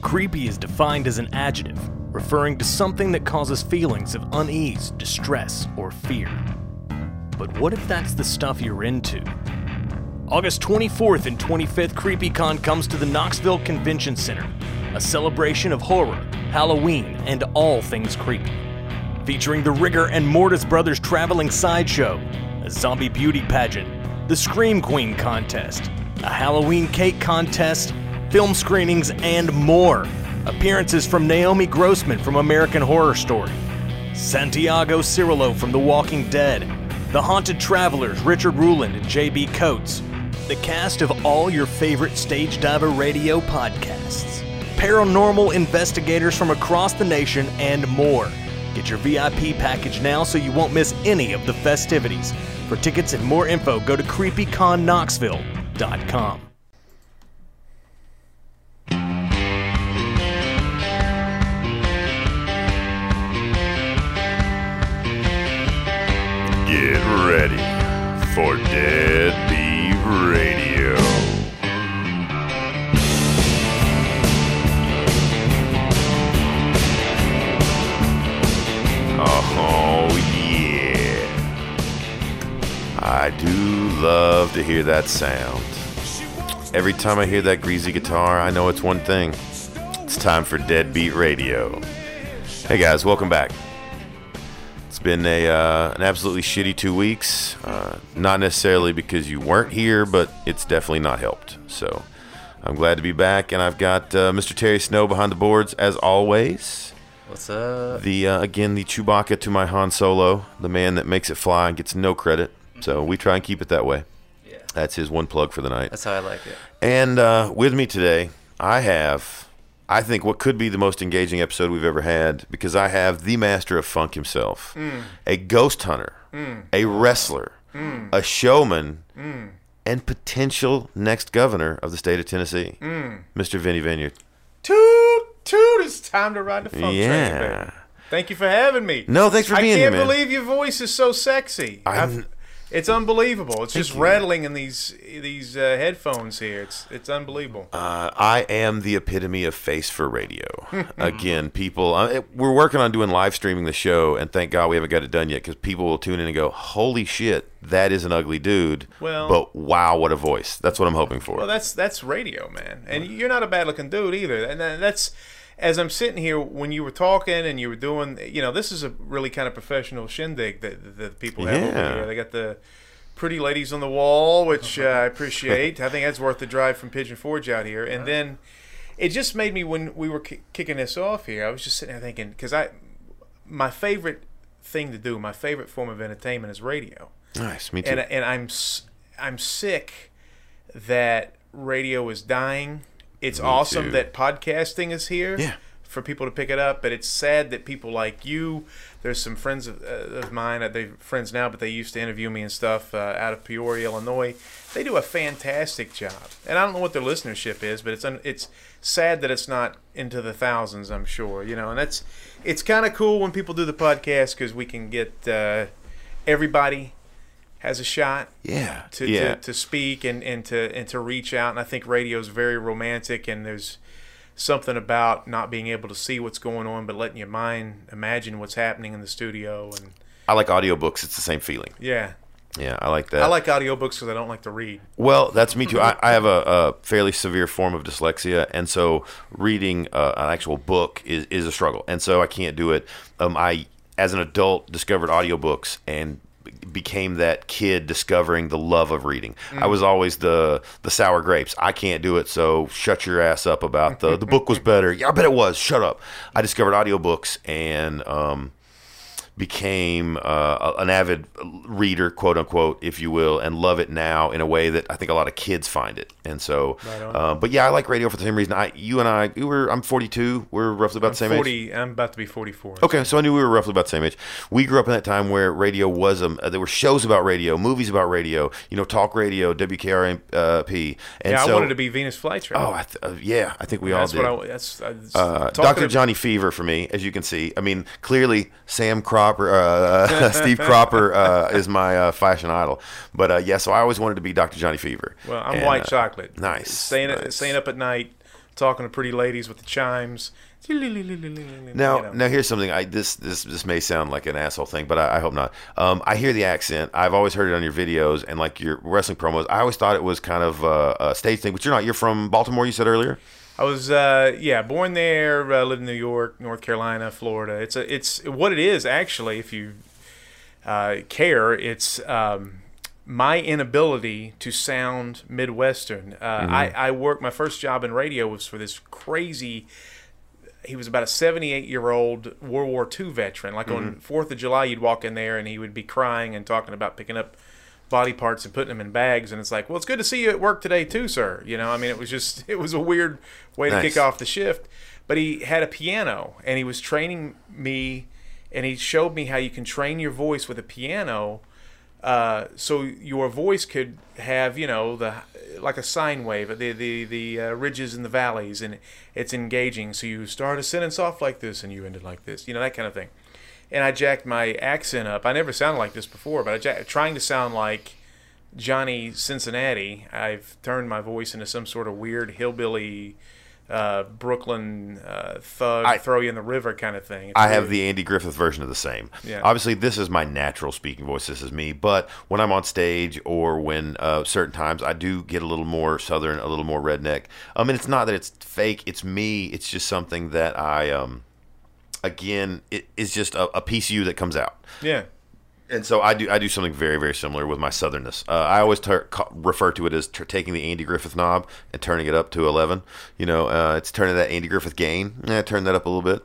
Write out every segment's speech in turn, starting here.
Creepy is defined as an adjective, referring to something that causes feelings of unease, distress, or fear. But what if that's the stuff you're into? August 24th and 25th, CreepyCon comes to the Knoxville Convention Center, a celebration of horror, Halloween, and all things creepy. Featuring the Rigor and Mortis Brothers traveling sideshow, a zombie beauty pageant, the Scream Queen contest, a Halloween cake contest, film screenings, and more. Appearances from Naomi Grossman from American Horror Story, Santiago Cirillo from The Walking Dead, The Haunted Travelers, Richard Ruland and J.B. Coates, the cast of all your favorite Stage Diver radio podcasts, paranormal investigators from across the nation, and more. Get your VIP package now so you won't miss any of the festivities. For tickets and more info, go to creepyconknoxville.com. sound. Every time I hear that greasy guitar, I know it's one thing. It's time for Deadbeat Radio. Hey guys, welcome back. It's been a uh, an absolutely shitty two weeks. Uh, not necessarily because you weren't here, but it's definitely not helped. So I'm glad to be back, and I've got uh, Mr. Terry Snow behind the boards as always. What's up? The uh, again the Chewbacca to my Han Solo, the man that makes it fly and gets no credit. So we try and keep it that way. Yeah. That's his one plug for the night. That's how I like it. And uh, with me today, I have, I think, what could be the most engaging episode we've ever had because I have the master of funk himself, mm. a ghost hunter, mm. a wrestler, mm. a showman, and potential next governor of the state of Tennessee, Mr. Vinny Vineyard. Toot toot! It's time to ride the funk train. Yeah. baby. Thank you for having me. No, thanks for being here, I can't believe your voice is so sexy. I'm- I've- it's unbelievable. It's just you. rattling in these these uh, headphones here. It's it's unbelievable. Uh, I am the epitome of face for radio. Again, people, uh, we're working on doing live streaming the show, and thank God we haven't got it done yet because people will tune in and go, "Holy shit, that is an ugly dude!" Well- but wow, what a voice! That's what I'm hoping for. Well, that's that's radio, man. And you're not a bad looking dude either. And that's as I'm sitting here when you were talking and you were doing, you know, this is a really kind of professional shindig that that people have Yeah. over here. They got the pretty ladies on the wall, which uh, I appreciate. I think that's worth the drive from Pigeon Forge out here. And then it just made me when we were ki- kicking this off here. I was just sitting there thinking because I my favorite thing to do, my favorite form of entertainment is radio nice, me too. and and I'm I'm sick that radio is dying. It's awesome too. that podcasting is here. Yeah. For people to pick it up, but it's sad that people like you. There's some friends of, uh, of mine. Uh, they're friends now, but they used to interview me and stuff uh, out of Peoria, Illinois. They do a fantastic job, and I don't know what their listenership is, but it's un- it's sad that it's not into the thousands. I'm sure, you know, and that's it's kind of cool when people do the podcast because we can get uh, everybody has a shot yeah, to, yeah. to, to speak and, and to and to reach out. And I think radio is very romantic, and there's something about not being able to see what's going on, but letting your mind imagine what's happening in the studio. And I like audiobooks. It's the same feeling. yeah, Yeah, I like that. I like audiobooks because I don't like to read. Well, that's me too. I, I have a, a fairly severe form of dyslexia, and so reading uh, an actual book is, is a struggle, and so I can't do it. Um, I, as an adult, discovered audiobooks and became that kid discovering the love of reading. I was always the the sour grapes. I can't do it, so shut your ass up about the the book was better. Yeah, I bet it was. Shut up. I discovered audiobooks and um, became uh, an avid reader, quote unquote, if you will, and love it now in a way that I think a lot of kids find it. And so, uh, but yeah, I like radio for the same reason. I, you and I, you were, I'm 42. We're roughly about the same age. Forty. I'm about to be forty-four. Okay, so I knew we were roughly about the same age. We grew up in that time where radio was um, uh, there were shows about radio, movies about radio, you know, talk radio, WKRP, And Yeah, so, I wanted to be Venus flytrap. Oh, I th- uh, yeah, I think we that's all did. what I. That's Uh, Dr. Johnny Fever for me, as you can see. I mean, clearly Sam Cropper, uh, Steve Cropper uh, is my uh, fashion idol. But uh, yeah, so I always wanted to be Dr. Johnny Fever. Well, I'm And, white uh, chocolate. nice, Staying nice. staying up at night, talking to pretty ladies with the chimes. Now, You know. now here's something. I this this this may sound like an asshole thing, but I, I hope not. Um, I hear the accent. I've always heard it on your videos and like your wrestling promos. I always thought it was kind of uh, a stage thing, but you're not. You're from Baltimore. You said earlier. I was, uh, yeah, born there, uh, lived in New York, North Carolina, Florida. It's a, it's what it is actually. If you uh, care, it's um, my inability to sound Midwestern. Uh, Mm-hmm. I, I worked. My first job in radio was for this crazy. He was about a 78 year old World War II veteran. Like on Mm-hmm. Fourth of July, you'd walk in there and he would be crying and talking about picking up body parts and putting them in bags. And it's like, well, it's good to see you at work today too, sir. You know, I mean, it was just it was a weird way to kick off the shift. But he had a piano and he was training me, and he showed me how you can train your voice with a piano. Uh, so your voice could have, you know, the like a sine wave, the the the uh, ridges and the valleys, and it's engaging. So you start a sentence off like this, and you end it like this, you know, that kind of thing. And I jacked my accent up. I never sounded like this before, but I jack, trying to sound like Johnny Cincinnati. I've turned my voice into some sort of weird hillbilly. Uh, Brooklyn uh, thug, I- throw you in the river kind of thing. It's I have the Andy Griffith version of the same. Yeah. Obviously, this is my natural speaking voice. This is me. But when I'm on stage or when uh, certain times, I do get a little more southern, a little more redneck. I mean, it's not that it's fake. It's me. It's just something that I, um, again, it is just a, a piece of you that comes out. yeah. And so I do I do something very very similar with my southernness. Uh, I always ter- refer to it as ter- taking the Andy Griffith knob and turning it up to eleven. You know, uh, it's turning that Andy Griffith gain. Yeah, turn that up a little bit.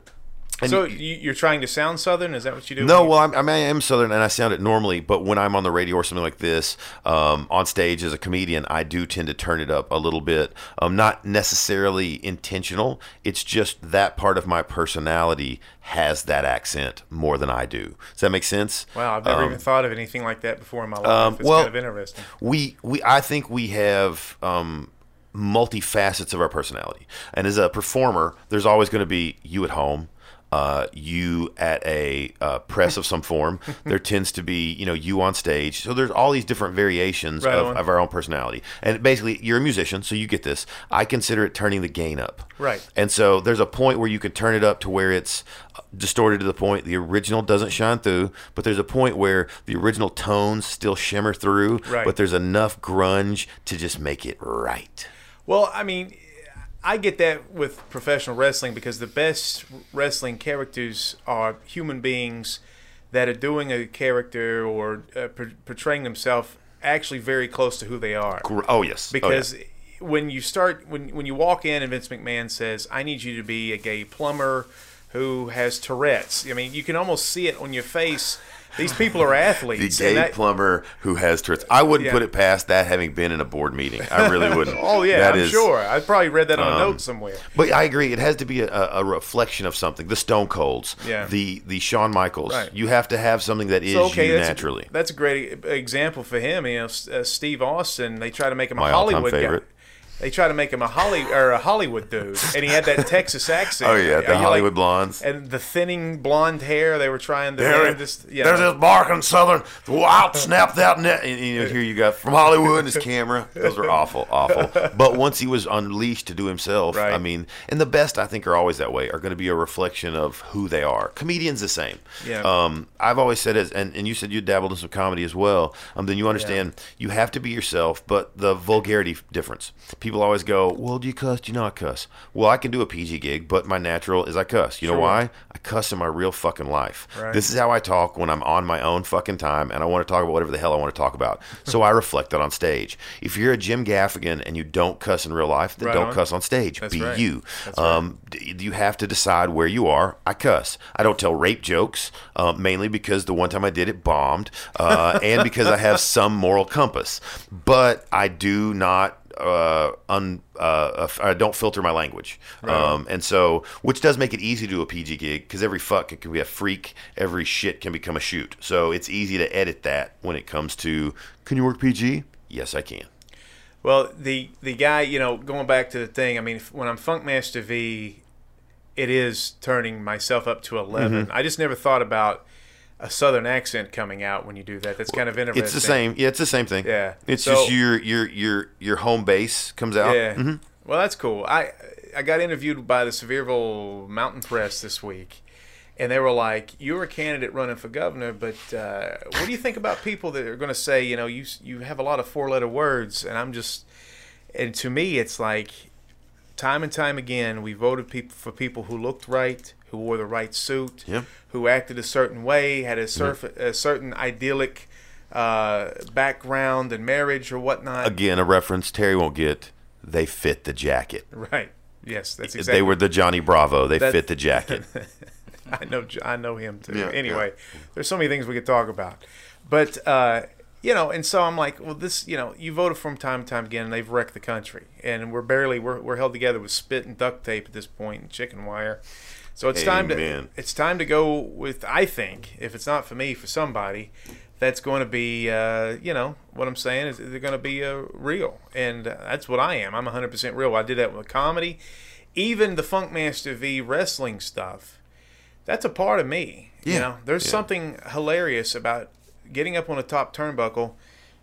And So you- you, you're trying to sound Southern? Is that what you do? no, well, I'm, I, mean, I am Southern and I sound it normally, but when I'm on the radio or something like this, um, on stage as a comedian, I do tend to turn it up a little bit. Um, not necessarily intentional. It's just that part of my personality has that accent more than I do. Does that make sense? Wow, I've never Um, even thought of anything like that before in my life. um, it's well- kind of interesting. we we I think we have um, multifacets of our personality, and as a performer, there's always going to be you at home. Uh, you at a uh, press of some form. there tends to be, you know, you on stage. So there's all these different variations Right of, of our own personality. And basically, you're a musician, so you get this. I consider it turning the gain up. Right. And so there's a point where you can turn it up to where it's uh, distorted to the point the original doesn't shine through, but there's a point where the original tones still shimmer through, Right. but there's enough grunge to just make it right. Well, I mean, I get that with professional wrestling because the best wrestling characters are human beings that are doing a character or uh, por- portraying themselves actually very close to who they are. Oh yes, Oh, yeah. because when you start when when you walk in and Vince McMahon says, "I need you to be a gay plumber who has Tourette's," I mean, you can almost see it on your face. These people are athletes. the gay that- plumber who has Tourette's. I wouldn't Yeah. put it past that having been in a board meeting. I really wouldn't. Oh yeah, That I'm is- sure. I probably read that on a um, note somewhere. But I agree. It has to be a, a reflection of something. The Stone Colds, Yeah. the the Shawn Michaels. Right. You have to have something that is So, okay, you that's naturally. A, that's a great example for him. You know, uh, Steve Austin. They try to make him a My all-time Hollywood favorite. guy. They tried to make him a Holly or a Hollywood dude, and he had that Texas accent. Oh, yeah, the you Hollywood blondes. and the thinning blonde hair. They were trying to There, just yeah. There's this barking southern. Well, I'll snap that net. And, you know, here you got from Hollywood and his camera. Those are awful, awful. But once he was unleashed to do himself, Right. I mean, and the best I think are always that way. Are going to be a reflection of who they are. Comedians the same. Yeah. Um, I've always said as, and, and you said you dabbled in some comedy as well. Um, then you understand you have to be yourself, but the vulgarity difference. People always go, "Well, do you cuss? Do you not cuss?" Well, I can do a PG gig, but my natural is I cuss. You know why? I cuss in my real fucking life. Right. This is how I talk when I'm on my own fucking time and I want to talk about whatever the hell I want to talk about. So I reflect that on stage. If you're a Jim Gaffigan and you don't cuss in real life, then Right don't on. cuss on stage. That's Be right. you. Um, you have to decide where you are. I cuss. I don't tell rape jokes, uh, mainly because the one time I did it bombed, uh, and because I have some moral compass. But I do not. Uh, un, uh, I don't filter my language, um, and so which does make it easy to do a PG gig because every fuck it can be a freak, every shit can become a shoot. So it's easy to edit that when it comes to can you work PG? Yes, I can. Well, the the guy, you know, going back to the thing. I mean, if, when I'm Funkmaster V, it is turning myself up to 11 Mm-hmm. I just never thought about a southern accent coming out when you do that. That's kind of interesting. It's the same. Yeah, it's the same thing. Yeah. It's So- just your your your your home base comes out. Yeah. Well, that's cool. I I got interviewed by the Sevierville Mountain Press this week, and they were like, "You're a candidate running for governor, but uh, what do you think about people that are going to say, you know, you you have a lot of four letter words?" And I'm just, and to me, it's like, time and time again, we voted people for people who looked right, who wore the right suit, Yep. who acted a certain way, had a, surf, a certain idyllic uh, background and marriage or whatnot. Again, a reference Terry won't get. They fit the jacket. Right. Yes, that's exactly. They were the Johnny Bravo. They fit the jacket. I know. I know him too. Yeah, anyway, there's so many things we could talk about, but uh, you know, and so I'm like, well, this, you know, you voted for him time and time again, and they've wrecked the country, and we're barely we're, we're held together with spit and duct tape at this point, and chicken wire. So it's time to Amen. it's time to go with. I think if it's not for me, for somebody, that's going to be, uh, you know, what I'm saying is they're going to be uh, real, and uh, that's what I am. I'm 100% real. I did that with comedy, even the Funkmaster V wrestling stuff that's a part of me. You Yeah, know, there's yeah. something hilarious about getting up on a top turnbuckle,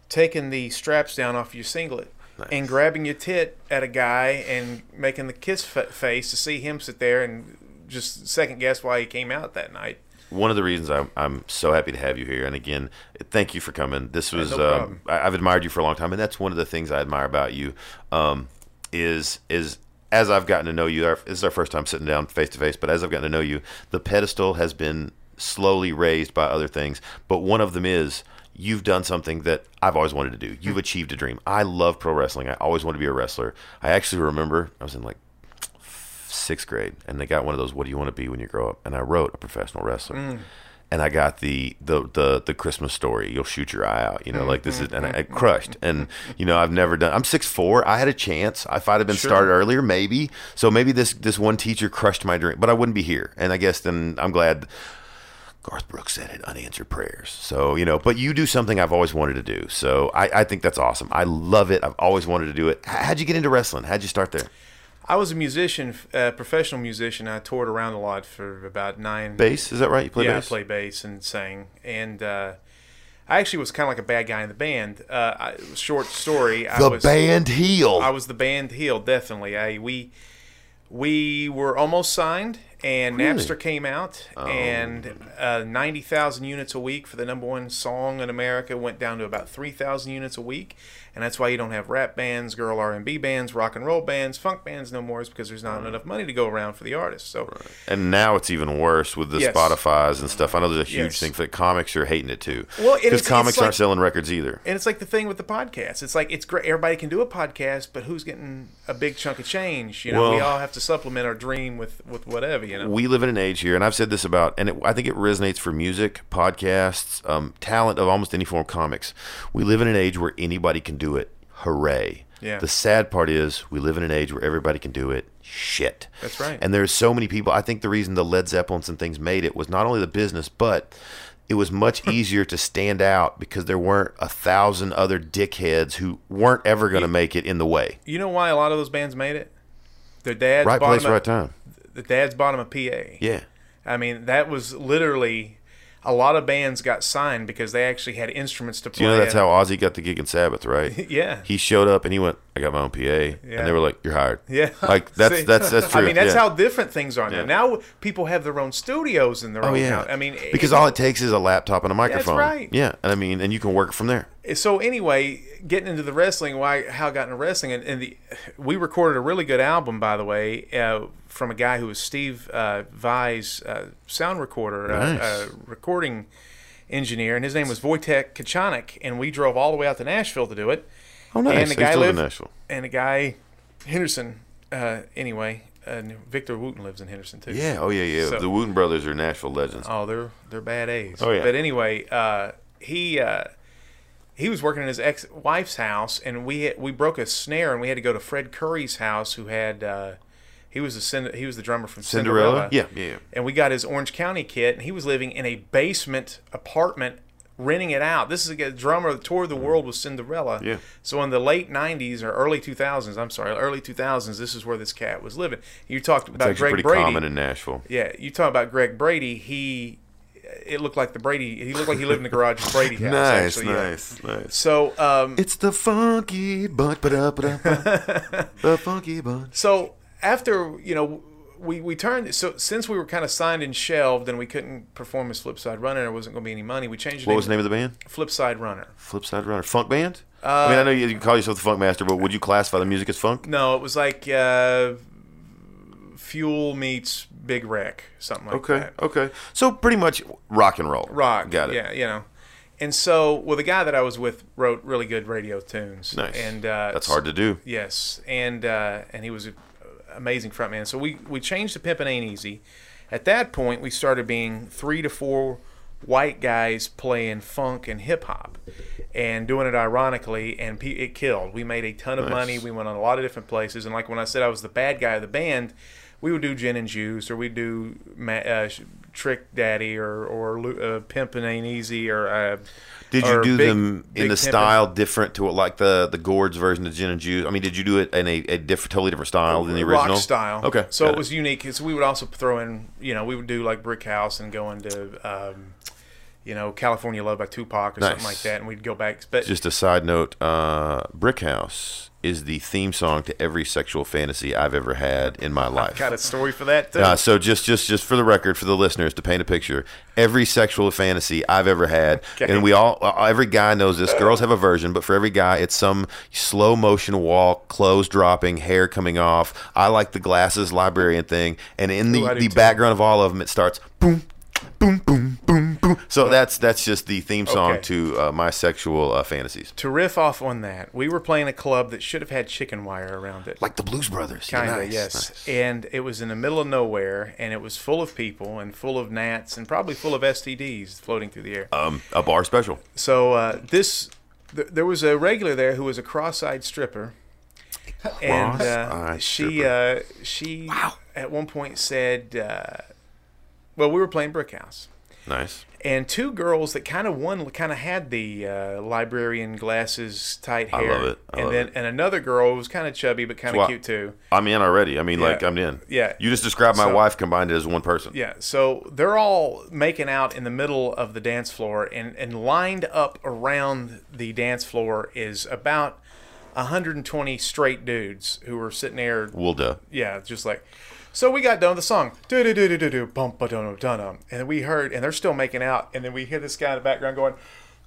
taking the straps down off your singlet, and grabbing your tit at a guy and making the kiss fa- face to see him sit there and just second guess why he came out that night. One of the reasons I'm, I'm so happy to have you here, and again, thank you for coming. This was no um. I, I've admired you for a long time, and that's one of the things I admire about you. Um, is is as I've gotten to know you, our, this is our first time sitting down face to face, but as I've gotten to know you, the pedestal has been slowly raised by other things. But one of them is you've done something that I've always wanted to do. You've hmm. achieved a dream. I love pro wrestling. I always wanted to be a wrestler. I actually remember I was in like sixth grade, and they got one of those "What do you want to be when you grow up?" And I wrote a professional wrestler, hmm. and I got the, the the the Christmas story. You'll shoot your eye out, you know, hmm, like this is, and I, I crushed. And you know, I've never done. I'm six four. I had a chance. If I'd have been Sure. started earlier, maybe. So maybe this this one teacher crushed my dream, but I wouldn't be here. And I guess then I'm glad. Garth Brooks said it, unanswered prayers. So, you know, but you do something I've always wanted to do. So I, I think that's awesome. I love it. I've always wanted to do it. How'd you get into wrestling? How'd you start there? I was a musician, a professional musician. I toured around a lot for about nine. Bass, is that right? You play bass? yeah, bass? I play bass and sang, and uh, I actually was kind of like a bad guy in the band. Uh, I, short story. I The was, band heel. I was the band heel, definitely. I we we were almost signed, and Really? Napster came out, and uh, ninety thousand units a week for the number one song in America went down to about three thousand units a week, and that's why you don't have rap bands, girl R and B bands, rock and roll bands, funk bands no more, is because there's not enough money to go around for the artists. So And now it's even worse with the Yes. Spotify's and stuff. I know there's a huge Yes. thing for comics are hating it too. Well, because comics like- aren't selling records either. And it's like the thing with the podcast. It's like it's great. Everybody can do a podcast, but who's getting a big chunk of change? You know, we all have to supplement our dream with with whatever. You know. We live in an age here, and I've said this about, and it, I think it resonates for music, podcasts, um, talent of almost any form of comics. We live in an age where anybody can do it. Hooray! Yeah. The sad part is we live in an age where everybody can do it. Shit. That's right. And there's so many people. I think the reason the Led Zeppelins and things made it was not only the business, but it was much easier to stand out because there weren't a thousand other dickheads who weren't ever going to make it in the way. you know why a lot of those bands made it? Their dads Right bought place, them a, right time. The dads Bottom a PA. Yeah. I mean, that was literally a lot of bands got signed because they actually had instruments to play. You know that's how Ozzy got the gig in Sabbath, right? Yeah. He showed up and he went, "I got my own PA," and they were like, "You're hired." Yeah, Like that's See? that's that's true. I mean, that's yeah. how different things are now. Yeah. Now people have their own studios and their Oh own. yeah. house. I mean, because it- all it takes is a laptop and a microphone. That's right. Yeah, and I mean, and you can work from there. So anyway, getting into the wrestling, why how I got into wrestling, and, and the we recorded a really good album, by the way, uh, from a guy who was Steve uh, Vai's uh, sound recorder, Nice. uh, uh, recording engineer, and his name was Wojtek Kachanik, and we drove all the way out to Nashville to do it. Oh, nice. And the guy lived, in Nashville. and the guy Henderson. Uh, anyway, Victor Wooten lives in Henderson too. Yeah. Oh yeah, yeah. So- the Wooten brothers are Nashville legends. Oh, they're they're bad A's. Oh, yeah. But anyway, uh, he uh, he was working in his ex wife's house, and we we broke a snare, and we had to go to Fred Coury's house, who had uh, he was the he was the drummer from Cinderella. Cinderella. Yeah, yeah. And we got his Orange County kit, and he was living in a basement apartment. Renting it out. This is a drummer that toured the world with Cinderella. Yeah. So in the late '90s or early 2000s, I'm sorry, early 2000s, this is where this cat was living. You talked about Greg pretty Brady. common in Nashville. Yeah, you talk about Greg Brady. He, it looked like the Brady. He looked like he lived in the garage of Brady house. Nice, actually, yeah. nice, nice. So, um, It's the funky ba-da-ba-da-ba. the funky bunch. so after you know we we turned so since we were kind of signed and shelved and we couldn't perform as Flipside Runner, there wasn't going to be any money. We changed. What was the name of the band? Flipside Runner. Flipside Runner. Funk band. I mean, I know you, you call yourself the Funk Master, but would you classify the music as funk? No, it was like uh, Fuel meets Big Wreck, something like Okay, that. okay. Okay. So pretty much rock and roll. rock. Got it. Yeah, you know. And so, well, the guy that I was with wrote really good radio tunes. Nice. And uh, That's hard to do. Yes, and uh, and he was an amazing frontman. So we we changed to Pimpin' Ain't Easy. At that point, we started being three to four white guys playing funk and hip hop, and doing it ironically, and it killed. We made a ton of Nice. money. We went on a lot of different places, and like when I said I was the bad guy of the band, we would do Gin and Juice, or we'd do Ma- uh, Trick Daddy, or or uh, Pimpin' Ain't Easy, or uh, Did you do Big- them in the Pimpin'. style different to what, like the the Gourds version of Gin and Juice? I mean, did you do it in a, a different, totally different style than the original? rock style. Okay, so got it was unique. So we would also throw in, you know, we would do like Brick House and go into, um, you know, California Love by Tupac or something like that, and we'd go back. But Just a side note: uh, Brick House is the theme song to every sexual fantasy I've ever had in my life. got a story for that too. Uh, so just, just, just for the record, for the listeners, to paint a picture, every sexual fantasy I've ever had, Okay. and we all, uh, every guy knows this. Girls have a version, but for every guy, it's some slow motion walk, clothes dropping, hair coming off. I like the glasses librarian thing, and in the, Ooh, the too. background of all of them, it starts boom, boom, boom, boom. So that's that's just the theme song Okay. to uh, my sexual uh, fantasies, to riff off on that, we were playing a club that should have had chicken wire around it. like the Blues Brothers. Kinda, nice, yes. nice. And it was in the middle of nowhere, and it was full of people and full of gnats and probably full of STDs floating through the air. Um, a bar special. So uh, this, th- there was a regular there who was a cross-eyed stripper, and uh, Cross-eyed she uh, she at one point said, uh, "Well, we were playing Brick House." Nice. And two girls that kind of one kind of had the uh, librarian glasses, tight I hair, love it. I and love then it. and another girl was kind of chubby but kind of cute too. I'm in already. I mean, Yeah. like I'm in. Yeah. You just described my So- wife combined it as one person. Yeah, so they're all making out in the middle of the dance floor, and, and lined up around the dance floor is about 120 straight dudes who were sitting there. Well. Yeah, just like. So we got done with the song, do do do do do do, bum ba dum dum and we heard, and they're still making out, and then we hear this guy in the background going,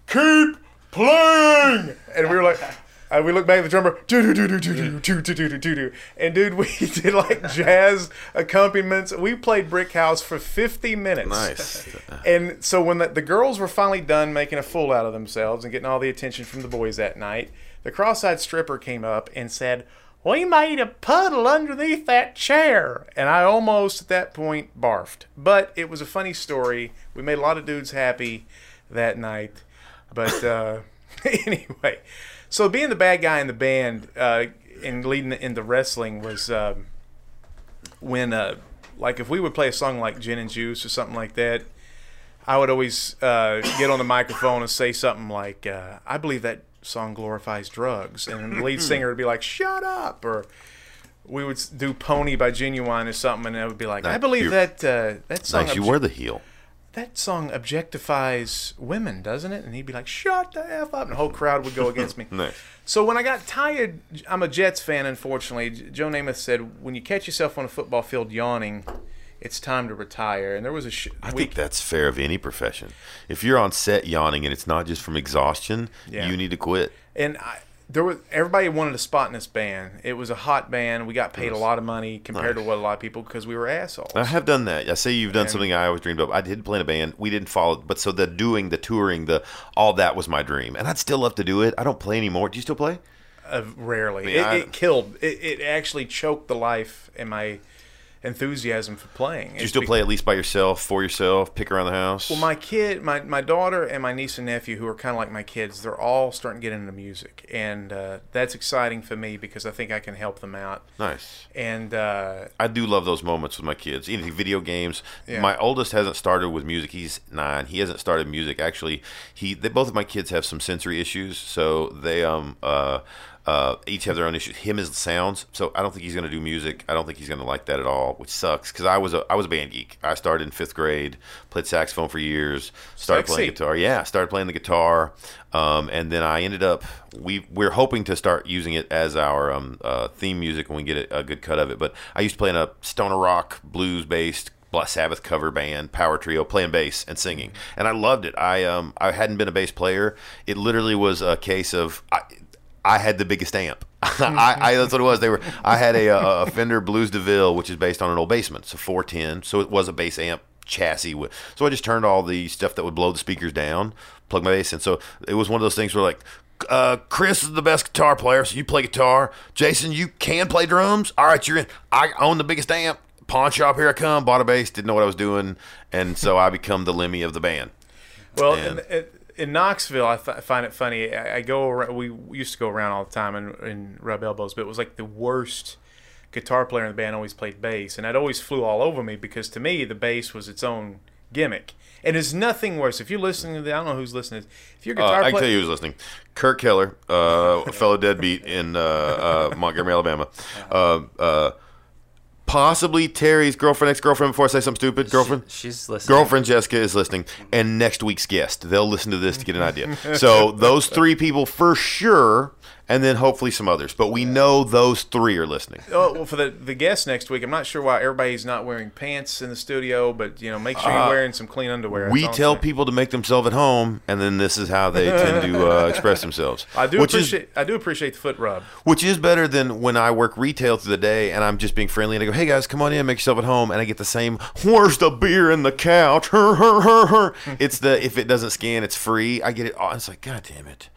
"Keep playing," and we were like. And we look back at the drummer, do do do do do do do do do do do, and dude, we did like jazz accompaniments. We played Brick House for fifty minutes. Nice. And so when the, the girls were finally done making a fool out of themselves and getting all the attention from the boys that night, the cross-eyed stripper came up and said, "We made a puddle underneath that chair." And I almost at that point barfed. But it was a funny story. We made a lot of dudes happy that night. But uh, anyway, so being the bad guy in the band uh, and leading into wrestling was um, when, uh, like, if we would play a song like "Gin and Juice" or something like that. I would always uh, get on the microphone and say something like, uh, "I believe that song glorifies drugs," and the lead singer would be like, "Shut up!" or we would do "Pony" by Ginuwine or something, and I would be like, "I believe that uh, that song Nice. You obje- wear the heel. that song objectifies women, doesn't it?" And he'd be like, "Shut the f up!" and the whole crowd would go against me. Nice. So when I got tired, I'm a Jets fan. Unfortunately, Joe Namath said, "When you catch yourself on a football field yawning." It's time to retire, and there was a sh- I week. think that's fair of any profession. If you're on set yawning and it's not just from exhaustion, Yeah. you need to quit. and I, there was everybody wanted a spot in this band. It was a hot band. We got paid a lot of money compared to what a lot of people because we were assholes. I have done that. I say you've done something I always dreamed of. I did play in a band. We didn't follow, but so the doing, the touring, the all that was my dream, and I'd still love to do it. I don't play anymore. Do you still play? Uh, rarely, I- it, it killed. It, it actually choked the life in my enthusiasm for playing. Do you still play at least by yourself, for yourself, pick around the house? Well, my kid, my, my daughter, and my niece and nephew, who are kind of like my kids, they're all starting to get into music, and uh, that's exciting for me because I think I can help them out. nice. And uh, I do love those moments with my kids. Anything, video games. Yeah. My oldest hasn't started with music. He's nine. He hasn't started music. Actually, he they, both of my kids have some sensory issues, so they um uh Uh, each have their own issues. Him is the sounds, so I don't think he's going to do music. I don't think he's going to like that at all, which sucks because I was a I was a band geek. I started in fifth grade, played saxophone for years, started Sexy. playing guitar. Yeah, started playing the guitar, um, and then I ended up we we're hoping to start using it as our um, uh, theme music when we get a, a good cut of it. But I used to play in a stoner rock blues based Black Sabbath cover band, power trio, playing bass and singing, and I loved it. I um I hadn't been a bass player. It literally was a case of I, I had the biggest amp. I, I that's what it was. They were I had a, a, a Fender Blues DeVille, which is based on an old Bassman, so 410. So it was a bass amp chassis. With, so I just turned all the stuff that would blow the speakers down, plug my bass in. So it was one of those things where like. Uh, Chris is the best guitar player, so you play guitar. Jason, you can play drums. All right, you're in. I own the biggest amp. Pawn shop, here I come. Bought a bass, didn't know what I was doing, and so I become the Lemmy of the band. Well, And- in, in, Knoxville, I fi- find it funny. I, I go around. We used to go around all the time and, and rub elbows, but it was like the worst guitar player in the band always played bass, and it always flew all over me because to me the bass was its own gimmick. And there's nothing worse. If you're listening to the, I don't know who's listening. If your Uh, guitar player I can play- tell you who's listening. Kirk Keller, uh, a fellow deadbeat in uh, uh, Montgomery, Alabama. Possibly Terry's girlfriend, ex girlfriend, before I say something stupid. Girlfriend? She's listening. Girlfriend Jessica is listening, and next week's guest. They'll listen to this to get an idea. So those three people for sure, and then hopefully some others. But we know those three are listening. Oh, well, for the the guest next week, I'm not sure why everybody's not wearing pants in the studio, but you know, make sure you're wearing some clean underwear. That's Uh, We tell people to make themselves at home, and then this is how they tend to uh, express themselves. I do which is appreciate I do appreciate the foot rub. Which is better than when I work retail through the day and I'm just being friendly and I go, hey guys, come on in, make yourself at home, and I get the same, where's the beer in the couch? Her, her, her, her. It's the, if it doesn't scan, it's free. I get it. all. It's like, God damn it.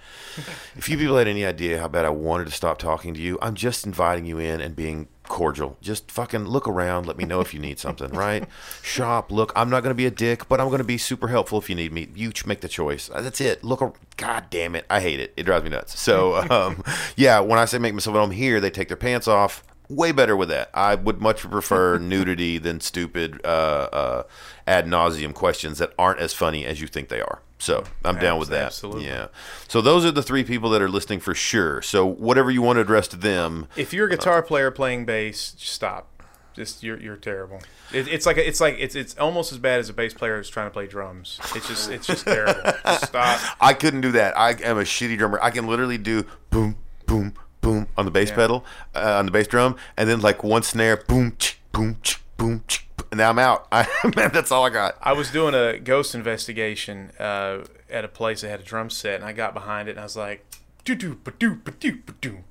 If you people had any idea how bad I wanted to stop talking to you, I'm just inviting you in and being cordial. Just fucking look around. Let me know if you need something, right? Shop, look. I'm not going to be a dick, but I'm going to be super helpful if you need me. You make the choice. Uh, That's it. Look, ar- God damn it. I hate it. It drives me nuts. So, um, yeah, when I say make myself at home here, they take their pants off. Way better with that. I would much prefer nudity than stupid uh, uh, ad nauseum questions that aren't as funny as you think they are. So I'm down with that. Absolutely. Yeah. So those are the three people that are listening for sure. So whatever you want to address to them, If you're a guitar player playing bass, stop. Just you're you're terrible. It, it's like it's like it's it's almost as bad as a bass player who's trying to play drums. It's just it's just terrible. Just stop. I couldn't do that. I am a shitty drummer. I can literally do boom, boom, boom on the bass Yeah. pedal, uh, on the bass drum, and then like one snare, boom, ch, boom, ch, boom, ch, and now I'm out. I, man, that's all I got. I was doing a ghost investigation uh, at a place that had a drum set, and I got behind it, and I was like, "Doo doo ba doo ba doo ba doo.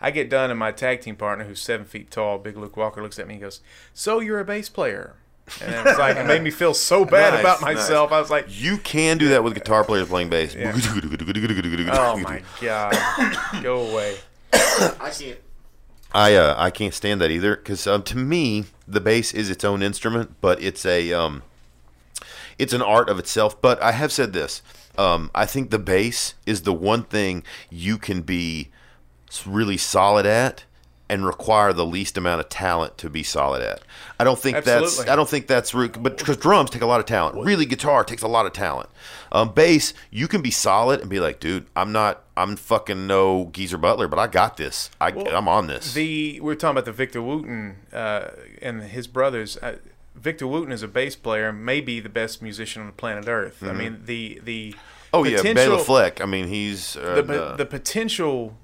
I get done, and my tag team partner, who's seven feet tall, Big Luke Walker, looks at me and goes, "So you're a bass player?" And it was like it made me feel so bad Nice, about nice. myself. I was like, You can do that with guitar players playing bass. "Oh my god, go away." I can't. I uh, I can't stand that either because um, to me the bass is its own instrument, but it's a um, it's an art of itself. But I have said this: um, I think the bass is the one thing you can be really solid at and require the least amount of talent to be solid at. I don't think that's Absolutely. I don't think that's re- but because drums take a lot of talent. Really, guitar takes a lot of talent. Um, bass, you can be solid and be like, dude, I'm not, I'm fucking no Geezer Butler, but I got this. I, I'm on this. The we are talking about the Victor Wooten uh, and his brothers. Uh, Victor Wooten is a bass player, maybe the best musician on the planet Earth. I mean, the the Mm-hmm. Oh yeah, Bela Fleck. I mean, he's uh, the, the- the potential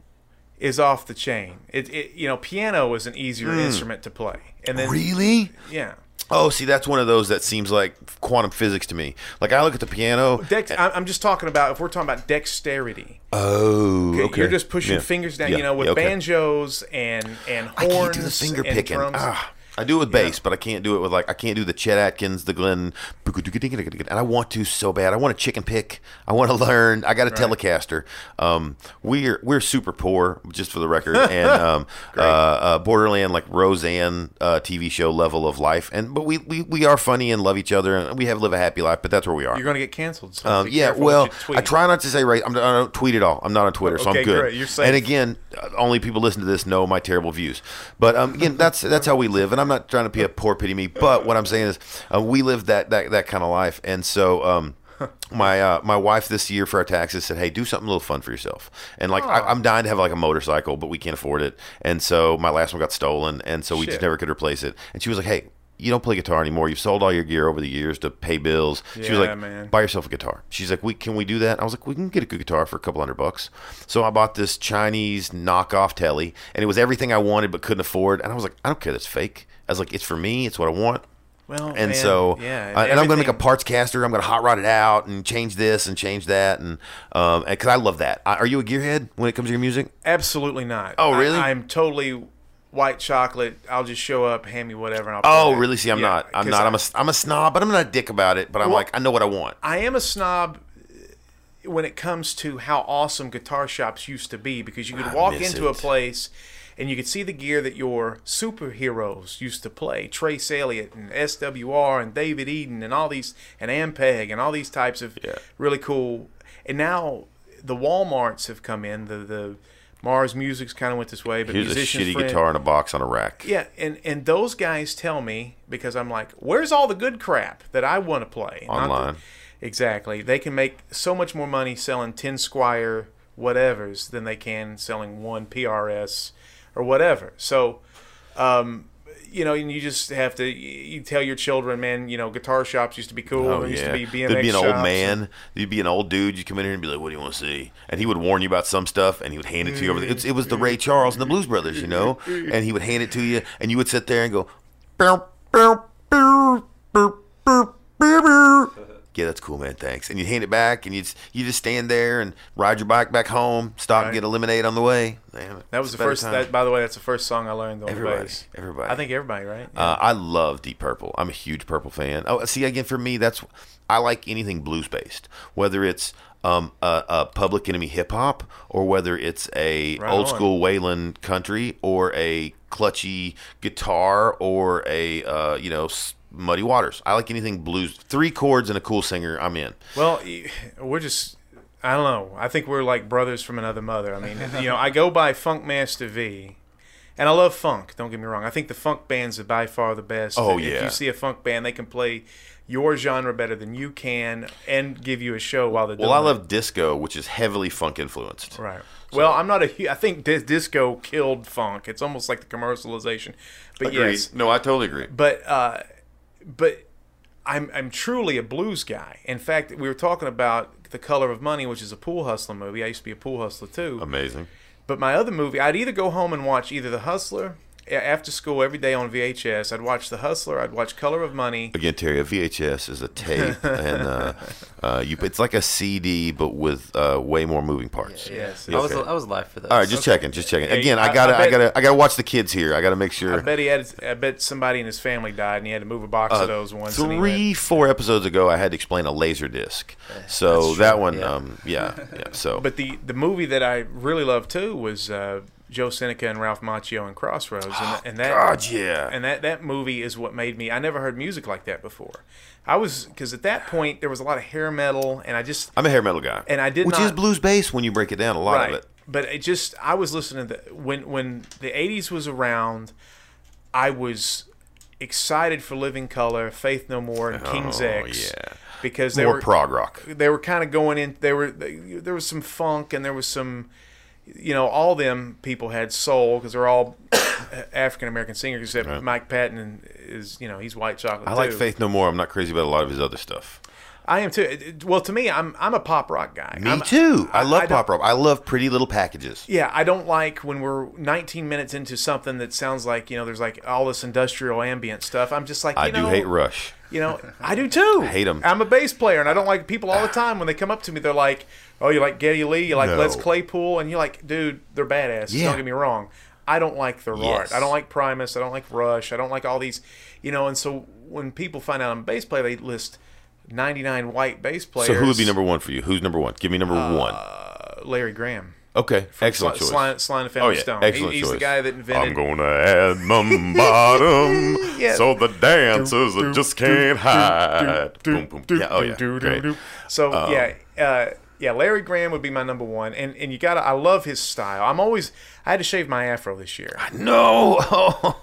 is off the chain. It, it you know, piano is an easier instrument to play, and then really. yeah. Oh, see, that's one of those that seems like quantum physics to me. Like I look at the piano. Dex, I- I'm just talking about if we're talking about dexterity. Oh, okay. You're just pushing Yeah. fingers down. Yeah, you know, with yeah, okay. banjos and and I horns can't do the finger and picking. drums. Ah, I do it with bass, but I can't do it with like I can't do the Chet Atkins, the Glenn, and I want to so bad. I want to chicken pick. I want to learn. I got a Telecaster. Um, we're we're super poor, just for the record, and um, uh, uh, borderland like Roseanne uh, TV show level of life. And but we, we we are funny and love each other, and we have live a happy life. But that's where we are. You're going to get canceled. So Um, yeah, well, what you tweet. I try not to say right. I'm, I don't tweet at all. I'm not on Twitter, so I'm good. great. You're safe. And again, only people listen to this know my terrible views. But um, again, that's that's how we live. And I'm not trying to be a poor pity me. But what I'm saying is, uh, we live that that that kind of life. And so, um, my uh, my wife this year for our taxes said, "Hey, do something a little fun for yourself." And like I, I'm dying to have like a motorcycle, but we can't afford it. And so my last one got stolen, and so we just never could replace it. And she was like, "Hey." You don't play guitar anymore. You've sold all your gear over the years to pay bills. she was like, man. "Buy yourself a guitar." She's like, "We can we do that?" I was like, "We can get a good guitar for a couple hundred bucks." So I bought this Chinese knockoff Tele, and it was everything I wanted but couldn't afford. And I was like, "I don't care. That's fake." I was like, "It's for me. It's what I want." Well, and man, so yeah, uh, and I'm going to make a parts caster. I'm going to hot rod it out and change this and change that, and um, because I love that. I, are you a gearhead when it comes to your music? Absolutely not. Oh, really? I, am totally white chocolate. I'll just show up, hand me whatever, and I'll. Oh, really? See, I'm Yeah, not. I'm not. I, I'm a I'm a snob, but I'm not a dick about it. But I'm Well- like, I know what I want. I am a snob when it comes to how awesome guitar shops used to be because you could I walk into a place and you could see the gear that your superheroes used to play Trace Elliot and SWR and David Eden and all these and Ampeg and all these types of Yeah. really cool and now the Walmarts have come in the the Mars Music's kind of went this way but Here's a shitty Friend- guitar in a box on a rack. yeah, and and those guys tell me because I'm like, where's all the good crap that I want to play Not the- Online. exactly, they can make so much more money selling ten Squier whatevers than they can selling one PRS or whatever. So, um, you know, and you just have to you tell your children, man, you know, guitar shops used to be cool. Oh there used yeah, to be BMX there'd be an old man. There'd be an old dude. You come in here and be like, "What do you want to see?" And he would warn you about some stuff, and he would hand it to you over. The, it was the Ray Charles and the Blues Brothers, you know. And he would hand it to you, and you would sit there and go. "Yeah, that's cool, man. Thanks." And you'd hand it back, and you would you just stand there and ride your bike back home, stop and get a lemonade on the way. Man, That it's was the first. That, by the way, that's the first song I learned on Everybody, bass. everybody. I think everybody, right? Uh, I love Deep Purple. I'm a huge Purple fan. Oh, see, again, for me, that's I like anything blues based, whether it's um, a, a Public Enemy hip hop or whether it's a Right old on. school Waylon country or a clutchy guitar or a uh, you know s- Muddy Waters. I like anything blues. Three chords and a cool singer. I'm in. Well, we're just. I don't know. I think we're like brothers from another mother. I mean, you know, I go by Funk Master V, and I love funk. Don't get me wrong. I think the funk bands are by far the best. Oh, If yeah. you see a funk band, they can play your genre better than you can, and give you a show while they're doing. Well, I it. love disco, which is heavily funk influenced. Right. Well, I'm not a. I think dis- disco killed funk. It's almost like the commercialization. But Agreed. yes, No, I totally agree. but uh, but I'm I'm truly a blues guy. In fact, we were talking about the Color of Money, which is a pool hustler movie. I used to be a pool hustler too. Amazing. But my other movie, I'd either go home and watch either The Hustler after school every day on VHS. I'd watch The Hustler. I'd watch Color of Money. Again, Terry, a VHS is a tape, and uh, uh, you it's like a CD, but with uh, way more moving parts. Yes. I was I was live for that. All right, just checking, just checking. Hey, Again, I I- gotta, I I, gotta, I gotta watch the kids here. I gotta make sure. I sure. bet he had. I bet somebody in his family died, and he had to move a box of those once. and he went- Uh, Three, four episodes ago, I had to explain a laser disc. So That's that one, yeah. um, yeah, yeah. So, But the the movie that I really loved too was uh, Joe Seneca and Ralph Macchio and Crossroads, and, ah, and that God, yeah. and that that movie is what made me. I never heard music like that before. I was because at that point there was a lot of hair metal, and I just I'm a hair metal guy, and I did which is blues bass when you break it down. A lot right. of it. But it just I was listening to the, when when the '80s was around, I was excited for Living Colour, Faith No More, and King's Oh, X. yeah. Because they More were prog rock. they were kind of going in. They were they, there was some funk and there was some, you know, all them people had soul because they're all African American singers except Right. Mike Patton is you know he's white chocolate. I like. Faith No More. I'm not crazy about a lot of his other stuff. I am too. Well, to me, I'm I'm a pop rock guy. Me I'm- too. I love don't- pop rock. I love Pretty Little Packages. Yeah, I don't like when we're 19 minutes into something that sounds like you know there's like all this industrial ambient stuff. I'm just like you I do hate Rush. You know, I do too. I them. I'm a bass player, and I don't like people all the time when they come up to me. They're like, "Oh, you like Geddy Lee? You like No. Les Claypool?" And you're like, "Dude, they're badass. Yeah. Don't get me wrong. I don't like their Yes. art. I don't like Primus. I don't like Rush. I don't like all these, you know." And so when people find out I'm a bass player, they list 99 white bass players. So who would be number one for you? Who's number one? Give me number one. Uh, Larry Graham. Okay, excellent Sly, choice. Sly, Sly and the Oh Family yeah, Stone. excellent He- he's choice. the guy that invented. I'm gonna add mum bottom Yeah. so the dancers just can't hide. Boom, boom. Yeah, oh yeah, great. So Um, yeah, uh, Yeah, Larry Graham would be my number one, and and you gotta. I love his style. I'm always. I had to shave my afro this year. No.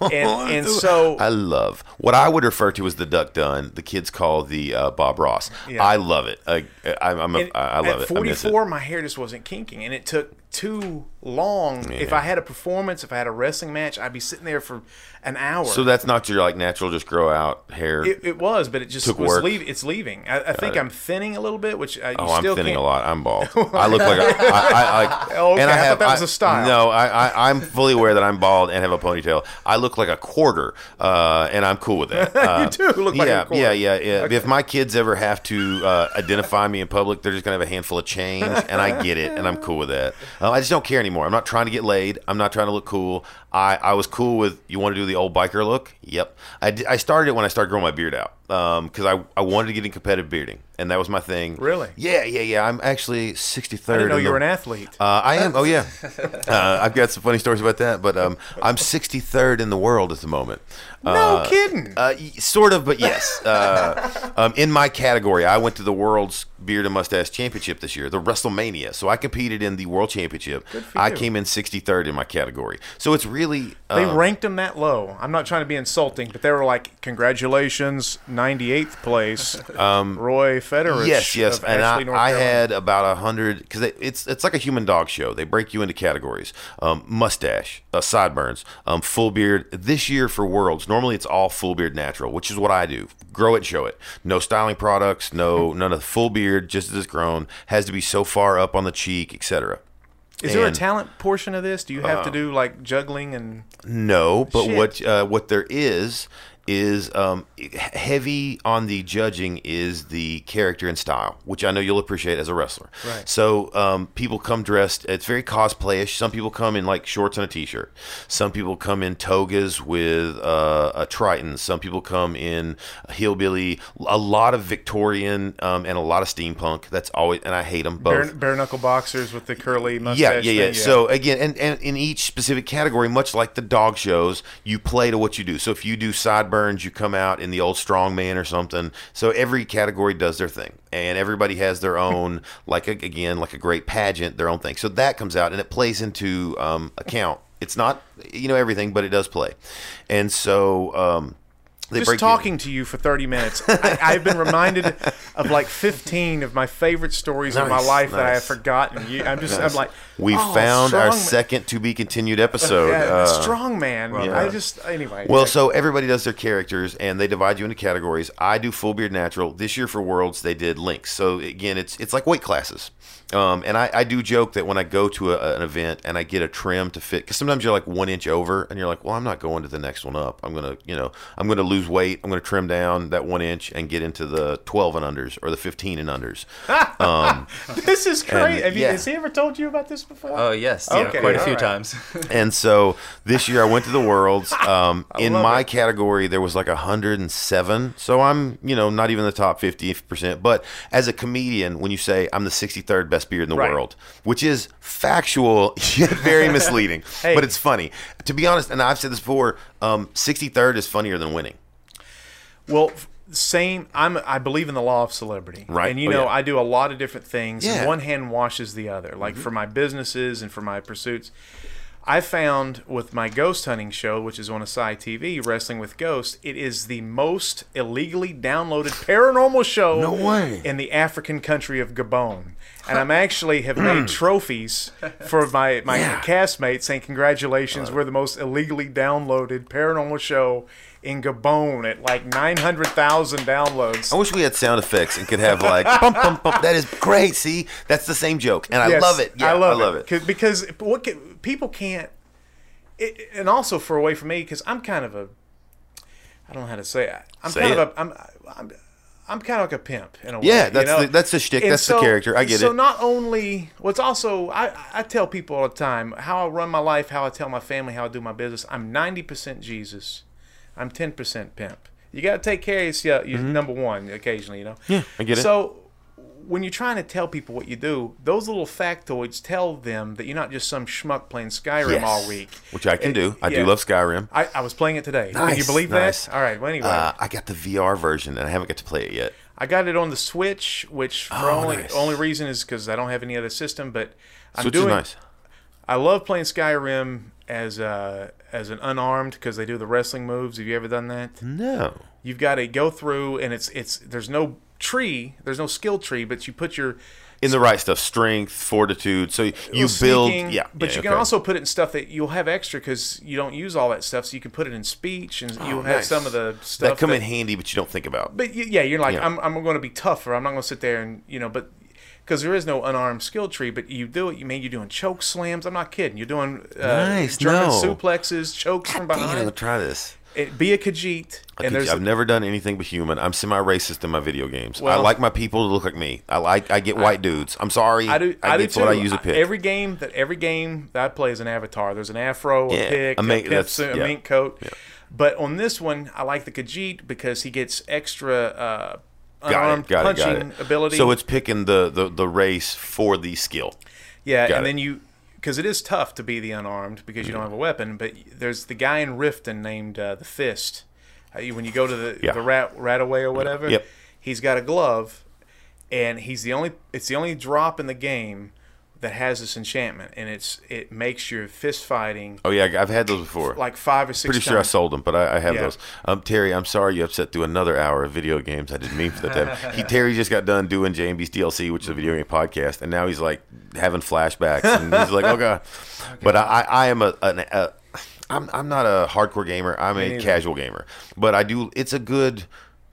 And- and so- I love what I would refer to as the Duck Dunn. The kids call the uh, Bob Ross. Yeah. I love it. I, I, I'm a, And I I love at it. I it. 44, my hair just wasn't kinking, and it took too long. If I had a performance, if I had a wrestling match, I'd be sitting there for an hour. So that's not your like natural, just grow out hair. it, it was, but it just Took was work. leaving. It's leaving. I, I think it. I'm thinning a little bit, which uh, you Oh, I'm thinning can't. a lot. I'm bald. I look like a. I, I, like, Oh, okay, and I I thought have. that was a style. No, I, I, I'm fully aware that I'm bald and have a ponytail. I look like a quarter, uh, and I'm cool with that. Uh, do look like a yeah, quarter. Yeah, yeah, yeah. If my kids ever have to uh, identify me in public, they're just gonna have a handful of change, and I get it, and I'm cool with that. Uh, I just don't care anymore. I'm not trying to get laid. I'm not trying to look cool. I, I was cool with you want to do the old biker look. Yep, I, I started it when I started growing my beard out because I, I wanted to get in competitive bearding, and that was my thing. Really? Yeah, yeah, yeah. I'm actually 63rd. I didn't know in you the- were an athlete. uh, I am. Oh yeah, uh, I've got some funny stories about that. But um, I'm 63rd in the world at the moment. no Uh, kidding. uh, sort of, but yes. Uh, um, in my category, I went to the World's Beard and Mustache Championship this year, the WrestleMania. So I competed in the World Championship. I came in 63rd in my category. So it's really they um, ranked him that low. I'm not trying to be insulting, but they were like, "Congratulations, 98th place, Roy Federer." Um, Yes, yes, of and Ashley, I, North I had about a hundred because it's it's like a human dog show. They break you into categories: um, mustache, uh, sideburns, um, full beard. This year for Worlds, normally it's all full beard natural, which is what I do. Grow it, show it. No styling products, no none of the full beard, just as it's grown. Has to be so far up on the cheek, etc. Is there a talent portion of this? Do you have Uh, to do like juggling and? No, but Shit. what uh, what there is is um, heavy on the judging is the character and style, which I know you'll appreciate as a wrestler. Right. So um, people come dressed. It's very cosplayish. Some people come in like shorts and a t-shirt. Some people come in togas with uh, a Triton. Some people come in hillbilly. A lot of Victorian um, and a lot of steampunk. That's always and I hate them both. Bare, bare knuckle boxers with the curly mustache. yeah, yeah. thing, So again, and, and in each specific category, much like the dog shows, you play to what you do. So if you do sideburns, you come out in the old strongman or something. So every category does their thing, and everybody has their own, like a, again, like a great pageant, their own thing. So that comes out, and it plays into um, account. It's not, you know, everything, but it does play, and so. Um, they just break you- talking to you for 30 minutes, I, I've been reminded of like 15 of my favorite stories of my Nice, life that I have forgotten. You, I'm just, I'm like, We oh, found our strong ma- second to be continued episode. Yeah, uh, strong man. yeah. I just, anyway. Well, so everybody does their characters, and they divide you into categories. I do full beard natural. This year for Worlds, they did links. So again, it's it's like weight classes. Um, and I, I do joke that when I go to a, an event and I get a trim to fit, because sometimes you're like one inch over, and you're like, well, I'm not going to the next one up. I'm gonna, you know, I'm gonna lose weight. I'm gonna trim down that one inch and get into the 12 and unders or the 15 and unders. this is great. and- Have you, yeah. Has he ever told you about this before? Oh yes, Okay, yeah, quite a few right. times. And so this year I went to the Worlds. Um, in my it. category, there was like 107. So I'm, you know, not even the top 50%. But as a comedian, when you say I'm the 63rd best beard in the Right. world, which is factual yet very misleading, Hey. but it's funny. To be honest, and I've said this before, um, 63rd is funnier than winning. Well, same. I'm. I believe in the law of celebrity. Right. And you Oh, know, yeah. I do a lot of different things. Yeah. Mm-hmm. One hand washes the other. Like for my businesses and for my pursuits. I found with my ghost hunting show, which is on Asai TV, Wrestling with Ghosts, it is the most illegally downloaded paranormal show No way. in the African country of Gabon. And I'm actually have made trophies for my, my Yeah. castmates saying congratulations, we're the most illegally downloaded paranormal show in Gabon at like 900,000 downloads. I wish we had sound effects and could have like, bump, bump, bump. That is great. See, that's the same joke. And I Yes, love it. Yeah, I love, it. it. 'Cause- because what can, people can't, it, and also for a way for me because I'm kind of a, I don't know how to say it. I'm Say kind it. of a, I'm, I'm, I'm kind of like a pimp in a way. Yeah, you that's know? the- that's the shtick, And that's the character. I get so it. So not only, what's also, I, I tell people all the time how I run my life, how I tell my family, how I do my business. I'm 90% Jesus. I'm 10% pimp. You got to take care of your, your number one occasionally, you know? Mm-hmm. Yeah, I get it. So when you're trying to tell people what you do, those little factoids tell them that you're not just some schmuck playing Skyrim Yes. all week. Which I can It- do. I yeah. do love Skyrim. I, I was playing it today. Can you believe nice. that? All right. Well, anyway, Uh, I got the VR version and I haven't got to play it yet. I got it on the Switch, which for Oh, only nice. only reason is because I don't have any other system. But I'm Switch doing. is nice. I love playing Skyrim as uh, as an unarmed because they do the wrestling moves. Have you ever done that? No. You've got to go through, and it's it's there's no tree, there's no skill tree, but you put your In the right stuff, strength, fortitude. So you build, yeah. But yeah, you can okay. also put it in stuff that you'll have extra because you don't use all that stuff. So you can put it in speech, and you'll have Oh, some of the stuff that come in handy, but you don't think about. But y- yeah, you're like, Yeah. I'm, I'm going to be tougher. I'm not going to sit there and you know, but because there is no unarmed skill tree. But you do it. You mean you're doing choke slams? I'm not kidding. You're doing uh, Nice, German no. suplexes, chokes from Damn, I'm behind. gonna try this. It, be a Khajiit, I and there's I've never done anything but human. I'm semi-racist in my video games. I like my people to look like me. I like. I get white dudes. I'm sorry. I do. I, do too. what I use to pick. Every game that every game that I play is an avatar. There's an afro, a Yeah, pick, a a, mink- that's- suit, a yeah. mink coat. But on this one, I like the Khajiit because he gets extra uh, unarmed it. Got it. punching it. ability. So it's picking the, the the race for the skill. Yeah, Got and it. then you because it is tough to be the unarmed because you don't have a weapon. But there's the guy in Riften named uh, the Fist. Uh, when you go to the Yeah. the rat Ratway or whatever, Yep. he's got a glove, and he's the only. It's the only drop in the game that has this enchantment, and it's it makes your fist fighting Oh yeah, I've had those before. like five or six. Pretty sure I sold them, but I, I have Yeah. those. Um, Terry, I'm sorry you upset through another hour of video games. I didn't mean for that. To happen. he Terry just got done doing JMB's DLC, which is a video game podcast, and now he's like having flashbacks, and he's like, "Oh god." But I, I, am a, an, a I'm, I'm not a hardcore gamer. I'm a neither. casual gamer, but I do. It's a good.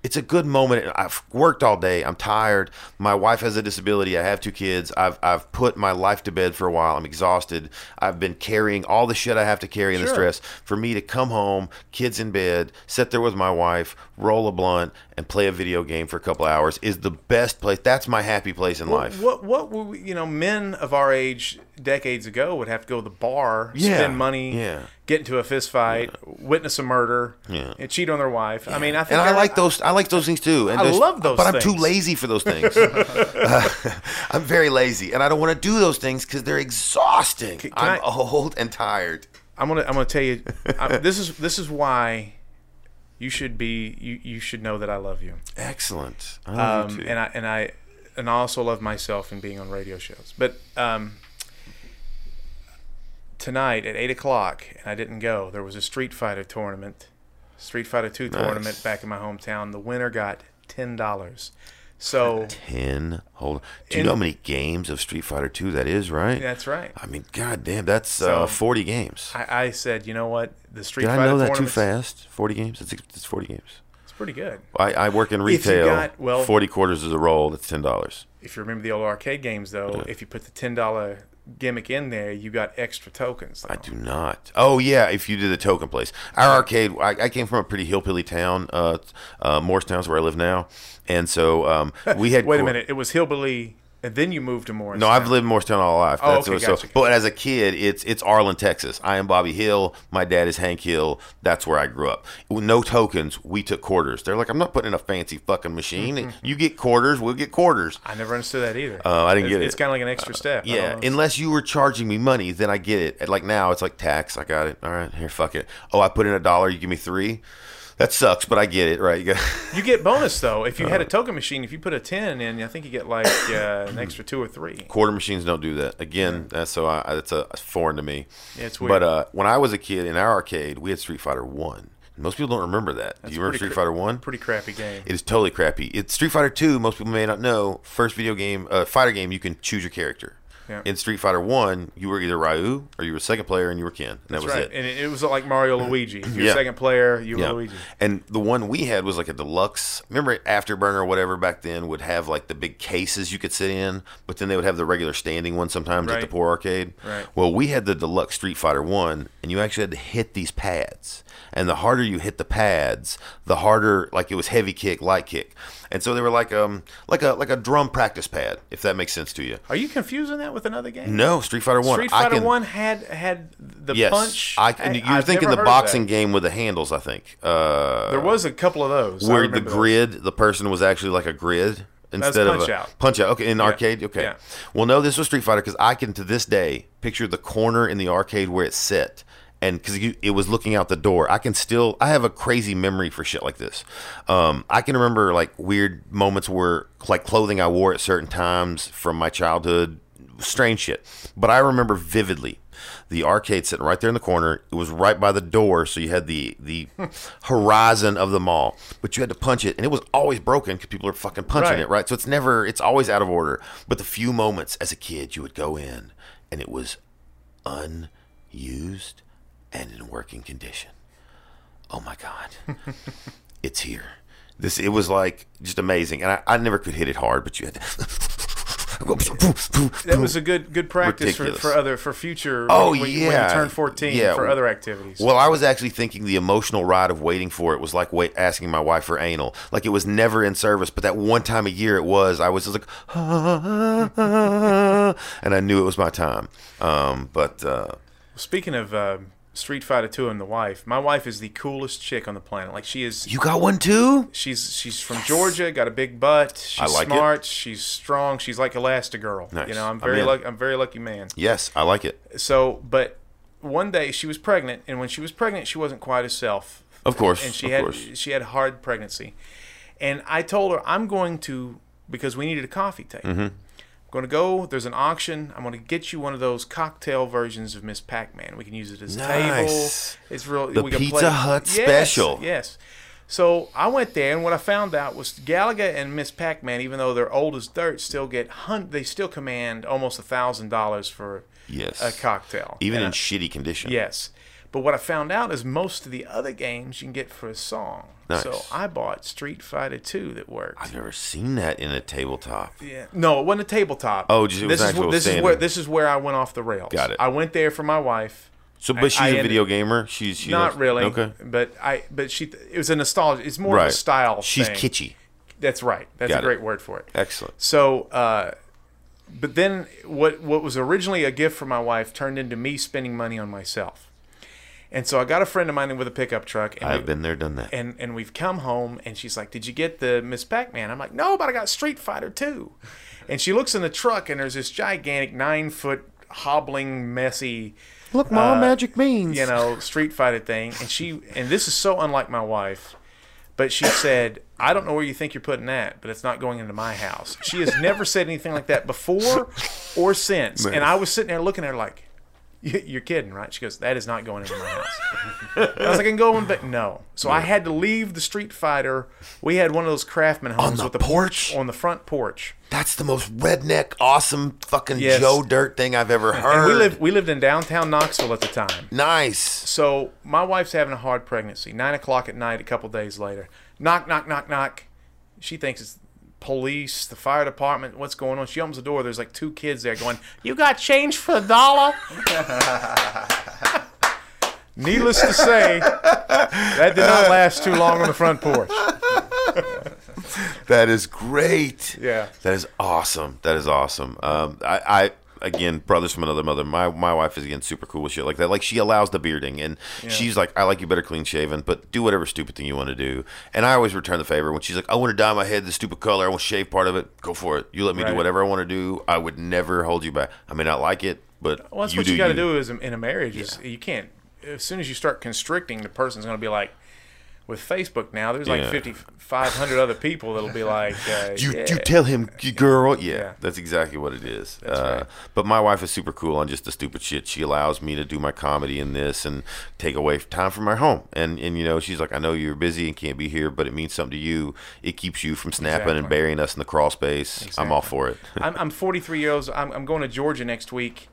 It's a good moment. I've worked all day. I'm tired. My wife has a disability. I have two kids. I've I've put my life to bed for a while. I'm exhausted. I've been carrying all the shit I have to carry in the Sure. stress. For me to come home, kids in bed, sit there with my wife, roll a blunt, and play a video game for a couple hours is the best place. That's my happy place in life. What what were we, you know men of our age decades ago would have to go to the bar, Yeah, spend money, yeah. Get into a fist fight, witness a murder, Yeah. and cheat on their wife. I mean, I think and I like those. I like those things too. And I love those but I'm too lazy for those things. Uh, I'm very lazy, and I don't want to do those things because they're exhausting. can I'm I- old and tired. I'm gonna I'm gonna tell you I, this is this is why you should be you, you should know that I love you. Excellent. I love Um, you too. and I and I and I also love myself and being on radio shows. But um, tonight at eight o'clock, and I didn't go. There was a Street Fighter tournament, Street Fighter Two tournament back in my hometown. The winner got ten dollars. So Ten. Hold on. Do you In- know how many games of Street Fighter Two that is? Right. that's right. I mean, god damn, that's So- uh, 40 games. I, I said, you know what? The Street Did I know that too fast? 40 games? It's, it's 40 games. It's pretty good. I, I work in retail. got- well- 40 quarters is a roll. That's $10. If you remember the old arcade games, though, if you put the ten dollar gimmick in there, you got extra tokens. Though. I do not. Oh yeah, if you did the token place, our arcade. I, I came from a pretty hillbilly town, uh, uh, Morristown's where I live now, and so um, we had. Wait a minute. It was Hillbilly, and then you moved to Morris. No, I've lived in Morristown all my life. Oh, That's okay, what- so, gotcha. but as a kid, it's it's Arlen, Texas. I am Bobby Hill. My dad is Hank Hill. That's where I grew up. With No tokens. We took quarters. They're like, I'm not putting in a fancy fucking machine. you get quarters. We'll get quarters. I never understood that either. Uh, I didn't it's, get it. It's kind of like an extra step. I Yeah, unless you were charging me money, then I get it. Like now, it's like tax. I got it. All right, here, fuck it. Oh, I put in a dollar. You give me three. That sucks, but I get it. Right? You get bonus though if you had a token machine. If you put a ten in, I think you get like uh, an extra two or three. Quarter machines don't do that. Again, that's so I, that's a foreign to me. Yeah, it's weird. But uh, when I was a kid in our arcade, we had Street Fighter One. Most people don't remember that. Do you remember Street cra- Fighter One? Pretty crappy game. It is totally crappy. It's Street Fighter Two. Most people may not know. First video game, uh, fighter game, you can choose your character. Yeah. In Street Fighter One, you were either Ryu or you were second player and you were Ken. And that That's was right. it. And it, was like Mario uh, Luigi. If you're Yeah. second player, you were Yeah. Luigi. And the one we had was like a deluxe. Remember Afterburner or whatever back then would have like the big cases you could sit in, but then they would have the regular standing one sometimes at the poor arcade. Right. Well, we had the deluxe Street Fighter one, and you actually had to hit these pads. And the harder you hit the pads, the harder like it was heavy kick, light kick. And so they were like um like a like a drum practice pad, if that makes sense to you. Are you confusing that with another game? No, Street Fighter one. Street Fighter can- One had had the Yes, punch. I can. You're I've thinking the boxing game with the handles, I think. Uh, There was a couple of those. Where the remember those. grid, the person was actually like a grid instead of Punch a Out. punch out. Okay, in arcade. Okay. Yeah. Well, no, this was Street Fighter because I can to this day picture the corner in the arcade where it's set and because it was looking out the door, I can still I have a crazy memory for shit like this. Um, I can remember like weird moments where like clothing I wore at certain times from my childhood, strange shit. But I remember vividly the arcade sitting right there in the corner. It was right by the door, so you had the the horizon of the mall, but you had to punch it, and it was always broken because people are fucking punching Right. it, right? So it's never, it's always out of order. But the few moments as a kid, you would go in, and it was unused and in working condition. Oh my god, it's here. This it was like just amazing, and I, I never could hit it hard, but you had to. That was a good good practice for, Ridiculous. for other for future. Oh, when, when yeah. you turn fourteen Yeah. for other activities. Well, I was actually thinking the emotional ride of waiting for it was like wait asking my wife for anal. Like it was never in service, but that one time a year it was. I was just like, and I knew it was my time. Um, but uh, Speaking of uh, Street Fighter Two and the wife, my wife is the coolest chick on the planet. Like she is. you got one too? She's she's from Georgia, got a big butt. She's I like it. smart. She's strong. She's like Elastigirl. Nice. You know, I'm I'm very lucky. I'm a very lucky man. Yes, I like it. So, but one day she was pregnant, and when she was pregnant, she wasn't quite herself. Of course, and she had course. she had hard pregnancy, and I told her I'm going to because we needed a coffee table. Mm-hmm. I'm going to go. There's an auction. I'm going to get you one of those cocktail versions of Miss Pac-Man. We can use it as a Nice. table. It's real. The we can Pizza play- Hut Yes, special. Yes. So I went there, and what I found out was Galaga and Miss Pac-Man, even though they're old as dirt, still get hunt. they still command almost a thousand dollars for Yes, a cocktail. even And in I- shitty condition. Yes. But what I found out is most of the other games you can get for a song. Nice. So I bought Street Fighter 2 that worked. I've never seen that in a tabletop. Yeah. No, it wasn't a tabletop. Oh, just- it this is where, this is where this is where I went off the rails. Got it. I went there for my wife. So, I- but she's I a video gamer. She's she Not really. Okay, But I but she it was a nostalgia. It's more of a style She's thing. kitschy. That's right. That's Got a it. great word for it. Excellent. So, uh, but then what what was originally a gift for my wife turned into me spending money on myself. And so I got a friend of mine with a pickup truck, and I've we- been there, done that. and and we've come home and she's like, "Did you get the Miss Pac-Man?" I'm like, "No, but I got Street Fighter 2." And she looks in the truck and there's this gigantic nine foot hobbling messy Look, Mom, uh, magic means you know Street Fighter thing. And she and this is so unlike my wife, but she said, "I don't know where you think you're putting that, but it's not going into my house." She has never said anything like that before or since. And I was sitting there looking at her like. "You- You're kidding, right? She goes, "That is not going into my house." I was like, "I can go in, but no." So I had to leave the Street Fighter. We had one of those Craftsman homes with the porch? on the front porch. That's the most redneck, awesome, fucking Yes. Joe Dirt thing I've ever heard. And we lived we lived in downtown Knoxville at the time. nice. So my wife's having a hard pregnancy. Nine o'clock at night, a couple days later. Knock, knock, knock, knock. She thinks it's police, the fire department. What's going on? She opens the door. There's like two kids there going, "You got change for a dollar?" Needless to say, that did not last too long on the front porch. That is great. Yeah. That is awesome. That is awesome. Um, I, I again, brothers from another mother. My my wife is again super cool with shit like that. Like she allows the bearding, and she's like, I like you better clean shaven, but do whatever stupid thing you want to do. And I always return the favor when she's like, I want to dye my head the stupid color. I want to shave part of it. Go for it. You let me do whatever I want to do. I would never hold you back. I may not like it, but Well, that's you what do you got to you. do is in a marriage is you can't. As soon as you start constricting, the person's going to be like. With Facebook now, there's like Yeah. 5,500 other people that'll be like, uh, You, yeah. you tell him, girl. Yeah, Yeah. that's exactly what it is. uh, right. But my wife is super cool on just the stupid shit. She allows me to do my comedy in this and take away time from my home. And and you know, she's like, I know you're busy and can't be here, but it means something to you. It keeps you from snapping and burying us in the crawl space. I'm all for it. I'm, I'm 43 years. I'm, I'm going to Georgia next week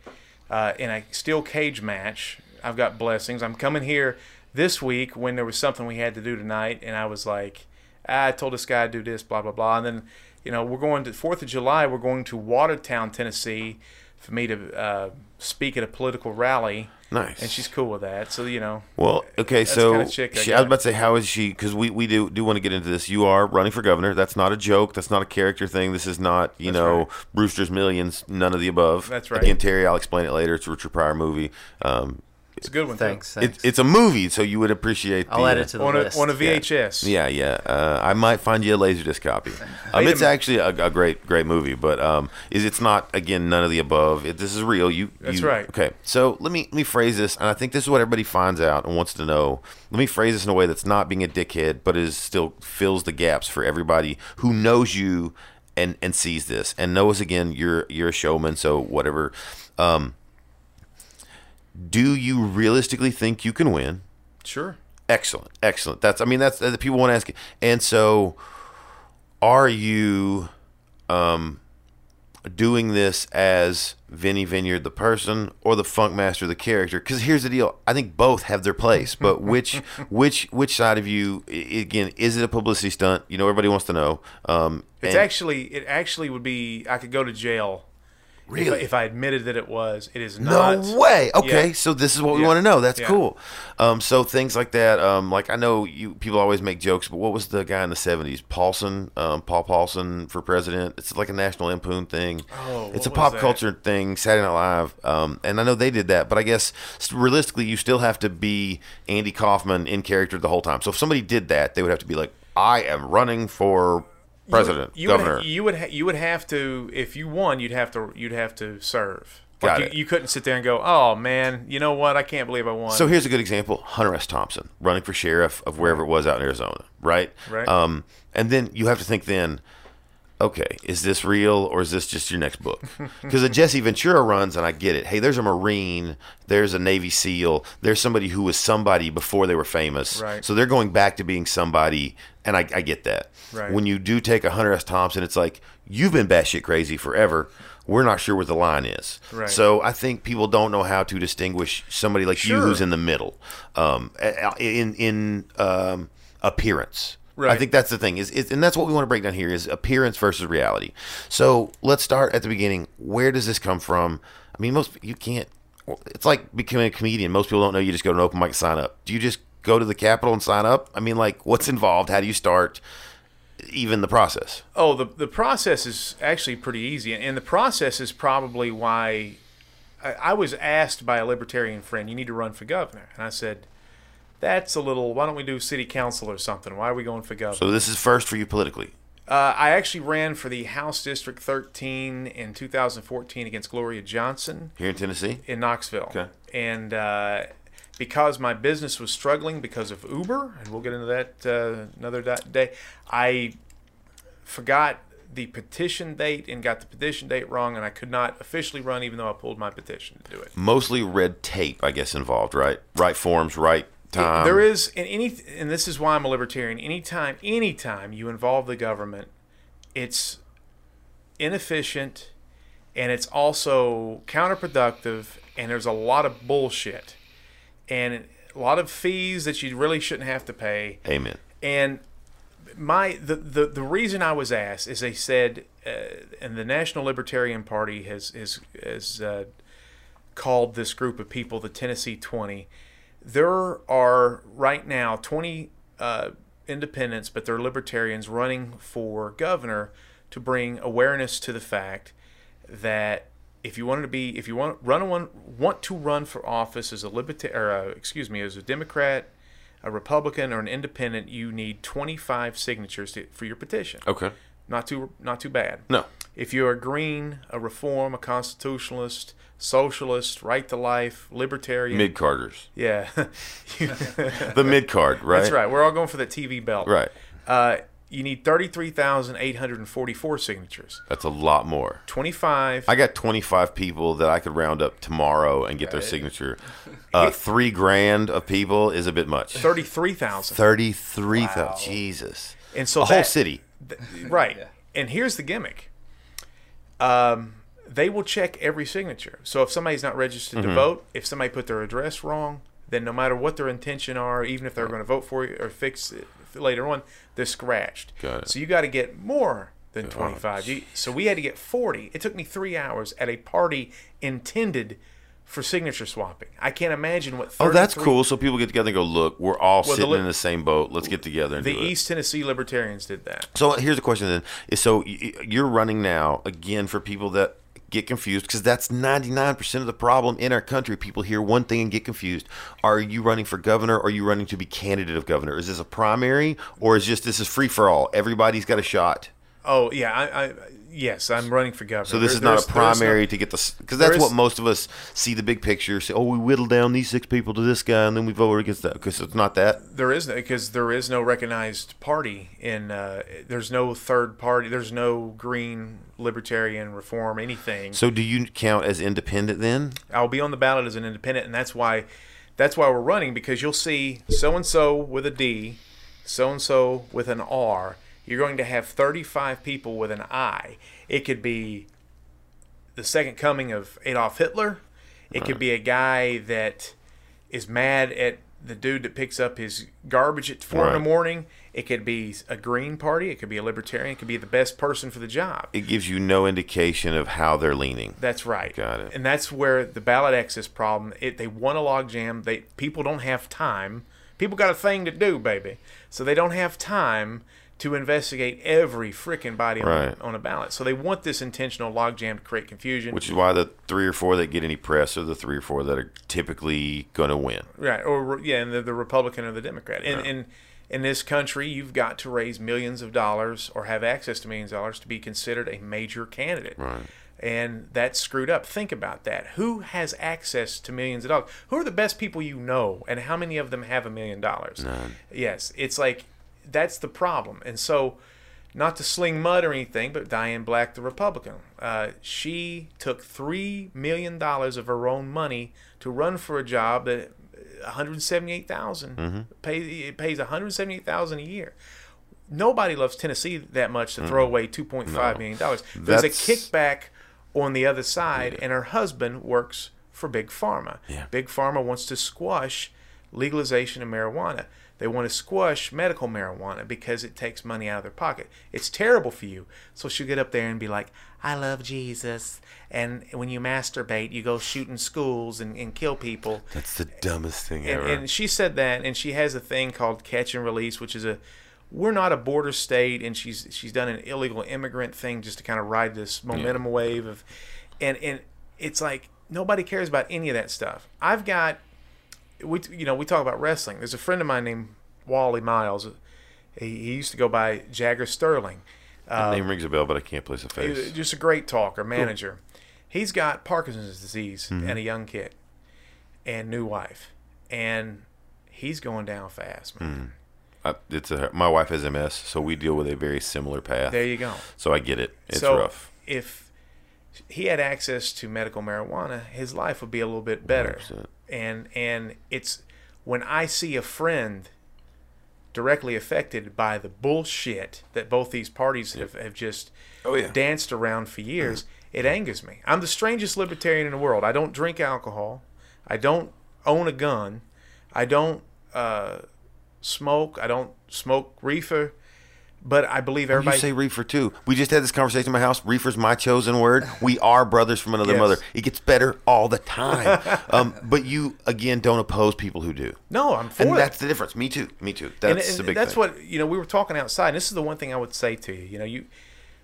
uh, in a steel cage match. I've got blessings. I'm coming here this week when there was something we had to do tonight, and I was like, ah, I told this guy to do this, blah blah blah. And then, you know, we're going to Fourth of July. We're going to Watertown, Tennessee, for me to uh, speak at a political rally. Nice. And she's cool with that. So you know, Well, okay, so kinda chick I she, I was about to say, how is she? Because we, we do do want to get into this. You are running for governor. That's not a joke. That's not a character thing. This is not, you That's know, right. Brewster's Millions. None of the above. That's right. Again, Terry, I'll explain it later. It's a Richard Pryor movie. Um, It's a good one. Thanks. thanks. It, it's a movie, so you would appreciate. I'll the, add it to the On a, list. on a VHS. Yeah, yeah. Uh, I might find you a laserdisc copy. Um, Wait a it's actually a, a great, great movie, but um, is it's not again none of the above. It, this is real. You. That's you- right. Okay, so let me let me phrase this, and I think this is what everybody finds out and wants to know. Let me phrase this in a way that's not being a dickhead, but is still fills the gaps for everybody who knows you and and sees this and knows again you're you're a showman. So whatever. Um, do you realistically think you can win? Sure. Excellent, excellent. That's I mean that's the people want to ask. And so, are you um, doing this as Vinny Vineyard the person or the Funk Master the character? Because here's the deal: I think both have their place, but which which which side of you again is it a publicity stunt? You know, everybody wants to know. Um, It's and- actually it actually would be I could go to jail. If Really? If, I admitted that it was, it is not. No way. Okay, Yeah. so this is what we Yeah. want to know. That's Yeah. cool. Um, so things like that. Um, like I know you people always make jokes, but what was the guy in the seventies? Paulsen, um, Paul Paulsen for president. It's like a national lampoon thing. Oh, it's a pop that? culture thing. Saturday Night Live. Um, and I know they did that, but I guess realistically, you still have to be Andy Kaufman in character the whole time. So if somebody did that, they would have to be like, I am running for president, you governor. Would, you would ha- you would have to if you won, you'd have to you'd have to serve. Like Got you, it. you couldn't sit there and go, "Oh man, you know what? I can't believe I won." So here's a good example: Hunter S. Thompson running for sheriff of wherever it was out in Arizona, right? Right. Um, and then you have to think then, okay, is this real or is this just your next book? Because a Jesse Ventura runs, and I get it. Hey, there's a Marine, there's a Navy SEAL, there's somebody who was somebody before they were famous. Right. So they're going back to being somebody, and I, I get that. Right. When you do take a Hunter S. Thompson, it's like you've been batshit crazy forever. We're not sure what the line is. Right. So I think people don't know how to distinguish somebody like you who's in the middle, um, in in um, appearance. I think that's the thing is, is, and that's what we want to break down here is appearance versus reality. So let's start at the beginning. Where does this come from? I mean, most you can't. It's like becoming a comedian. Most people don't know you just go to an open mic and sign up. Do you just go to the Capitol and sign up? I mean, like, what's involved? How do you start? Even the process. Oh, the the process is actually pretty easy, and the process is probably why I, I was asked by a libertarian friend, "You need to run for governor," and I said, "That's a little. Why don't we do city council or something? Why are we going for governor?" So this is first for you politically. Uh, I actually ran for the House District 13 in 2014 against Gloria Johnson Here in Tennessee. in Knoxville. Okay. And uh, because my business was struggling because of Uber, and we'll get into that uh, another day, I forgot the petition date and got the petition date wrong, and I could not officially run even though I pulled my petition to do it. Mostly red tape, I guess, involved, right? Right forms, right time. there is and any and this is why I'm a libertarian. Anytime anytime you involve the government, it's inefficient and it's also counterproductive and there's a lot of bullshit and a lot of fees that you really shouldn't have to pay. Amen. And my the, the, the reason I was asked is they said, uh, and the National Libertarian Party has has has uh, called this group of people the Tennessee Twenty. There are right now twenty uh, independents, but they're libertarians running for governor to bring awareness to the fact that if you wanted to be, if you want run one want to run for office as a libertarian, uh, excuse me, as a Democrat, a Republican, or an Independent, you need 25 signatures to, for your petition. Okay. Not too not too bad. No. If you're a Green, a Reform, a Constitutionalist, Socialist, Right to Life, Libertarian, Mid Carters. yeah, The mid card, right? that's right. We're all going for the TV belt. Right. Uh, you need 33,844 signatures. That's a lot more. 25. I got 25 people that I could round up tomorrow and get their signature. Uh, three grand of people is a bit much. 33,000. 33,000. Jesus. And so a whole that- city. Th- right. And here's the gimmick. Um, they will check every signature. So if somebody's not registered Mm-hmm. to vote, if somebody put their address wrong, then no matter what their intention are, even if they're going to vote for you or fix it later on, they're scratched. Got it. So you got to get more than 25. You, so we had to get 40. It took me three hours at a party intended for signature swapping. I can't imagine what. Oh, that's cool. So people get together and go, look, we're all Well, the sitting li- in the same boat. Let's get together and The. East Tennessee Libertarians did that. So here's the question then: Is so you're running now again for people that get confused because that's 99% of the problem in our country. People hear one thing and get confused. Are you running for governor or are you running to be candidate of governor? Is this a primary or is just this is free for all? Everybody's got a shot. Oh yeah, I, I yes, I'm running for governor. So this There- is not a there's no- primary to get the because that's is- what most of us see the big picture. Say, oh, we whittle down these six people to this guy, and then we vote against that because it's not that. There is because there is no recognized party in. Uh, there's no third party. There's no Green Libertarian Reform anything. So do you count as independent then? I'll be on the ballot as an independent, and that's why that's why we're running because you'll see so and so with a D, so and so with an R. You're going to have 35 people with an I. It could be the second coming of Adolf Hitler. It could be a guy that is mad at the dude that picks up his garbage at four in the morning. It could be a Green Party. It could be a Libertarian. It could be the best person for the job. It gives you no indication of how they're leaning. That's right. Got it. And that's where the ballot access problem. It, they want a logjam. They people don't have time. People got a thing to do, baby. So they don't have time to investigate every freaking body on, Right. on a ballot. So they want this intentional logjam to create confusion. Which is why the three or four that get any press are the three or four that are typically going to win. right or yeah, and the, the Republican or the Democrat. And and in this country, you've got to raise millions of dollars or have access to millions of dollars to be considered a major candidate. Right. And that's screwed up. Think about that. Who has access to millions of dollars? Who are the best people you know, and how many of them have a million dollars? None. Yes, it's like that's the problem. And so, not to sling mud or anything, but Diane Black, the Republican, uh, she took three million dollars of her own money to run for a job that one hundred seventy-eight thousand pay it pays one hundred seventy-eight thousand a year. Nobody loves Tennessee that much to throw away two point five million dollars. There's a kickback on the other side, and her husband works for Big Pharma. Yeah. Big Pharma wants to squash legalization of marijuana. They want to squash medical marijuana because it takes money out of their pocket. It's terrible for you. So she'll get up there and be like, I love Jesus. And when you masturbate, you go shoot in schools and, and kill people. That's the dumbest thing And, ever. and she said that, and she has a thing called catch and release, which is a we're not a border state, and she's she's done an illegal immigrant thing just to kind of ride this momentum wave of, and and it's like nobody cares about any of that stuff. I've got, we you know we talk about wrestling. There's a friend of mine named Wally Miles. He, he used to go by Jagger Sterling. That name rings a bell, but I can't place a face. just a great talker, manager. He's got Parkinson's disease Mm-hmm. and a young kid and new wife, and he's going down fast, man. I, it's a, my wife has MS, so we deal with a very similar path. There you go. So I get it. It's so rough. if he had access to medical marijuana, his life would be a little bit better. 100%. And and it's when I see a friend directly affected by the bullshit that both these parties have, have just Oh, yeah. danced around for years, it angers me. I'm the strangest libertarian in the world. I don't drink alcohol. I don't own a gun. I don't uh, smoke. I don't smoke reefer. But I believe everybody. You say reefer too. We just had this conversation in my house. Reefer's my chosen word. We are brothers from another Yes. mother. It gets better all the time. um, but you again don't oppose people who do. no, I'm for And it. that's the difference. Me too. Me too. and, That's and the big that's thing. what you know we were talking outside and this is the one thing i would say to you you know you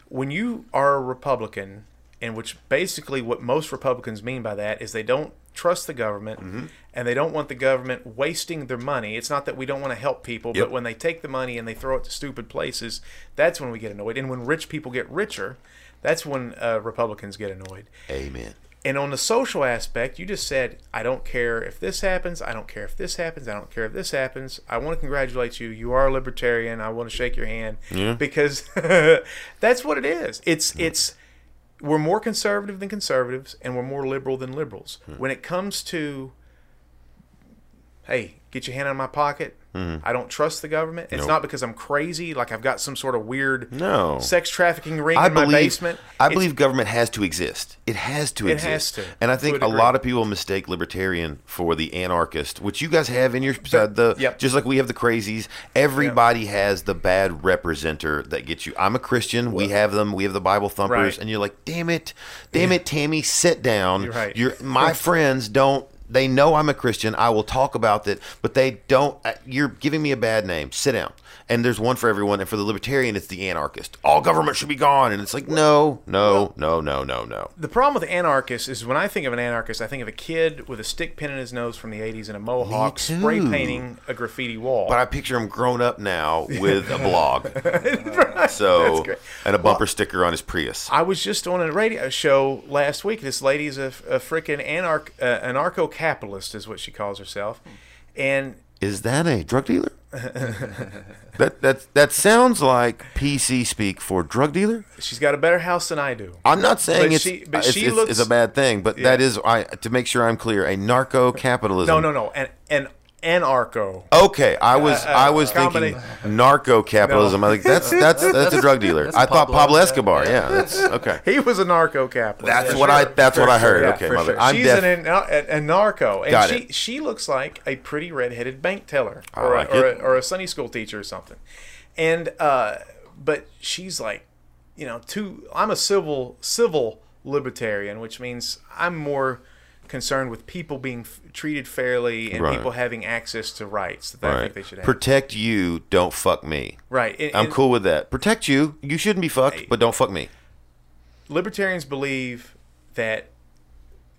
when you are a republican and which basically what most republicans mean by that is they don't trust the government Mm-hmm. And they don't want the government wasting their money it's not that we don't want to help people Yep. but when they take the money and they throw it to stupid places that's when we get annoyed and when rich people get richer that's when uh, republicans get annoyed Amen. and on the social aspect, you just said, I don't care if this happens. I don't care if this happens. I don't care if this happens. I want to congratulate you. You are a libertarian. I want to shake your hand Yeah. because that's what it is. It's it's we're more conservative than conservatives, and we're more liberal than liberals. When it comes to, hey, get your hand out of my pocket. Hmm. I don't trust the government. It's Nope. not because I'm crazy, like I've got some sort of weird No. sex trafficking ring I in my believe. basement. I It's- believe government has to exist. It has to It exist. has to, And I think a lot of people mistake libertarian for the anarchist, which you guys have in your side. Uh, the Yep. just like we have the crazies. Everybody has the bad representer that gets you. I'm a Christian. we have them. We have the Bible thumpers, Right. and you're like, damn it, damn it, Tammy, sit down. You're right. You're my friends don't they know I'm a Christian. I will talk about that, but they don't. uh, You're giving me a bad name. Sit down. And there's one for everyone. And for the libertarian, it's the anarchist. All government should be gone. And it's like, no, no, no, no, no, no. The problem with anarchists is when I think of an anarchist, I think of a kid with a stick pin in his nose from the 80s and a mohawk spray painting a graffiti wall. But I picture him grown up now with a blog. So and a bumper sticker on his Prius. I was just on a radio show last week. This lady is a, a freaking anarch, uh, anarcho-capitalist, is what she calls herself, and Is that a drug dealer? that that that sounds like PC speak for drug dealer. she's got a better house than I do. I'm not saying But it's, she- but it's, she it's- looks- it's a bad thing, but that Yeah. is I to make sure I'm clear a narco capitalism. No, no, no, an an anarcho. Okay, I was Uh, uh, I was combina- thinking narco capitalism. No. I think that's that's that's a drug dealer. I thought Pablo, Pablo yeah. Escobar. Yeah, that's okay. He was a narco-capitalist. That's for what I sure. that's what I heard. Yeah, okay, for my sure. I'm She's deaf. an, a, a narco, and Got she it. she looks like a pretty redheaded bank teller, or, like a, or, a, or a Sunday school teacher or something. And uh, but she's like, you know, too. I'm a civil civil libertarian, which means I'm more concerned with people being f- treated fairly and Right. people having access to rights that I think they should have. Protect you, don't fuck me. right. And- I'm and cool with that. Protect you. You shouldn't be fucked, but don't fuck me. libertarians believe that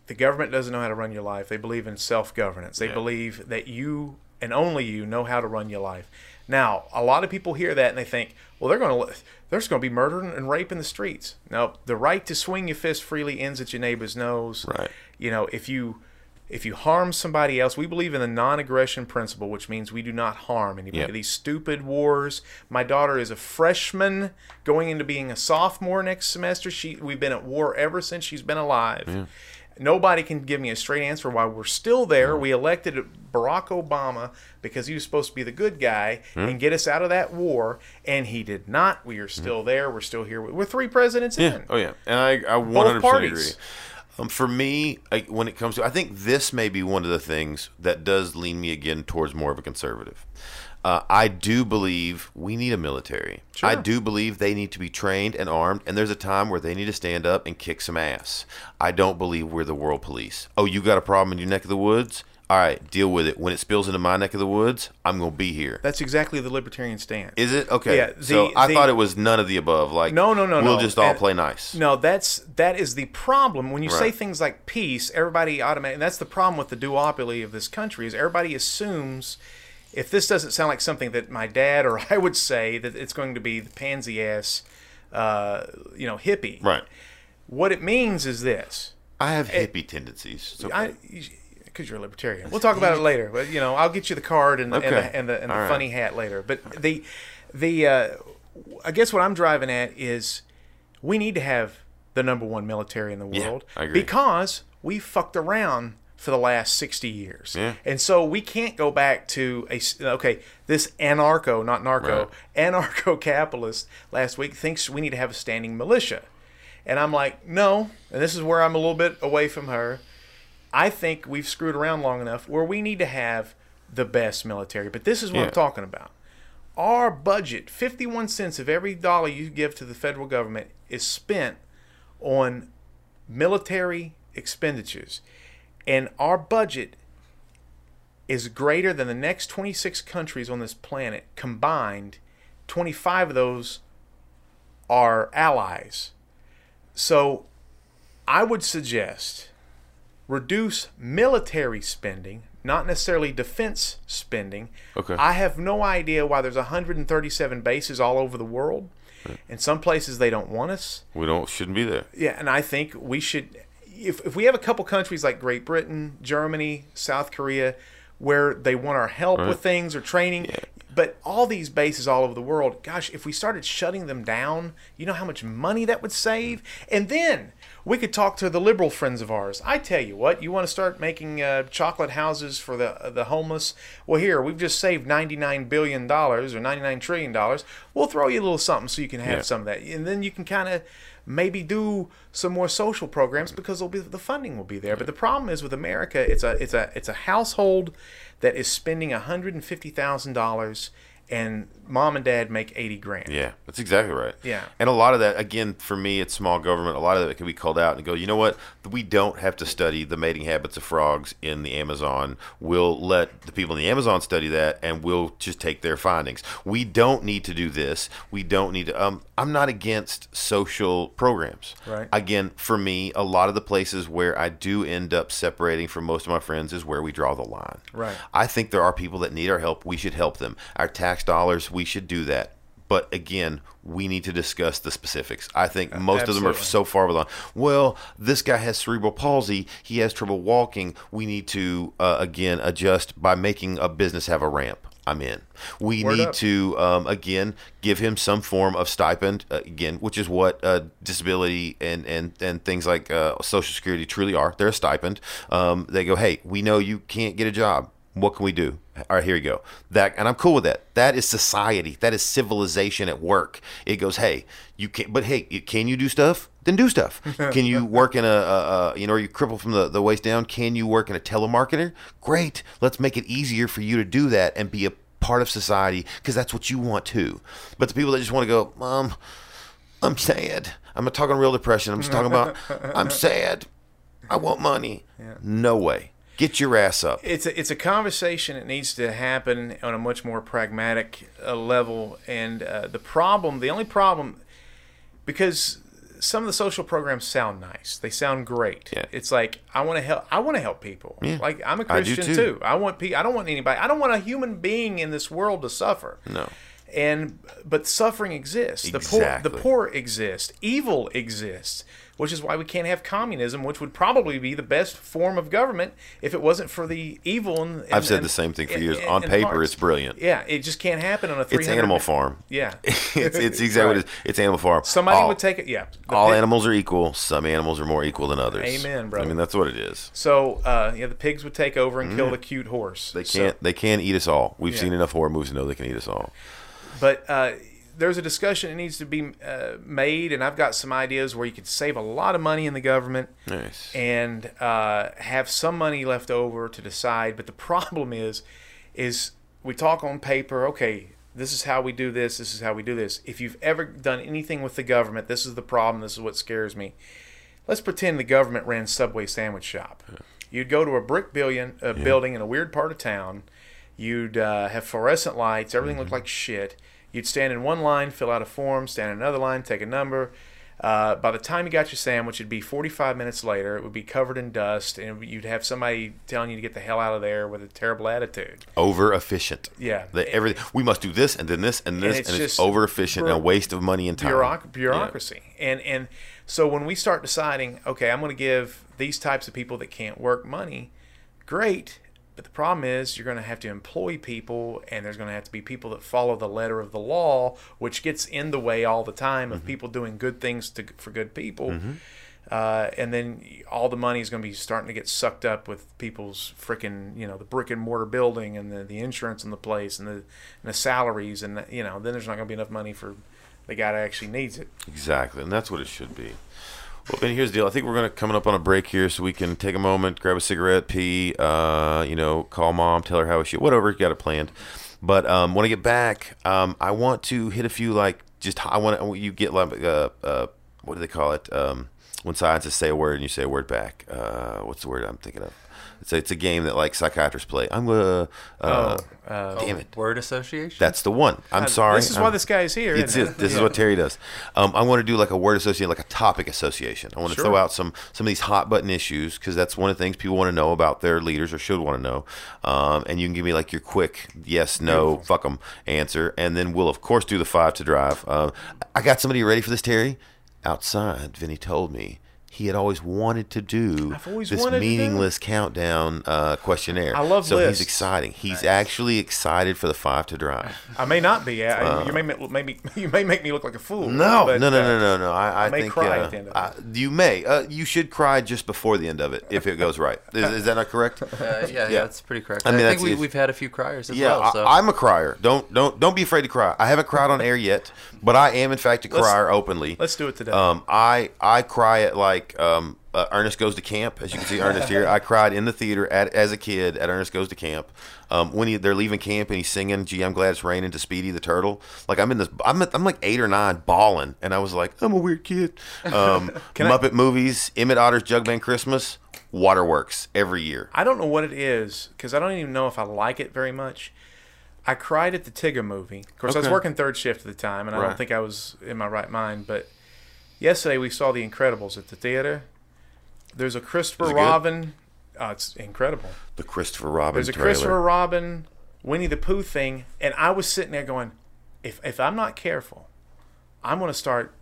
the government doesn't know how to run your life. They believe in self governance. They Yeah. believe that you and only you know how to run your life. Now, a lot of people hear that and they think, well, they're going to there's going to be murder and rape in the streets. No, the right to swing your fist freely ends at your neighbor's nose. Right. You know, if you if you harm somebody else, we believe in the non-aggression principle, which means we do not harm anybody. Yep. These stupid wars. My daughter is a freshman going into being a sophomore next semester. She we've been at war ever since she's been alive. Nobody can give me a straight answer why we're still there. Mm-hmm. We elected Barack Obama because he was supposed to be the good guy mm-hmm. and get us out of that war, and he did not. We are still mm-hmm. there. We're still here. We're three presidents in. Oh yeah, and I I 100 percent parties. agree. Um, for me, I, when it comes to, I think this may be one of the things that does lean me again towards more of a conservative. Uh, I do believe we need a military. I do believe they need to be trained and armed, and there's a time where they need to stand up and kick some ass. I don't believe we're the world police. Oh, you got a problem in your neck of the woods? All right, deal with it. When it spills into my neck of the woods, I'm gonna be here. That's exactly the libertarian stance. Is it okay? Yeah, so I the- thought it was none of the above. Like No, no, no, we'll no. just all And- play nice. No, that's that is the problem when you say things like peace. Everybody automatically. And that's the problem with the duopoly of this country is everybody assumes if this doesn't sound like something that my dad or I would say that it's going to be the pansy ass, uh, you know, hippie. Right. What it means is this. I have hippie tendencies. It's okay. I because you're a libertarian. We'll talk about it later. But you know, I'll get you the card and the, and the, and the, and the right. funny hat later. But the the uh, I guess what I'm driving at is we need to have the number one military in the Yeah, world agree. because we fucked around for the last 60 years. Yeah. And so we can't go back to a, okay, this anarcho, not narco, anarcho capitalist last week thinks we need to have a standing militia. And I'm like, no. And this is where I'm a little bit away from her. I think we've screwed around long enough where we need to have the best military. But this is what Yeah. I'm talking about. Our budget, 51 cents of every dollar you give to the federal government, is spent on military expenditures. And our budget is greater than the next 26 countries on this planet combined. 25 of those are allies. So I would suggest reduce military spending, not necessarily defense spending. Okay. I have no idea why there's 137 bases all over the world. In some places they don't want us. we don't shouldn't be there. Yeah, and I think we should if if we have a couple countries like Great Britain, Germany, South Korea where they want our help with things or training, but all these bases all over the world, gosh, if we started shutting them down, you know how much money that would save? And then we could talk to the liberal friends of ours. I tell you what, you want to start making uh, chocolate houses for the the homeless? Well, here we've just saved ninety nine billion dollars or ninety nine trillion dollars. We'll throw you a little something so you can have Yeah. some of that, and then you can kind of maybe do some more social programs because be, the funding will be there. But the problem is with America, it's a it's a it's a household that is spending hundred and fifty thousand dollars, and mom and dad make eighty grand. Yeah, that's exactly right. Yeah. And a lot of that, again, for me, it's small government. A lot of that can be called out and go, you know what? We don't have to study the mating habits of frogs in the Amazon. We'll let the people in the Amazon study that and we'll just take their findings. We don't need to do this. We don't need to. Um, I'm not against social programs. Right. Again, for me, a lot of the places where I do end up separating from most of my friends is where we draw the line. Right. I think there are people that need our help. We should help them. Our tax dollars, we should do that. But again, we need to discuss the specifics. I think most of them are so far along. Well, this guy has cerebral palsy. He has trouble walking. We need to uh, again adjust by making a business have a ramp. I'm in. We Word need up. to um, again give him some form of stipend uh, again, which is what uh, disability and and and things like uh, Social Security truly are. They're a stipend. Um, they go, hey, we know you can't get a job. What can we do? All right, here you go. That and I'm cool with that. That is society. That is civilization at work. It goes, hey, you can't. But hey, can you do stuff? Then do stuff. Can you work in a, a, a you know, are you crippled from the, the waist down? Can you work in a telemarketer? Great. Let's make it easier for you to do that and be a part of society because that's what you want too. But the people that just want to go, Mom, I'm sad. I'm not talking real depression. I'm just talking about I'm sad. I want money. No way. Get your ass up. it's a, it's a conversation that needs to happen on a much more pragmatic uh, level. And uh, the problem, the only problem, because some of the social programs sound nice, they sound great. Yeah. It's like I want to help. I want to help people. Yeah. Like I'm a Christian too. too. I want pe- I don't want anybody. I don't want a human being in this world to suffer. No. And but suffering exists. The Exactly. poor the poor exist. Evil exists. Which is why we can't have communism, which would probably be the best form of government if it wasn't for the evil. And, I've said and- the same thing for years. and- On paper, it's brilliant. Yeah, it just can't happen on a 300. It's Animal Farm. Yeah, it's it's exactly what it is. It's Animal Farm. Somebody all, would take it. Yeah, all pig- animals are equal. Some animals are more equal than others. Amen, bro. I mean, that's what it is. So uh, yeah, the pigs would take over and kill the cute horse. Mm-hmm. They can't. they can eat us all. We've Yeah. seen enough horror movies to know they can eat us all. But uh, there's a discussion that needs to be uh, made, and I've got some ideas where you could save a lot of money in the government Nice. and uh, have some money left over to decide. But the problem is, is we talk on paper. Okay, this is how we do this. This is how we do this. If you've ever done anything with the government, this is the problem. This is what scares me. Let's pretend the government ran Subway sandwich shop. You'd go to a brick billion, uh, building in a weird part of town. You'd uh, have fluorescent lights. Everything looked like shit. You'd stand in one line, fill out a form, stand in another line, take a number. Uh, by the time you got your sandwich, it'd be 45 minutes later. It would be covered in dust, and you'd have somebody telling you to get the hell out of there with a terrible attitude. Over efficient. Yeah. The, everything. We must do this and then this and this, and it's it's, over efficient and a waste of money and time. Bureauc- bureaucracy. And and so when we start deciding, okay, I'm going to give these types of people that can't work money, great. But the problem is you're going to have to employ people, and there's going to have to be people that follow the letter of the law, which gets in the way all the time Mm-hmm. of people doing good things to, for good people. Uh, and then all the money is going to be starting to get sucked up with people's freaking, you know, the brick and mortar building and the, the insurance in the place and the, and the salaries. And, the, you know, then there's not going to be enough money for the guy that actually needs it. Exactly, and that's what it should be. Well, Ben, here's the deal. I think we're gonna coming up on a break here, so we can take a moment, grab a cigarette, pee, uh, you know, call mom, tell her how she, whatever you got it planned. But um, when I get back, um, I want to hit a few like just I want you get like uh, uh, what do they call it? Um, when scientists say a word and you say a word back. Uh, what's the word I'm thinking of? It's a, it's a game that like psychiatrists play. I'm gonna. Uh, damn it. Word association. That's the one. I'm sorry. This is why I'm- this guy is here. it's it. This is what Terry does. Um, I want to do like a word association, like a topic association. I want to Sure. throw out some some of these hot button issues because that's one of the things people want to know about their leaders or should want to know. Um, and you can give me like your quick yes, no, fuck them answer, and then we'll of course do the five to drive. Um, I got somebody ready for this, Terry. Outside, Vinny told me. He had always wanted to do always this wanted to do meaningless countdown uh, questionnaire. I love so lists. he's exciting. He's actually excited for the five to drive. I may not be. I, you may ma- maybe you may make me look like a fool. No, but, no, no, uh, no, no, no. I, I, may think cry uh, at the end of uh, you may. Uh, you should cry just before the end of it if it goes right. Is, is that not correct? Uh, yeah, yeah, that's pretty correct. I I, mean, think we, we've had a few criers as yeah, well. So. I, am a crier. Don't don't don't be afraid to cry. I haven't cried on air yet, but I am in fact a Let's- crier openly. Let's do it today. Um, I I cry at like um uh, Ernest Goes to Camp. As you can see, Ernest here. I cried in the theater at, as a kid at Ernest Goes to Camp. Um, when he, they're leaving camp and he's singing "Gee, I'm glad it's raining" to Speedy the turtle. Like I'm in this, I'm, I'm like eight or nine, bawling, and I was like, I'm a weird kid. Um, Muppet movies, Emmet Otter's Jug-Band Christmas, Waterworks every year. I don't know what it is because I don't even know if I like it very much. I cried at the Tigger movie. Of course, I was working third shift at the time, and I don't think I was in my right mind. But yesterday we saw The Incredibles at the theater. There's a Christopher? Robin. Oh, it's incredible. The Christopher Robin There's a trailer. Christopher Robin, Winnie the Pooh thing, and I was sitting there going, if if I'm not careful, I'm gonna start.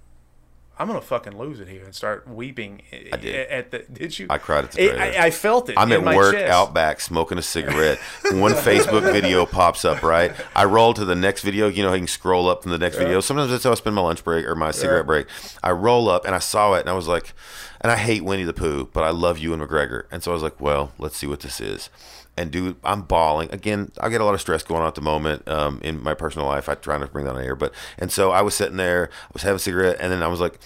I'm gonna fucking lose it here and start weeping. I did. At the, did you? I cried at the It- I, I felt it. I'm at work chest. out back smoking a cigarette. One Facebook video pops up, right? I roll to the next video. You know, you can scroll up from the next video. Sometimes that's how I spend my lunch break or my cigarette break. I roll up and I saw it and I was like, and I hate Winnie the Pooh, but I love Ewan McGregor. And so I was like, well, let's see what this is. And dude, I'm bawling again. I get a lot of stress going on at the moment um, in my personal life. I try not to bring that on air, but and so I was sitting there, I was having a cigarette, and then I was like,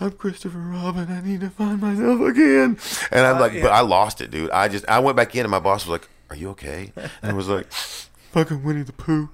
I'm Christopher Robin. I need to find myself again. And I'm like, but I lost it, dude. I just, I went back in and my boss was like, Are you okay? And I was like, Fucking Winnie the Pooh.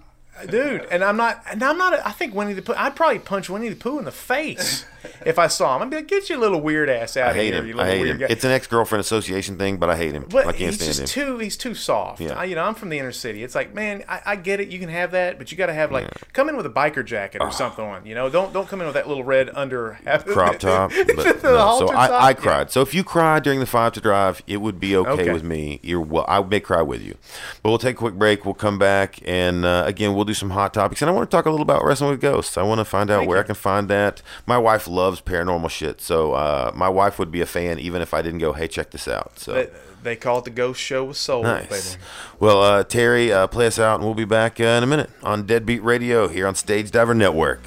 dude. And I'm not. And I'm not. I think Winnie the Pooh. I'd probably punch Winnie the Pooh in the face if I saw him. I'd be like, "Get your little weird ass out I hate here, him. you I hate him. guy." It's an ex girlfriend association thing, but I hate him. But I can't he's stand just him. too he's too soft. Yeah. I, you know, I'm from the inner city. It's like, man, I, I get it. You can have that, but you got to have like come in with a biker jacket or something on. You know, don't don't come in with that little red under crop top. But The no. So halter top? I, I Yeah. cried. So if you cried during the five to drive, it would be okay, Okay. with me. You're well. I may cry with you, but we'll take a quick break. We'll come back and uh, again we'll do some hot topics. And I want to talk a little about wrestling with ghosts. I want to find out Thank where you. I can find that. My wife loves paranormal shit, so uh, my wife would be a fan even if I didn't go. Hey, check this out. So. They, they call it the Ghost Show with Soul, Nice. baby. Well, uh, Terry, uh, play us out, and we'll be back uh, in a minute on Deadbeat Radio here on Stage Diver Network.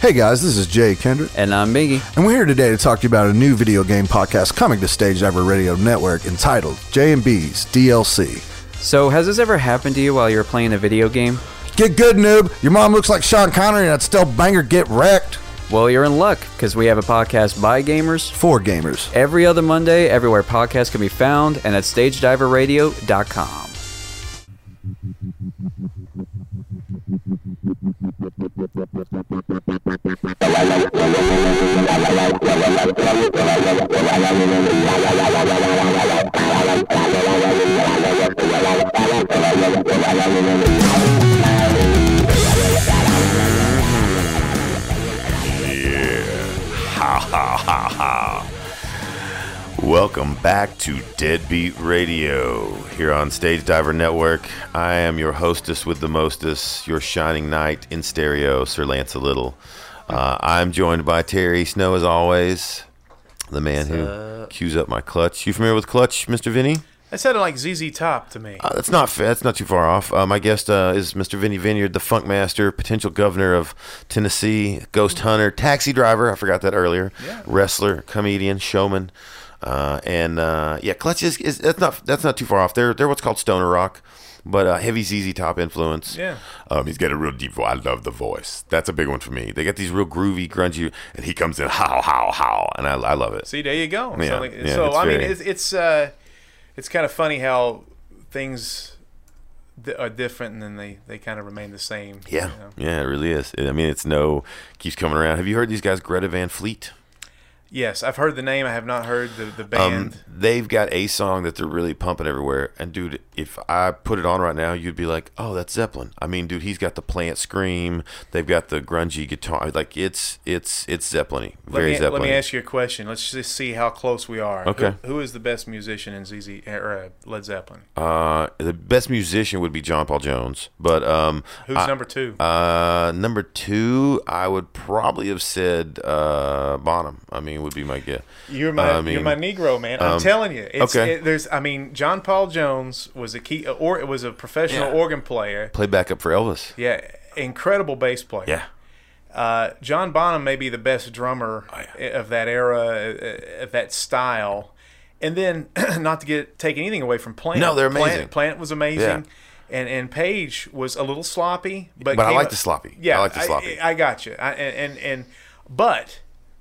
Hey guys, this is Jay Kendrick, And I'm Biggie. and we're here today to talk to you about a new video game podcast coming to Stage Diver Radio Network entitled J&B's DLC. So, has this ever happened to you while you were playing a video game? Get good, noob! Your mom looks like Sean Connery and that stealth banger Get Wrecked! Well, you're in luck because we have a podcast by gamers For gamers. every other Monday, everywhere podcasts can be found, and at stagediverradio.com. Welcome back to Deadbeat Radio here on Stage Diver Network. I am your hostess with the mostest, your shining knight in stereo, Sir Lance a Little. Uh, I'm joined by Terry Snow as always, the man who cues up my clutch. You familiar with clutch, Mr. Vinny? That sounded like ZZ Top to me. Uh, that's not that's not too far off. Uh, my guest uh, is Mr. Vinny Vineyard, the Funk Master, potential governor of Tennessee, ghost hunter, taxi driver. I forgot that earlier. Yeah. Wrestler, comedian, showman, uh, and uh, yeah, Clutch is, is that's not that's not too far off. They're they're what's called stoner rock, but uh, heavy ZZ Top influence. Yeah. Um, he's got a real deep voice. I love the voice. That's a big one for me. They got these real groovy, grungy, and he comes in how how how, and I, I love it. See, there you go. Yeah, so, like- yeah, so I mean, it's it's uh, it's kind of funny how things are different and then they they kind of remain the same. Yeah, you know? yeah, it really is. I mean, it's no keeps coming around. Have you heard these guys, Greta Van Fleet? Yes, I've heard the name. I have not heard the the Um, band. they've got a song that they're really pumping everywhere. And dude, if I put it on right now, you'd be like, "Oh, that's Zeppelin." I mean, dude, he's got the plant scream. They've got the grungy guitar. Like it's it's it's Zeppelin. let Very me Zeppelin. let me ask you a question. Let's just see how close we are. Okay. Who, who is the best musician in ZZ or uh, Led Zeppelin? uh, the best musician would be John Paul Jones, but um, Who's I- number two? Uh, number two, I would probably have said uh, Bonham. I mean, would be my guess. You're my I mean, you're my Negro man. I'm um, telling you, it's, okay. it, there's. I mean, John Paul Jones was a key, or it was a professional Yeah. organ player. Play backup for Elvis. Yeah, incredible bass player. Yeah. Uh, John Bonham may be the best drummer Oh, of that era, uh, of that style. and then not to get take anything away from Plant. No, they're amazing. Plant, was amazing. Yeah. And and Page was a little sloppy, but But I like up- the sloppy. Yeah, I like the sloppy. I, got you. I, and, and and but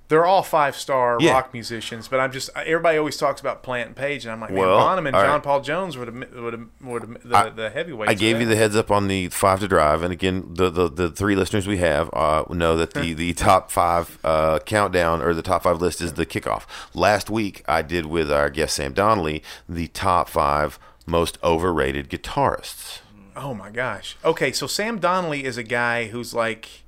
they're all five star Yeah. rock musicians. But I'm just everybody always talks about Plant and Page, and I'm like, man, Well, Bonham and John right. Paul Jones were the were the, were the, the, I- the heavyweights. I gave you the heads up on the five to drive, and again, the the, the three listeners we have uh, know that the, the top five uh, countdown or the top five list is the kickoff. Last week, I did with our guest Sam Donnelly the top five most overrated guitarists. Oh my gosh. Okay, so Sam Donnelly is a guy who's like,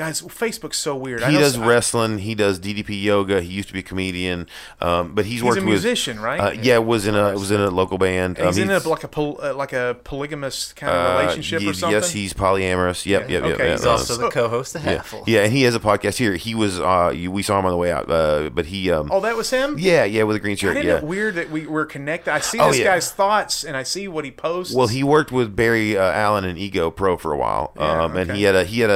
guys, Facebook's so weird. He know does s- wrestling. He does DDP yoga. He used to be a comedian, um, but he's, He's worked a with musician, right? Uh, yeah, was in a was in a local band. He's Um, in a, like a pol- uh, like a polygamous kind of uh, relationship ye- or something. Yes, he's polyamorous. Yep, Yeah, yep, yep. okay, yep. he's He's Uh, also the co-host of yeah, Halfle. yeah, and he has a podcast here. He was uh, you, we saw him on the way out, uh, but he um, oh, that was him. yeah, yeah, with a green I shirt. didn't Yeah. know weird that we were connected. I see Oh, this yeah. guy's thoughts and I see what he posts. Well, he worked with Barry uh, Allen and Ego Pro for a while, Yeah, um, and he had a he had a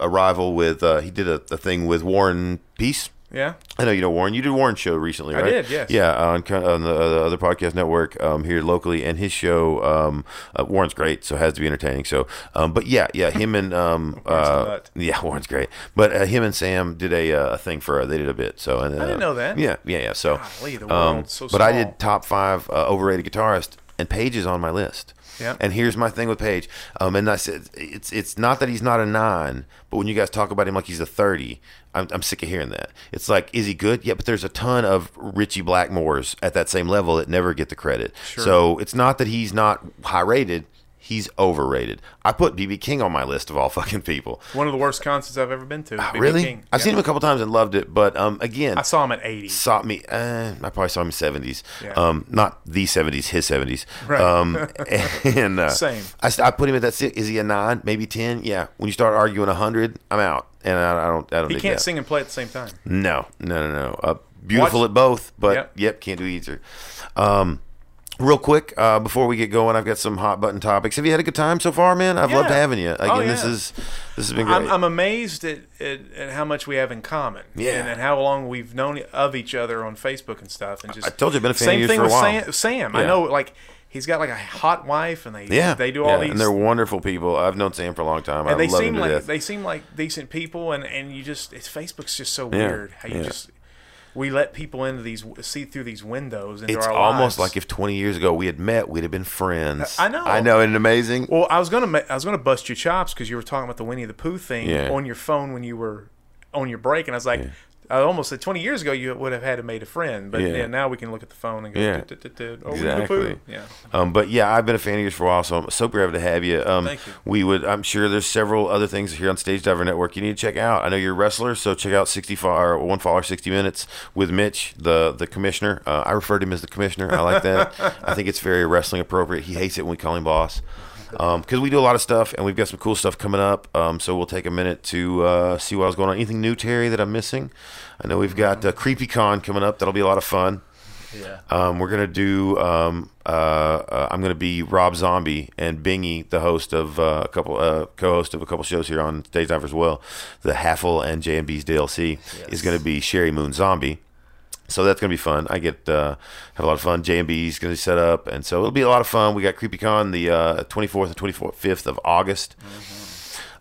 a, a, a rival with uh, he did a, a thing with Warren Peace. yeah. I know you know Warren. You did Warren's show recently, I right? did, yes. Yeah, on, on the, uh, the other podcast network um, here locally, and his show. Um, uh, Warren's great, so it has to be entertaining. So, um, but yeah, yeah, him and um, uh, yeah, Warren's great. But uh, him and Sam did a, uh, a thing for uh, they did a bit. So and, uh, I didn't know that. Yeah, yeah, yeah. So, Golly, um, so but I did top five uh, overrated guitarist, and Page is on my list. Yeah. And here's my thing with Page. Um, and I said it's it's not that he's not a nine, but when you guys talk about him like he's a thirty, I'm, I'm sick of hearing that. It's like, is he good? Yeah, but there's a ton of Ritchie Blackmores at that same level that never get the credit. So it's not that he's not high rated. He's overrated. I put BB King on my list of all fucking people. One of the worst concerts I've ever been to. Ah, really? King. I've Yeah. seen him a couple times and loved it, but um, again, I saw him at 80. saw me. Uh, I probably saw him in seventies. Yeah. Um, not the seventies, his seventies. Right. Um, and uh, Same. I, I put him at that. Six. Is he a nine? Maybe ten? Yeah. When you start arguing a hundred, I'm out, and I, I don't. I don't. He can't that. sing and play at the same time. No, no, no, no. Uh, beautiful Watch- at both, but Yep. yep, can't do either. Um, real quick, uh, before we get going, I've got some hot button topics. Have you had a good time so far, man? I've loved having you. Again, Oh, this is this has been great. I'm, I'm amazed at, at, at how much we have in common. Yeah. And, and how long we've known of each other on Facebook and stuff. And just I told you I've been a fan same of yours thing for a with while. Sam. Sam. I know, like, he's got like a hot wife and they yeah, they do all yeah, these. and they're wonderful people. I've known Sam for a long time. I and they love seem like death. they seem like decent people and and you just it's facebook's just so Yeah, weird how you yeah. just we let people into these see through these windows into It's our almost lives. like if 20 years ago we had met, we'd have been friends. I know. I know. Isn't it amazing? well i was gonna i was gonna bust your chops because you were talking about the winnie the pooh thing Yeah. on your phone when you were on your break and i was like I almost said 20 years ago you would have had to made a friend, but Yeah. yeah. now we can look at the phone and go, Yeah. "Tut, tut, tut, oh, Exactly. Yeah. Um, but yeah, I've been a fan of yours for a while, so I'm so glad to have you. Um, Thank you. We would, I'm sure there's several other things here on Stage Diver Network you need to check out. I know you're a wrestler, so check out 65 or one follower 60 minutes with Mitch, the the commissioner. Uh, I refer to him as the commissioner. I like that. I think it's very wrestling appropriate. He hates it when we call him boss. Because we do a lot of stuff and we've got some cool stuff coming up. Um, so we'll take a minute to uh, see what was going on. Anything new, Terry, that I'm missing? I know we've got uh, CreepyCon coming up. That'll be a lot of fun. Yeah. Um, we're gonna do. Um, uh, uh, I'm gonna be Rob Zombie and Bingy, the host of uh, a couple, uh, co-host of a couple shows here on Stage Dive as well. The Haffle and J and B's DLC is gonna be Sheri Moon Zombie. So that's gonna be fun. I get uh, have a lot of fun. J and B's gonna be set up, and so it'll be a lot of fun. We got CreepyCon the uh, 24th and 25th of August.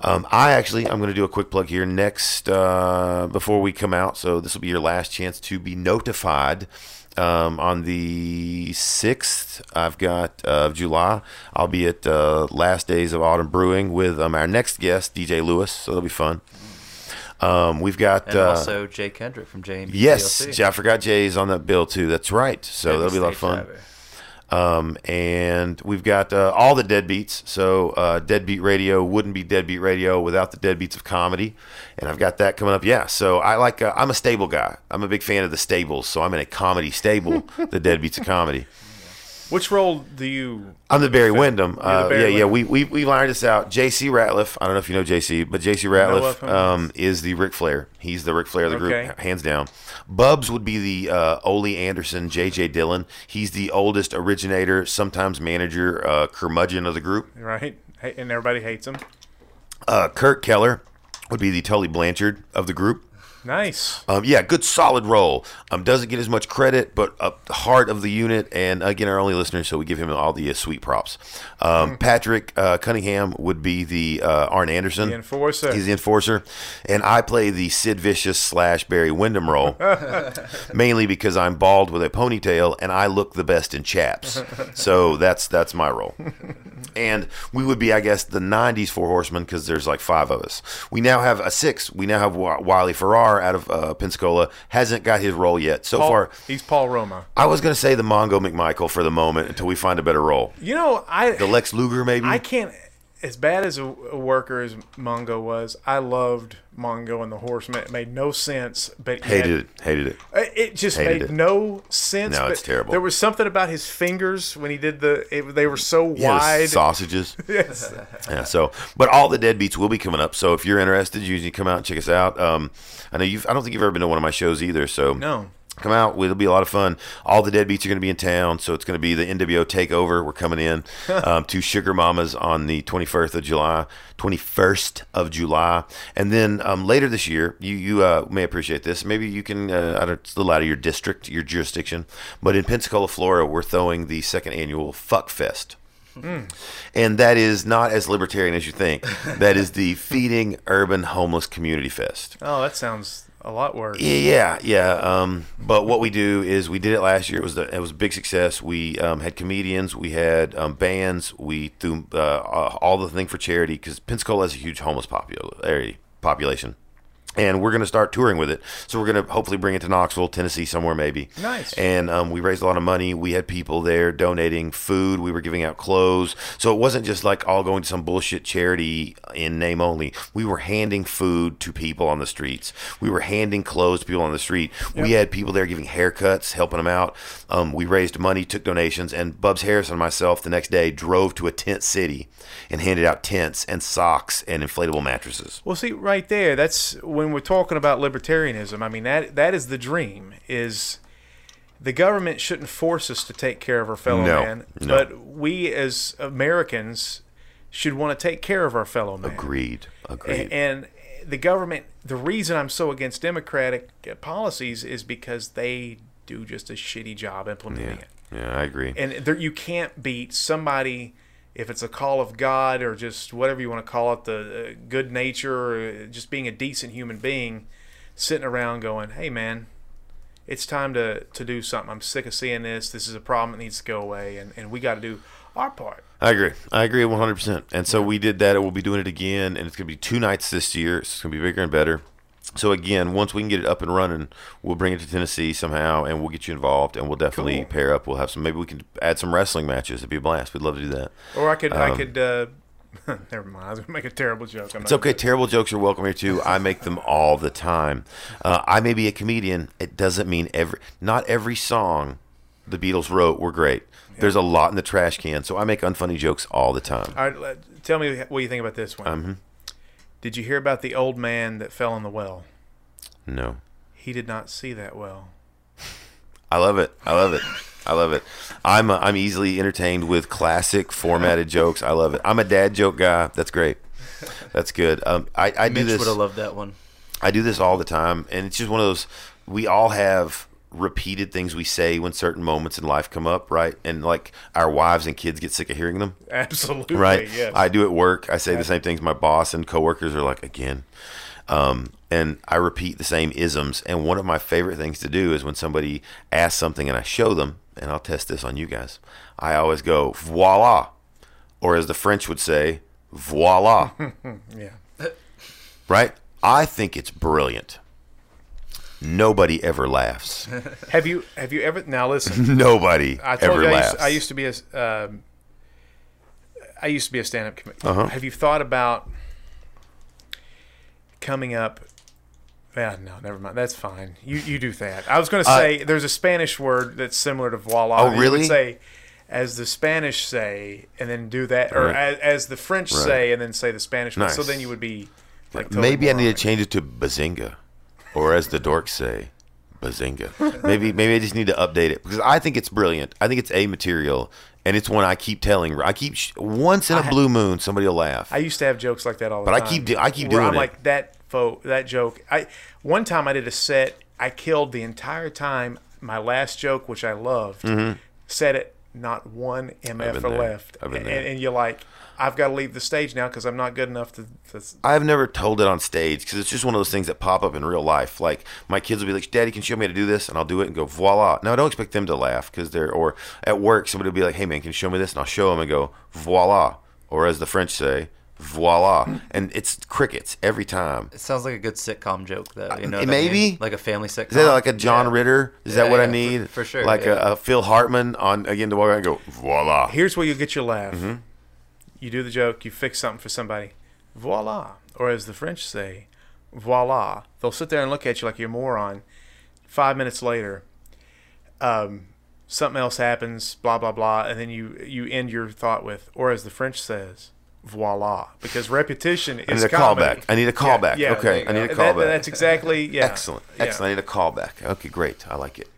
Um, I actually, I'm going to do a quick plug here next uh, before we come out. So this will be your last chance to be notified. Um, on the 6th, I've got uh, of July, I'll be at uh, Last Days of Autumn Brewing with um, our next guest, DJ Lewis. So it'll be fun. Um, we've got And uh, also Jay Kendrick from J and B yes. I forgot Jay's on that bill too. That's right. So that'll be a lot of fun. Um, and we've got uh, all the deadbeats. So uh, Deadbeat Radio wouldn't be Deadbeat Radio without the deadbeats of comedy. And I've got that coming up. Yeah. So I like. Uh, I'm a stable guy. I'm a big fan of the stables. So I'm in a comedy stable. the deadbeats of comedy. Which role do you? I'm the Barry Windham. the Uh, Barry yeah, yeah. We, we we learned this out. J.C. Ratliff. I don't know if you know J.C., but J.C. Ratliff um, is the Ric Flair. He's the Ric Flair of the group, Okay. hands down. Bubs would be the uh, Ole Anderson, J.J. Dillon. He's the oldest originator, sometimes manager, uh, curmudgeon of the group. Right, and everybody hates him. Uh, Kurt Keller would be the Tully Blanchard of the group. Nice. Um, yeah, good solid role. Um, doesn't get as much credit, but uh, the heart of the unit, and again, our only listener, so we give him all the uh, sweet props. Um, Patrick uh, Cunningham would be the uh, Arn Anderson. The enforcer. He's the enforcer, and I play the Sid Vicious slash Barry Windham role, mainly because I'm bald with a ponytail and I look the best in chaps. So that's that's my role. And we would be, I guess, the '90s Four Horsemen because there's like five of us. We now have a six. We now have Wa- Wiley Out of uh, Pensacola. Hasn't got his role yet. So Paul, far, he's Paul Roma. I was going to say the Mongo McMichael for the moment until we find a better role. You know, I The Lex Luger, maybe. I can't. As bad as a, a worker as Mongo was, I loved Mongo and the Horseman. It made no sense, but hated it. Hated it. Uh, It just Hated made it. no sense. No, it's terrible. There was something about his fingers when he did the. It, they were so Yeah, wide. sausages. Yes. Yeah, so but all the deadbeats will be coming up. So if you're interested, you can come out and check us out. Um, I know you've. I don't think you've ever been to one of my shows either. So No. Come out. It'll be a lot of fun. All the deadbeats are going to be in town, so it's going to be the NWO takeover. We're coming in um, to Sugar Mamas on the 21st of July, 21st of July, and then um, later this year, you you uh, may appreciate this. Maybe you can. Uh, I don't. It's a little out of your district, your jurisdiction, but in Pensacola, Florida, we're throwing the second annual Fuck Fest. And that is not as libertarian as you think. That is the Feeding Urban Homeless Community Fest. Oh, that sounds a lot worse. Yeah, yeah. Um, but what we do is we did it last year. It was the, it was a big success. We um, had comedians, we had um, bands, we threw uh, all the thing for charity because Pensacola has a huge homeless popularity population. And we're going to start touring with it. So we're going to hopefully bring it to Knoxville, Tennessee, somewhere maybe. Nice. And um, we raised a lot of money. We had people there donating food. We were giving out clothes. So it wasn't just like all going to some bullshit charity in name only. We were handing food to people on the streets. We were handing clothes to people on the street. We had people there giving haircuts, helping them out. Um, we raised money, took donations, and Bubs Harris and myself the next day drove to a tent city and handed out tents and socks and inflatable mattresses. Well, see, right there, that's when we're talking about libertarianism. I mean, that that is the dream. Is the government shouldn't force us to take care of our fellow No, man, no. but we as Americans should want to take care of our fellow man. Agreed. Agreed. And the government, the reason I'm so against democratic uh, policies is because they do just a shitty job implementing yeah. it. Yeah, I agree. And there, you can't beat somebody if it's a call of God or just whatever you want to call it, the uh, good nature or uh, just being a decent human being, sitting around going, "Hey, man." It's time to, to do something. I'm sick of seeing this. This is a problem that needs to go away, and, and we got to do our part. I agree. I agree 100%. And so we did that, and we'll be doing it again. And it's going to be two nights this year. It's going to be bigger and better. So again, once we can get it up and running, we'll bring it to Tennessee somehow, and we'll get you involved, and we'll definitely Cool. pair up. We'll have some. Maybe we can add some wrestling matches. It'd be a blast. We'd love to do that. Or I could I Um, could uh, never mind. I was gonna make a terrible joke. I'm It's okay. Terrible jokes are welcome here too. I make them all the time. Uh, I may be a comedian. It doesn't mean every. Not every song the Beatles wrote were great. There's a lot in the trash can, so I make unfunny jokes all the time. All right, tell me what you think about this one. Um, Did you hear about the old man that fell in the well? no. He did not see that well. I love it. I love it. I love it. I'm uh, I'm easily entertained with classic formatted jokes. I love it. I'm a dad joke guy. That's great. That's good. Um, I, I do Mitch this. would have loved that one. I do this all the time, and it's just one of those. We all have repeated things we say when certain moments in life come up, right? And like our wives and kids get sick of hearing them, Absolutely. right? Yes. I do at work. I say the same things. My boss and coworkers are like, again. Um, and I repeat the same isms. And one of my favorite things to do is when somebody asks something and I show them, and I'll test this on you guys. I always go voila, or as the French would say, voila. yeah. right? I think it's brilliant. Nobody ever laughs. Have you have you ever now listen? Nobody I told ever you I laughs. used, I used to be a um, I used to be a stand up comedian. Uh-huh. Have you thought about coming up? Yeah, no, never mind. That's fine. You you do that. I was going to Uh, say there's a Spanish word that's similar to voila. Oh, really? would say as the Spanish say, and then do that, or Right. as, as the French Right. say, and then say the Spanish word. So then you would be like totally maybe I need to change it to bazinga, or as the dorks say, bazinga. maybe maybe I just need to update it because I think it's brilliant. I think it's a material, and it's one I keep telling. I keep sh- once in a blue moon somebody will laugh. I used to have jokes like that all the time. But I time. keep do- I keep where doing I'm it. like that fo- that joke. I one time I did a set. I killed the entire time. My last joke, which I loved, said it. Not one Mm-hmm. Mf been there. left, I've been and, and you're like, I've got to leave the stage now because I'm not good enough to. to I've never told it on stage because it's just one of those things that pop up in real life. Like my kids will be like, "Daddy, can you show me how to do this?" And I'll do it and go, "Voila!" Now I don't expect them to laugh because they're or at work somebody will be like, "Hey man, can you show me this?" And I'll show them and go, "Voila!" Or as the French say, "Voila!" And it's crickets every time. It sounds like a good sitcom joke, though. You know, Uh, I maybe. mean? like a family sitcom. Is that like a John Yeah. Ritter? Is Yeah, that what I yeah, for- need? for sure, Like yeah. a, a Phil Hartman on again to walk around and go, "Voila!" Here's where you get your laugh. Mm-hmm. You do the joke. You fix something for somebody. Voila, or as the French say, voila. They'll sit there and look at you like you're a moron. Five minutes later, um, something else happens. Blah blah blah, and then you you end your thought with, or as the French says, voila, because repetition is I need a callback. I need a callback. yeah, okay, I need a That- callback. that's exactly yeah. Excellent. Yeah. Excellent. I need a callback. Okay, great. I like it.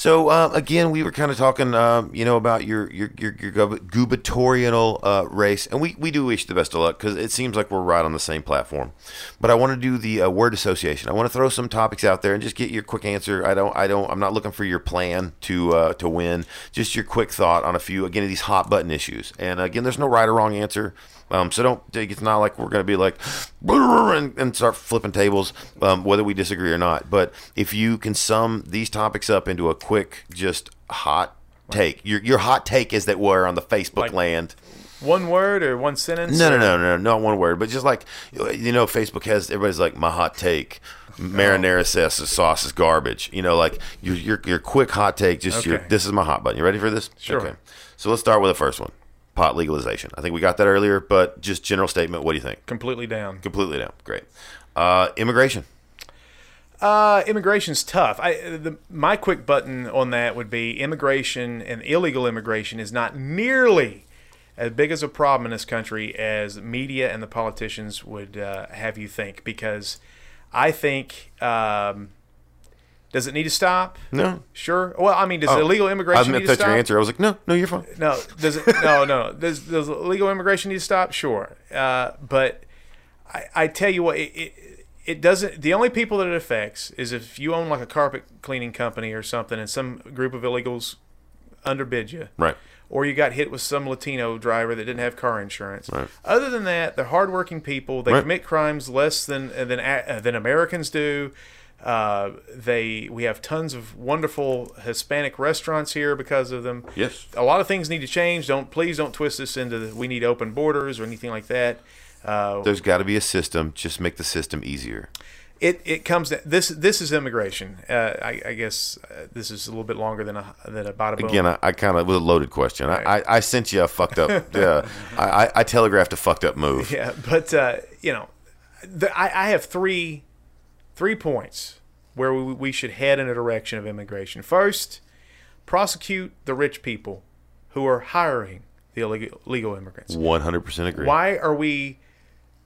So uh, again, we were kind of talking, um, you know, about your your your, your gubernatorial uh, race, and we, we do wish the best of luck because it seems like we're right on the same platform. But I want to do the uh, word association. I want to throw some topics out there and just get your quick answer. I don't I don't I'm not looking for your plan to uh, to win. Just your quick thought on a few again of these hot button issues. And again, there's no right or wrong answer. Um, so don't it's not like we're going to be like and, and start flipping tables, um, whether we disagree or not. But if you can sum these topics up into a quick, just hot take, your your hot take is that we're on the Facebook Like- land. One word or one sentence. No, no, or- no, no, not one word, but just like you know, Facebook has everybody's like my hot take. Marinara says the sauce is garbage. You know, like your your, your quick hot take. Just your this is my hot button. You ready for this? Sure. Okay. So let's start with the first one. Pot legalization. I think we got that earlier, but just general statement. What do you think? Completely down. Completely down. Great. Uh, immigration. Uh, immigration's tough. I the, my quick button on that would be immigration and illegal immigration is not nearly as big as a problem in this country as media and the politicians would uh, have you think. Because I think um, does it need to stop? No. Sure. Well, I mean, does Oh, illegal immigration? I immigration meant to that's your answer. I was like, no, no, you're fine. No, does it? No, no. Does does illegal immigration need to stop? Sure, uh, but I, I tell you what, it, it it doesn't. The only people that it affects is if you own like a carpet cleaning company or something, and some group of illegals underbid you, Right. or you got hit with some Latino driver that didn't have car insurance. Right. Other than that, they're hardworking people. They Right. commit crimes less than than uh, than Americans do. Uh, they we have tons of wonderful Hispanic restaurants here because of them. Yes. A lot of things need to change. Don't please don't twist this into the, we need open borders or anything like that. Uh, There's got to be a system. Just make the system easier. it it comes to, this this is immigration. Uh, I, I guess uh, this is a little bit longer than a than a boom. Again, I, I kind of was a loaded question. I, Right. I, I sent you a fucked up. yeah, I, I- I telegraphed a fucked up move. Yeah, but uh, you know, the, I, I have three three points where we, we should head in a direction of immigration. First, prosecute the rich people who are hiring the illegal, immigrants. One hundred percent agree. Why are we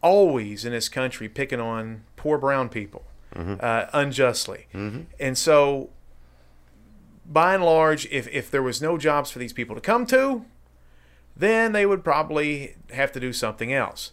always in this country picking on poor brown people uh, unjustly? And so, by and large, if, if there was no jobs for these people to come to, then they would probably have to do something else.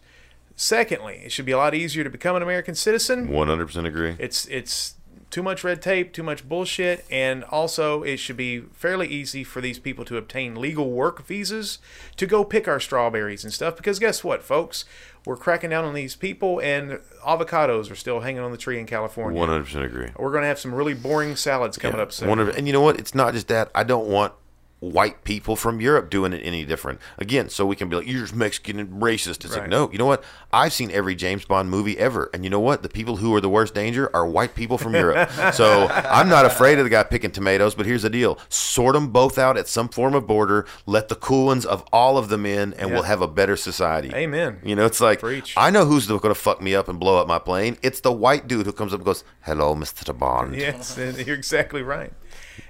Secondly, it should be a lot easier to become an American citizen. One hundred percent agree. It's it's too much red tape, too much bullshit, and also it should be fairly easy for these people to obtain legal work visas to go pick our strawberries and stuff. Because guess what, folks, we're cracking down on these people, and avocados are still hanging on the tree in California. One hundred percent agree. We're going to have some really boring salads coming up soon. And you know what? It's not just that. I don't want white people from Europe doing it any different. Again, so we can be like, you're just Mexican and racist. It's like, no, you know what? I've seen every James Bond movie ever. And you know what? The people who are the worst danger are white people from Europe. so I'm not afraid of the guy picking tomatoes, but here's the deal. Sort them both out at some form of border. Let the cool ones of all of them in, and we'll have a better society. Amen. You know, it's like, Preach. I know who's going to fuck me up and blow up my plane. It's the white dude who comes up and goes, hello, Mr. Bond. Yes, you're exactly right.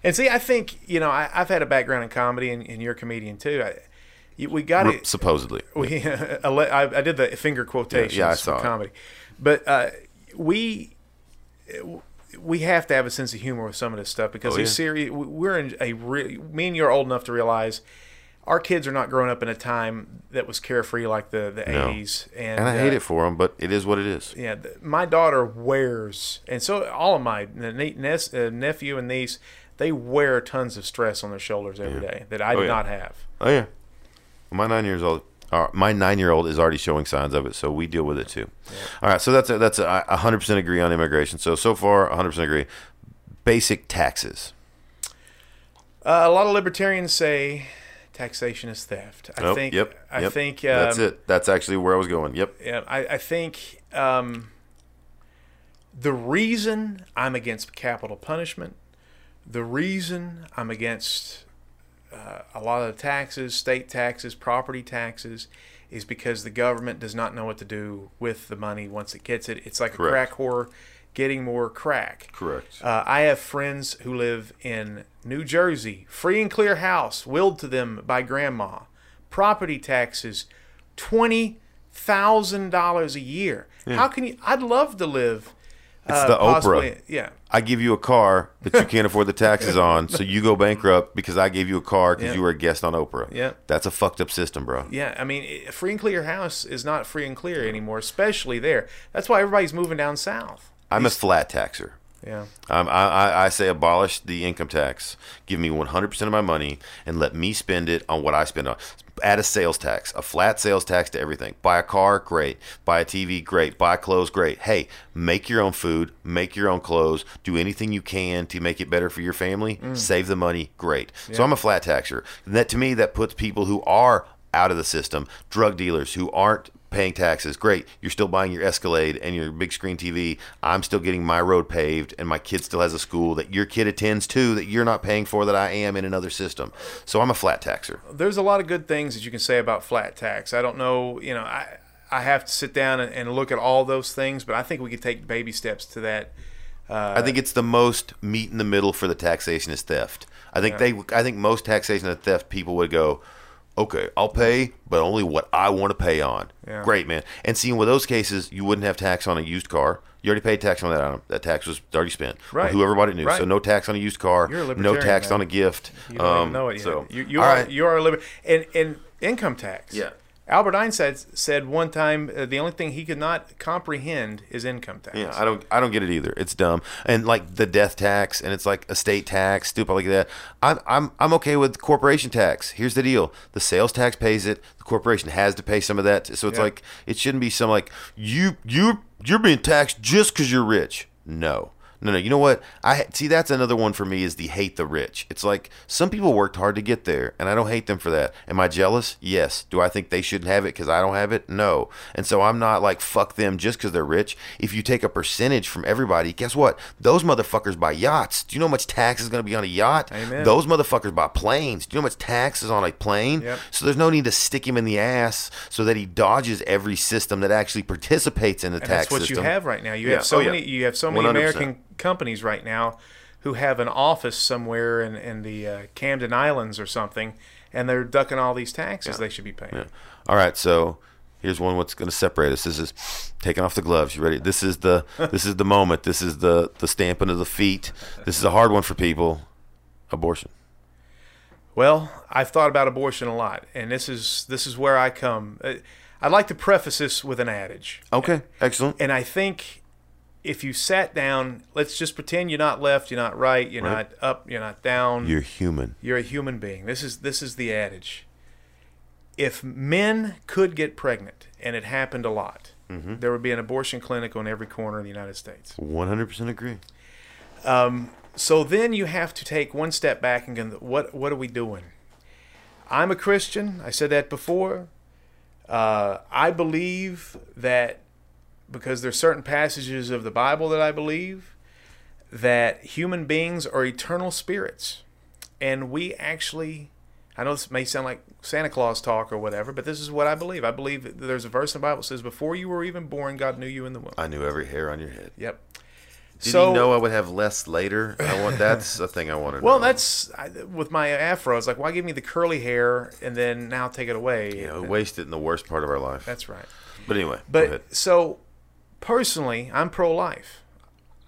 And see, I think you know I, I've had a background in comedy, and, and you're a comedian too. I, we got it Supposedly. we I, I did the finger quotations Yeah, I for saw it. comedy, but uh, we we have to have a sense of humor with some of this stuff because Oh, yeah. serious. We're in a re- me and you're old enough to realize our kids are not growing up in a time that was carefree like the the No. 80s, and, And I hate uh, it for them, but it is what it is. Yeah, th- my daughter wears, and so all of my ne- nes- uh, nephew and niece, they wear tons of stress on their shoulders every day that I Oh, do yeah. not have. Oh yeah, my nine years old. Uh, my nine-year-old is already showing signs of it, so we deal with it too. All right, so that's a, that's a a hundred percent agree on immigration. So so far, hundred percent agree. Basic taxes. Uh, a lot of libertarians say taxation is theft. I Nope, think. Yep. I yep. think. Um, that's it. That's actually where I was going. Yep. Yeah, I, I think um, the reason I'm against capital punishment, the reason I'm against uh, a lot of the taxes, state taxes, property taxes, is because the government does not know what to do with the money once it gets it. It's like Correct. a crack whore getting more crack. Correct. Uh, I have friends who live in New Jersey, free and clear house, willed to them by grandma. Property taxes, twenty thousand dollars a year. How can you? I'd love to live. It's uh, the possibly- Oprah. Yeah, I give you a car that you can't afford the taxes on, so you go bankrupt because I gave you a car because Yeah. you were a guest on Oprah. Yeah. That's a fucked up system, bro. yeah. I mean, free and clear house is not free and clear anymore, especially there. That's why everybody's moving down south. I'm a flat taxer. Yeah. Um, I, I, I say abolish the income tax. Give me 100% of my money and let me spend it on what I spend on. Add a sales tax, a flat sales tax to everything. Buy a car, great. Buy a TV, great. Buy clothes, great. Hey, make your own food, make your own clothes, do anything you can to make it better for your family. Save the money, great. So I'm a flat taxer. And that to me, that puts people who are out of the system, drug dealers who aren't paying taxes. Great. You're still buying your Escalade and your big screen TV. I'm still getting my road paved and my kid still has a school that your kid attends to that you're not paying for that I am in another system. So I'm a flat taxer. there's a lot of good things that you can say about flat tax. I don't know, you know, I I have to sit down and, and look at all those things, but I think we could take baby steps to that. Uh, I think it's the most meat in the middle for the taxation is theft. I think they I think most taxation of theft people would go, Okay, I'll pay, but only what I want to pay on. Yeah. Great, man. And seeing with those cases, you wouldn't have tax on a used car. You already paid tax on that item. That tax was already spent. on Right. Whoever bought it new. So no tax on a used car. You're a no tax man. on a gift. You don't Um, even know it yet. So you, you are right. you are a liber- and and income tax. Yeah. Albert Einstein said one time uh, the only thing he could not comprehend is income tax. Yeah, I don't I don't get it either. It's dumb. And like the death tax and it's like estate tax, stupid like that. I'm I'm I'm okay with corporation tax. Here's the deal. The sales tax pays it. The corporation has to pay some of that. So it's Yeah. like it shouldn't be some like you you you're being taxed just cuz you're rich. No. No, no. You know what? I see. That's another one for me. Is the hate the rich. It's like some people worked hard to get there, and I don't hate them for that. Am I jealous? Yes. Do I think they shouldn't have it because I don't have it? No. And so I'm not like fuck them just because they're rich. If you take a percentage from everybody, guess what? Those motherfuckers buy yachts. Do you know how much tax is going to be on a yacht? Amen. Those motherfuckers buy planes. Do you know how much tax is on a plane? Yep. So there's no need to stick him in the ass so that he dodges every system that actually participates in the and tax that's what system. you have right now. You Yeah. have oh, so Oh, yeah. many. You have so many 100%. American companies right now who have an office somewhere in in the uh, Cayman Islands or something, and they're ducking all these taxes they should be paying. Yeah. All right, so here's one what's going to separate us. This is taking off the gloves. You ready? This is the this is the moment. This is the the stamping of the feet. This is a hard one for people. Abortion. Well, I've thought about abortion a lot, and this is this is where I come. Uh, I'd like to preface this with an adage, Okay, excellent. and I think if you sat down, let's just pretend you're not left, you're not right, you're Right. not up, you're not down. You're human. You're a human being. This is this is the adage. If men could get pregnant, and it happened a lot, Mm-hmm. there would be an abortion clinic on every corner of the United States. 100% agree. So then you have to take one step back and go, what what are we doing? I'm a Christian. I said that before. Uh, I believe that because there's certain passages of the Bible that I believe that human beings are eternal spirits, and we actually. I know this may sound like Santa Claus talk or whatever, but this is what I believe. I believe there's a verse in the Bible that says, "Before you were even born, God knew you in the womb." I knew every hair on your head. Yep. Did you know I would have less later? I want that's a thing I wanted. Well, know. that's I, with my afro. It's like, why give me the curly hair and then now take it away? you know, waste it in the worst part of our life. That's right. But anyway. But so, personally, I'm pro-life.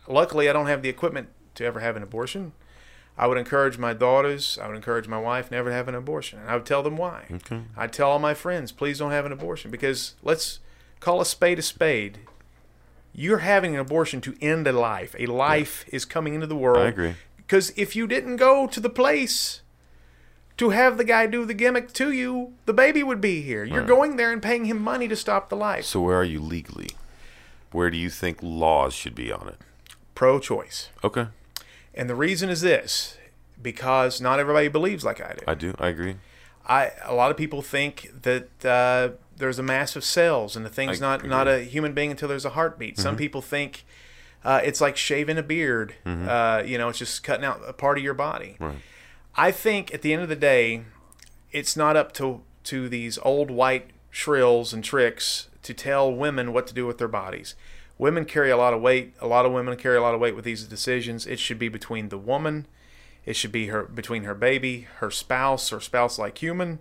Luckily, I don't have the equipment to ever have an abortion. I would encourage my daughters, I would encourage my wife never to have an abortion. And I would tell them why. Okay. I'd tell all my friends, please don't have an abortion because let's call a spade a spade. You're having an abortion to end a life. A life is coming into the world. I agree. Because if you didn't go to the place to have the guy do the gimmick to you, the baby would be here. You're going there and paying him money to stop the life. So where are you legally? Where do you think laws should be on it? Pro choice. Okay. And the reason is this because not everybody believes like I do. I do. I agree. I a lot of people think that uh, there's a mass of cells and the thing's I not not a human being until there's a heartbeat. Some people think uh, it's like shaving a beard. Uh, you know, it's just cutting out a part of your body. Right. I think at the end of the day, it's not up to to these old white shrills and tricks to tell women what to do with their bodies. Women carry a lot of weight. A lot of women carry a lot of weight with these decisions. It should be between the woman. It should be her between her baby, her spouse, or spouse like human,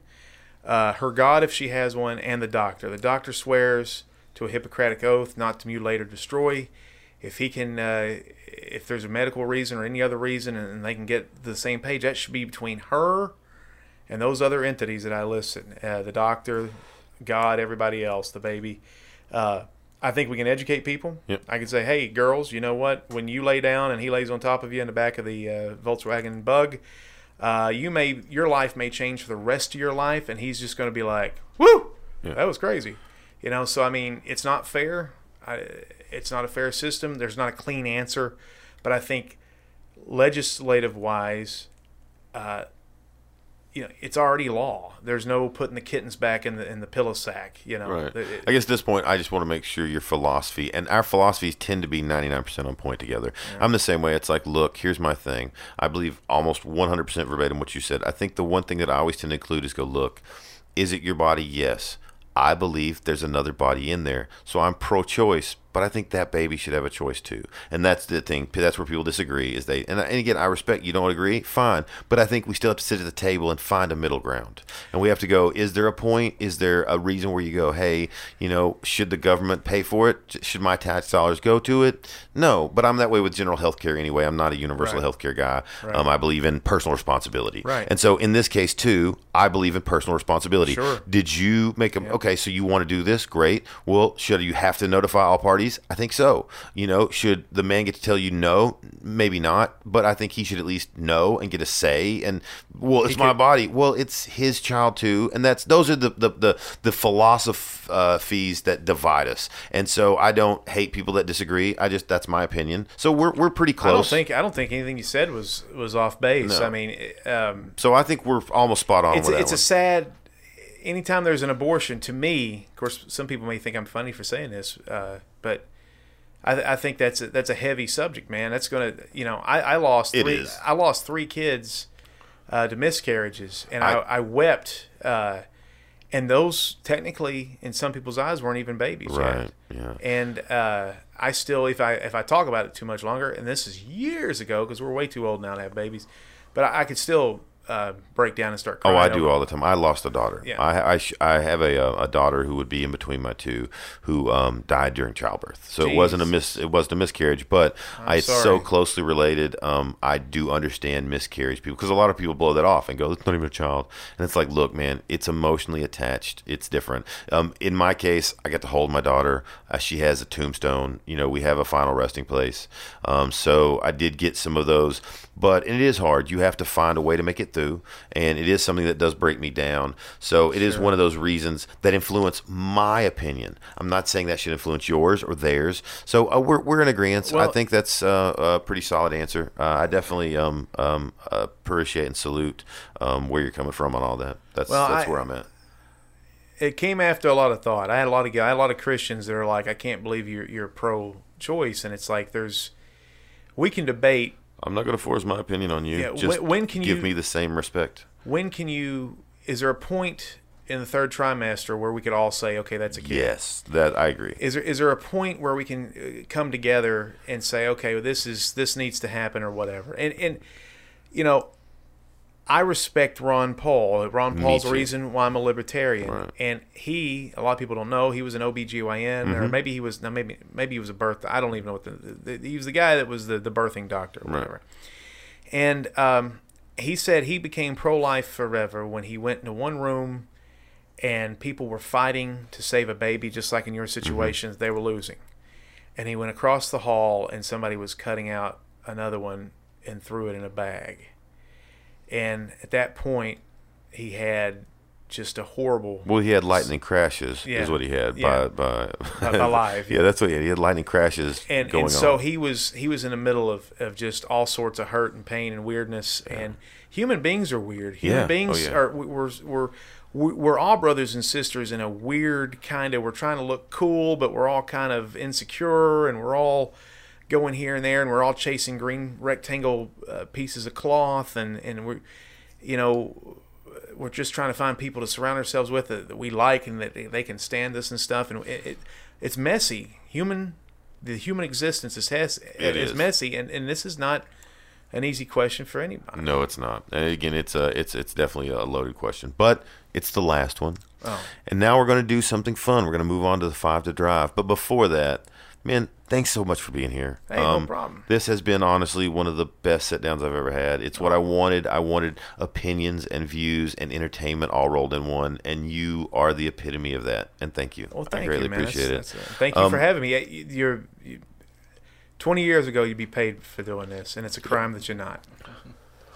uh, her God if she has one, and the doctor. The doctor swears to a Hippocratic oath not to mutilate or destroy. If he can, uh, if there's a medical reason or any other reason, and they can get the same page, that should be between her and those other entities that I listed uh, the doctor, God, everybody else, the baby. Uh, I think we can educate people. Yep. I can say, hey, girls, you know what? When you lay down and he lays on top of you in the back of the uh, Volkswagen Bug, uh, you may your life may change for the rest of your life, and he's just going to be like, "Woo, Yeah. that was crazy," you know. So I mean, it's not fair. I, it's not a fair system. There's not a clean answer, but I think legislative wise, uh, you know, it's already law. There's no putting the kittens back in the in the pillow sack. You know, Right. It- I guess at this point, I just want to make sure your philosophy and our philosophies tend to be 99% on point together. I'm the same way. It's like, look, here's my thing. I believe almost 100% verbatim what you said. I think the one thing that I always tend to include is go, look, is it your body? Yes. I believe there's another body in there. So I'm pro choice, but I think that baby should have a choice too. And that's the thing. That's where people disagree is they and, and again, I respect you don't agree, fine, but I think we still have to sit at the table and find a middle ground. And we have to go, is there a point? Is there a reason where you go, hey, you know, should the government pay for it? Should my tax dollars go to it? No, but I'm that way with general health care anyway. I'm not a universal Right. health care guy. Um, I believe in personal responsibility. Right. And so in this case too, I believe in personal responsibility. Sure. Did you make a okay? So you want to do this? Great. Well, should you have to notify all parties? I think so. You know, should the man get to tell you no? Maybe not, but I think he should at least know and get a say. And well, it's my could- body. Well, it's his child too, and that's those are the the the, the philosophies that divide us. And so I don't hate people that disagree. I just that's my opinion. So we're we're pretty close. I don't think I don't think anything you said was was off base. No. I mean, um, so I think we're almost spot on it's with a, it's a sad. Anytime there's an abortion, to me, of course, some people may think I'm funny for saying this, uh, but I, I think that's a, that's a heavy subject, man. That's gonna, you know, I, I lost It three, is. I lost three kids uh, to miscarriages, and I, I- I, wept. Uh, and those technically, in some people's eyes, weren't even babies Right, yet. yeah. And uh, I still, if I if I talk about it too much longer, and this is years ago because we're way too old now to have babies, but I, I could still uh, break down and start Oh. I do all the time. I lost a daughter. Yeah. I I, sh- I have a uh, a daughter who would be in between my two, who um, died during childbirth. So it wasn't a Jeez. mis it wasn't a miscarriage, but I, it's so closely related. Um, I do understand miscarriage people because a lot of people blow that off and go, "It's not even a child," and it's like, look, man, it's emotionally attached. It's different. Um, in my case, I get to hold my daughter. Uh, she has a tombstone. You know, we have a final resting place. Um, so I did get some of those, but it is hard. You have to find a way to make it through, and it is something that does break me down. So it is one of those reasons that influence my opinion. I'm not saying that should influence yours or theirs. So uh, we're we're in agreement. I think that's uh, a pretty solid answer. Uh, I definitely um, um, appreciate and salute um, where you're coming from on all that. That's Well, that's I- where I'm at. it came after a lot of thought. I had a lot of I had a lot of Christians that are like, I can't believe you're you're pro-choice, and it's like there's we can debate I'm not going to force my opinion on you. Yeah, Just when- can give you- me the same respect? when can you is there a point in the third trimester where we could all say, okay, that's a kid? Yes, that I agree. Is there is there a point where we can uh, come together and say, okay, well, this is this needs to happen or whatever? And and you know, I respect Ron Paul. Ron Paul's the reason why I'm a libertarian. Right. And he, a lot of people don't know, he was an OBGYN, Mm-hmm. or maybe he was, no, maybe maybe he was a birth. I don't even know what the, the he was the guy that was the, the birthing doctor or Right. whatever. And um, he said he became pro life forever when he went into one room and people were fighting to save a baby, just like in your situations, they were losing. And he went across the hall and somebody was cutting out another one and threw it in a bag. And at that point, he had just a horrible. Well, he had lightning crashes. Yeah. Is what he had Yeah. by by, By live, yeah, yeah. that's what he had. He had lightning crashes and, going and so on. he was he was in the middle of, of just all sorts of hurt and pain and weirdness and human beings are weird human Yeah. Oh, beings yeah. are we're, we're we're we're all brothers and sisters in a weird kind of we're trying to look cool but we're all kind of insecure and we're all going here and there and we're all chasing green rectangle uh, pieces of cloth and and we're you know we're just trying to find people to surround ourselves with that, that we like and that they, they can stand us and stuff and it, it it's messy human the human existence is has It is is. messy and, and this is not an easy question for anybody No, it's not. And again, it's a it's it's definitely a loaded question, but it's the last one. Oh. And now we're going to do something fun. We're going to move on to the five to drive. But before that, man, thanks so much for being here. Um, no problem. This has been honestly one of the best sit downs I've ever had. It's what I wanted. I wanted opinions and views and entertainment all rolled in one, and you are the epitome of that. And thank you. well thank I greatly you appreciate That's- it. that's, uh, thank you Um, for having me you- you're you, 20 years ago you'd be paid for doing this and it's a crime that you're not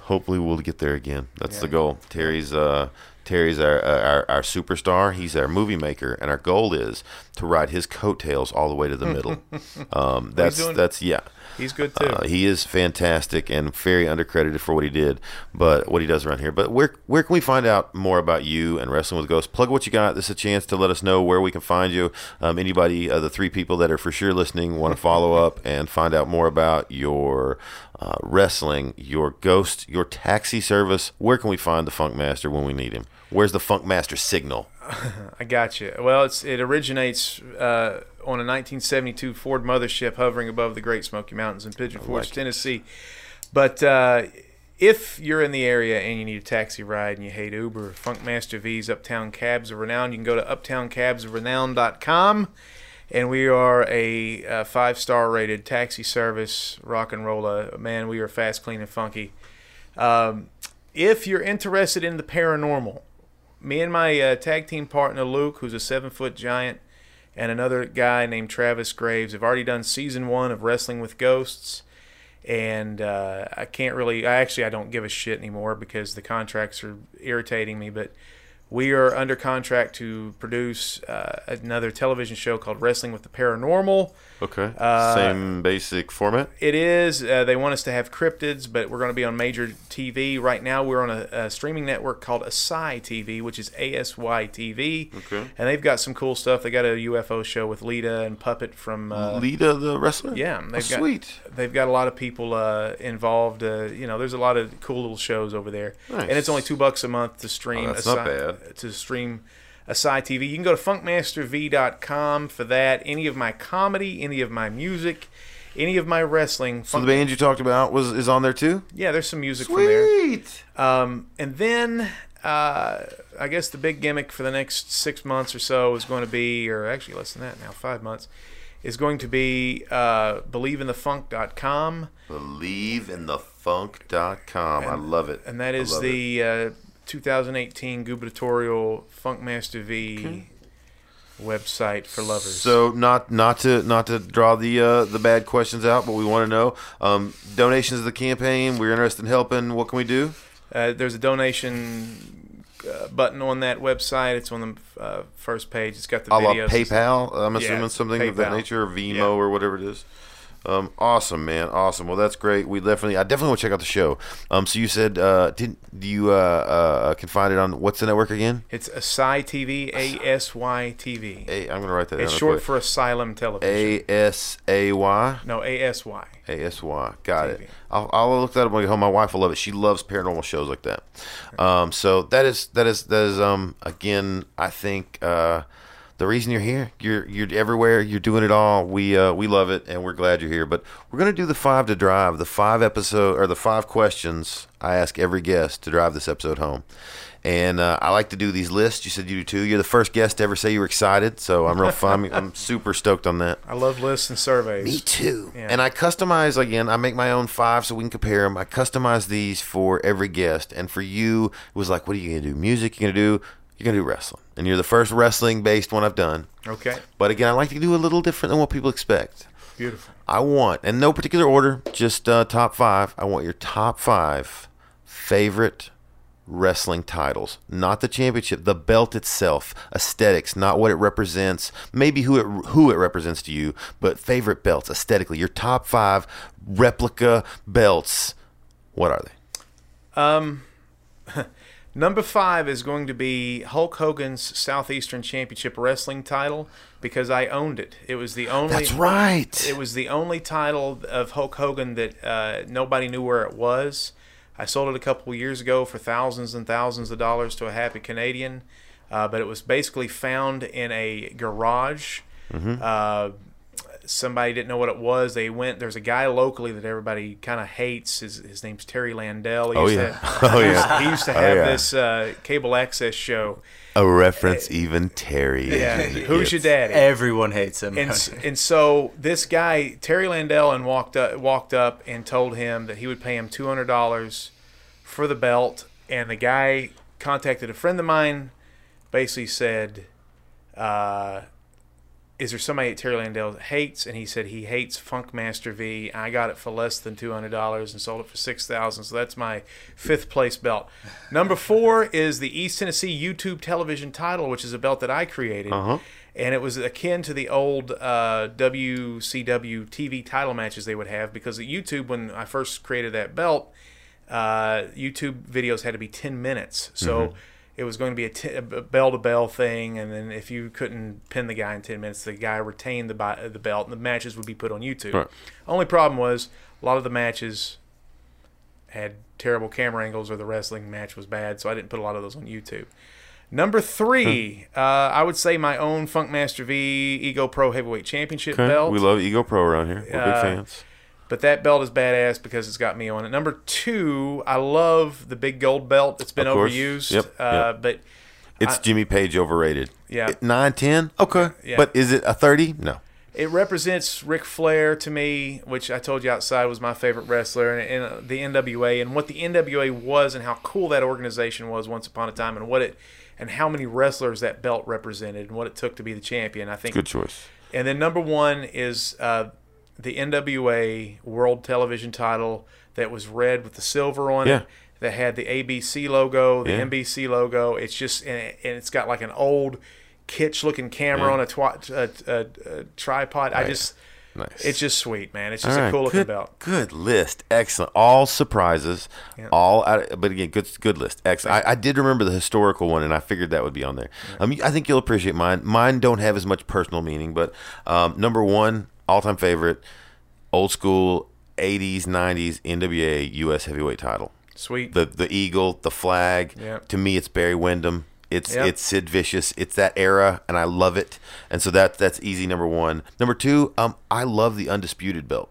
hopefully we'll get there again. That's the goal. Terry's uh, Terry's our, our our superstar. He's our movie maker, and our goal is to ride his coattails all the way to the middle. um, that's doing- that's yeah. he's good too Uh, he is fantastic and very undercredited for what he did, but what he does around here. But where where can we find out more about you and wrestling with ghosts? Plug what you got. This is a chance to let us know where we can find you. Um, anybody, uh, the three people that are for sure listening, want to follow up and find out more about your uh, wrestling, your ghost, your taxi service. Where can we find the Funk Master when we need him? Where's the Funk Master signal? I got you. Well, it's it originates uh, on a 1972 Ford mothership hovering above the Great Smoky Mountains in Pigeon Forge, it. Tennessee. But uh, if you're in the area and you need a taxi ride and you hate Uber, Funkmaster V's Uptown Cabs of Renown, you can go to uptowncabsofrenown.com. And we are a, uh five star rated taxi service, rock and roller. Man, we are fast, clean, and funky. Um, if you're interested in the paranormal, me and my uh, tag team partner Luke, who's a seven foot giant, and another guy named Travis Graves have already done season one of Wrestling with Ghosts. And uh, I can't really, I actually, I don't give a shit anymore because the contracts are irritating me. But we are under contract to produce uh, another television show called Wrestling with the Paranormal. Okay, Uh, same basic format. It is. Uh, they want us to have cryptids, but we're going to be on major TV. Right now, we're on a, a streaming network called Asai TV, which is A S Y TV. Okay. And they've got some cool stuff. They got a UFO show with Lita and Puppet from. Uh, Lita, the wrestler. yeah, Oh, they've got, sweet. They've got a lot of people uh, involved. Uh, you know, there's a lot of cool little shows over there, Nice. and it's only two bucks a month to stream. Oh, that's not bad. To stream Asai TV, you can go to funkmasterv.com for that. Any of my comedy, any of my music, any of my wrestling. So Funk- the band you talked about was is on there too. yeah, there's some music from there. Sweet. Um, and then uh, I guess the big gimmick for the next six months or so is going to be, or actually less than that now, five months, is going to be uh, believeinthefunk.com. Believe in the funk.com. I love it. And that is the uh, 2018 gubernatorial Funkmaster V website for lovers. So not not to not to draw the uh, the bad questions out, but we want to know um, donations to the campaign. We're interested in helping. What can we do? Uh, there's a donation uh, button on that website. It's on the uh, first page. It's got the A la videos. PayPal. I'm Yeah, assuming something of that nature, or Venmo, Yeah. or whatever it is. Um, awesome, man. Awesome. Well, that's great. We definitely, I definitely want to check out the show. Um, so you said, uh, did you uh, uh, can find it on what's the network again? It's Asai TV, A S Y TV. A, I'm gonna write that It's down. short for Asylum Television. A S A Y. no, A S Y. A S Y. Got TV. it. I'll, I'll look that up when I get home. My wife will love it. She loves paranormal shows like that. Um, so that is that is that is um again. I think uh, the reason you're here. You're you're everywhere. You're doing it all. We uh, we love it, and we're glad you're here. But we're gonna do the five to drive, the five episode or the five questions I ask every guest to drive this episode home. And uh, I like to do these lists. You said you do too. You're the first guest to ever say you were excited, so I'm real fun. I'm super stoked on that. I love lists and surveys. Me too. Yeah. And I customize again. I make my own five so we can compare them. I customize these for every guest, and for you, it was like, what are you gonna do? Music? You're gonna do? You're gonna do wrestling, and you're the first wrestling based one I've done. Okay, But again, I like to do a little different than what people expect. beautiful. I want, in no particular order, just uh, top five. I want your top five favorite wrestling titles, not the championship, the belt itself, aesthetics, not what it represents, maybe who it who it represents to you, but favorite belts aesthetically. Your top five replica belts. What are they? Um, number five is going to be Hulk Hogan's Southeastern Championship Wrestling title because I owned it. It was the only. That's right. It was the only title of Hulk Hogan that uh, nobody knew where it was. I sold it a couple years ago for thousands and thousands of dollars to a happy Canadian, uh, but it was basically found in a garage. Uh, somebody didn't know what it was. They went. There's a guy locally that everybody kind of hates. His, his name's Terry Landell. He Oh, used yeah. To, Oh, he used- yeah. He used to Oh, have yeah. this uh, cable access show. A reference even Terry. Yeah. Who's your daddy? Everyone hates him. and and so this guy Terry Landell and walked up walked up and told him that he would pay him two hundred dollars for the belt, and the guy contacted a friend of mine, basically said, uh, "Is there somebody that Terry Landell hates?" And he said he hates Funkmaster V. I got it for less than two hundred dollars and sold it for six thousand. So that's my fifth place belt. Number four is the East Tennessee YouTube television title, which is a belt that I created Uh-huh. and it was akin to the old uh, WCW TV title matches they would have because at YouTube, when I first created that belt, uh, YouTube videos had to be 10 minutes. So it was going to be a t- a bell to bell thing, and then if you couldn't pin the guy in 10 minutes, the guy retained the, bi- the belt, and the matches would be put on YouTube. Right. Only problem was a lot of the matches had terrible camera angles or the wrestling match was bad, so I didn't put a lot of those on YouTube. Number three, uh, I would say my own Funkmaster V Ego Pro Heavyweight Championship Okay. belt. We love Ego Pro around here. We're Uh, big fans. But that belt is badass because it's got me on it. Number two, I love the big gold belt. It's been overused. Yep, Uh, yep. But It's Jimmy Page overrated. Yeah. It- Nine, ten. Okay. Yeah. But is it a thirty? No. it represents Ric Flair to me, which I told you outside was my favorite wrestler, and, and uh, the NWA, and what the NWA was, and how cool that organization was once upon a time, and what it, and how many wrestlers that belt represented, and what it took to be the champion. I think Good choice. And then number one is uh, the NWA World Television title that was red with the silver on Yeah. it. That had the ABC logo, the Yeah. NBC logo. It's just and, it, and it's got like an old kitsch-looking camera Yeah. on a, twi- a, a, a tripod. I just Nice. it's just sweet, man. It's just right, a cool looking good, belt. Good list, excellent. All surprises, Yeah. all. Out, but again, good, good list, excellent. I, I did remember the historical one, and I figured that would be on there. Um, I think you'll appreciate mine. Mine don't have as much personal meaning, but um, number one, all time favorite, old school '80s, '90s NWA U.S. Heavyweight title. Sweet. The the eagle, the flag. Yep. To me, it's Barry Windham. It's Yep. it's Sid Vicious. It's that era, and I love it. And so that that's easy. Number one. Number two. Um, I love the undisputed belt.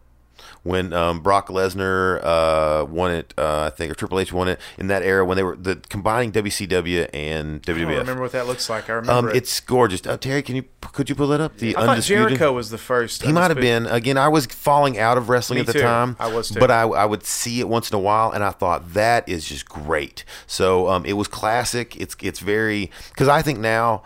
When um, Brock Lesnar uh, won it, uh, I think, or Triple H won it in that era when they were the combining WCW and I don't remember what that looks like. I remember Um, it. it's gorgeous. Uh, Terry, can you could you pull that up? The I thought undisputed. Jericho was the first. He might have been. Again, I was falling out of wrestling Me at the too. time. I was too. But I, I would see it once in a while, and I thought that is just great. So um, it was classic. It's it's very because I think now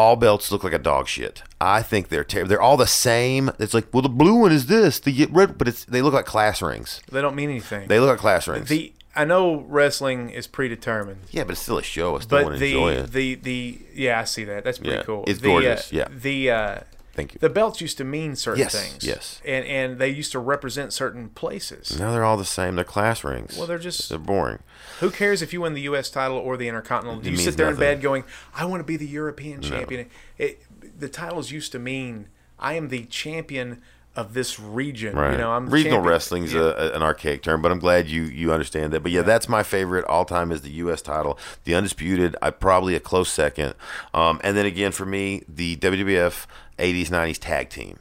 all belts look like a dog shit. I think they're terrible. they're all the same. It's like well, the blue one is this, the red, but it's they look like class rings. They don't mean anything. They look like class rings. the I know wrestling is predetermined. yeah, but it's still a show. I still want But to enjoy the, it. the the yeah, I see that. That's pretty Yeah, cool. it's The, gorgeous, Uh, yeah. The uh, Thank you. the belts used to mean certain Yes, things. yes. And and they used to represent certain places. now they're all the same. They're class rings. Well, they're just they're boring. who cares if you win the U.S. title or the Intercontinental? Do you sit there in bed going, "I want to be the European champion"? It, the titles used to mean I am the champion of this region. Right. You know, I'm Regional champion. wrestling's Yeah. a, an archaic term, but I'm glad you you understand that. But yeah, that's my favorite all time is the U.S. title, the undisputed. I probably a close second, um, and then again for me the WWF '80s '90s tag team,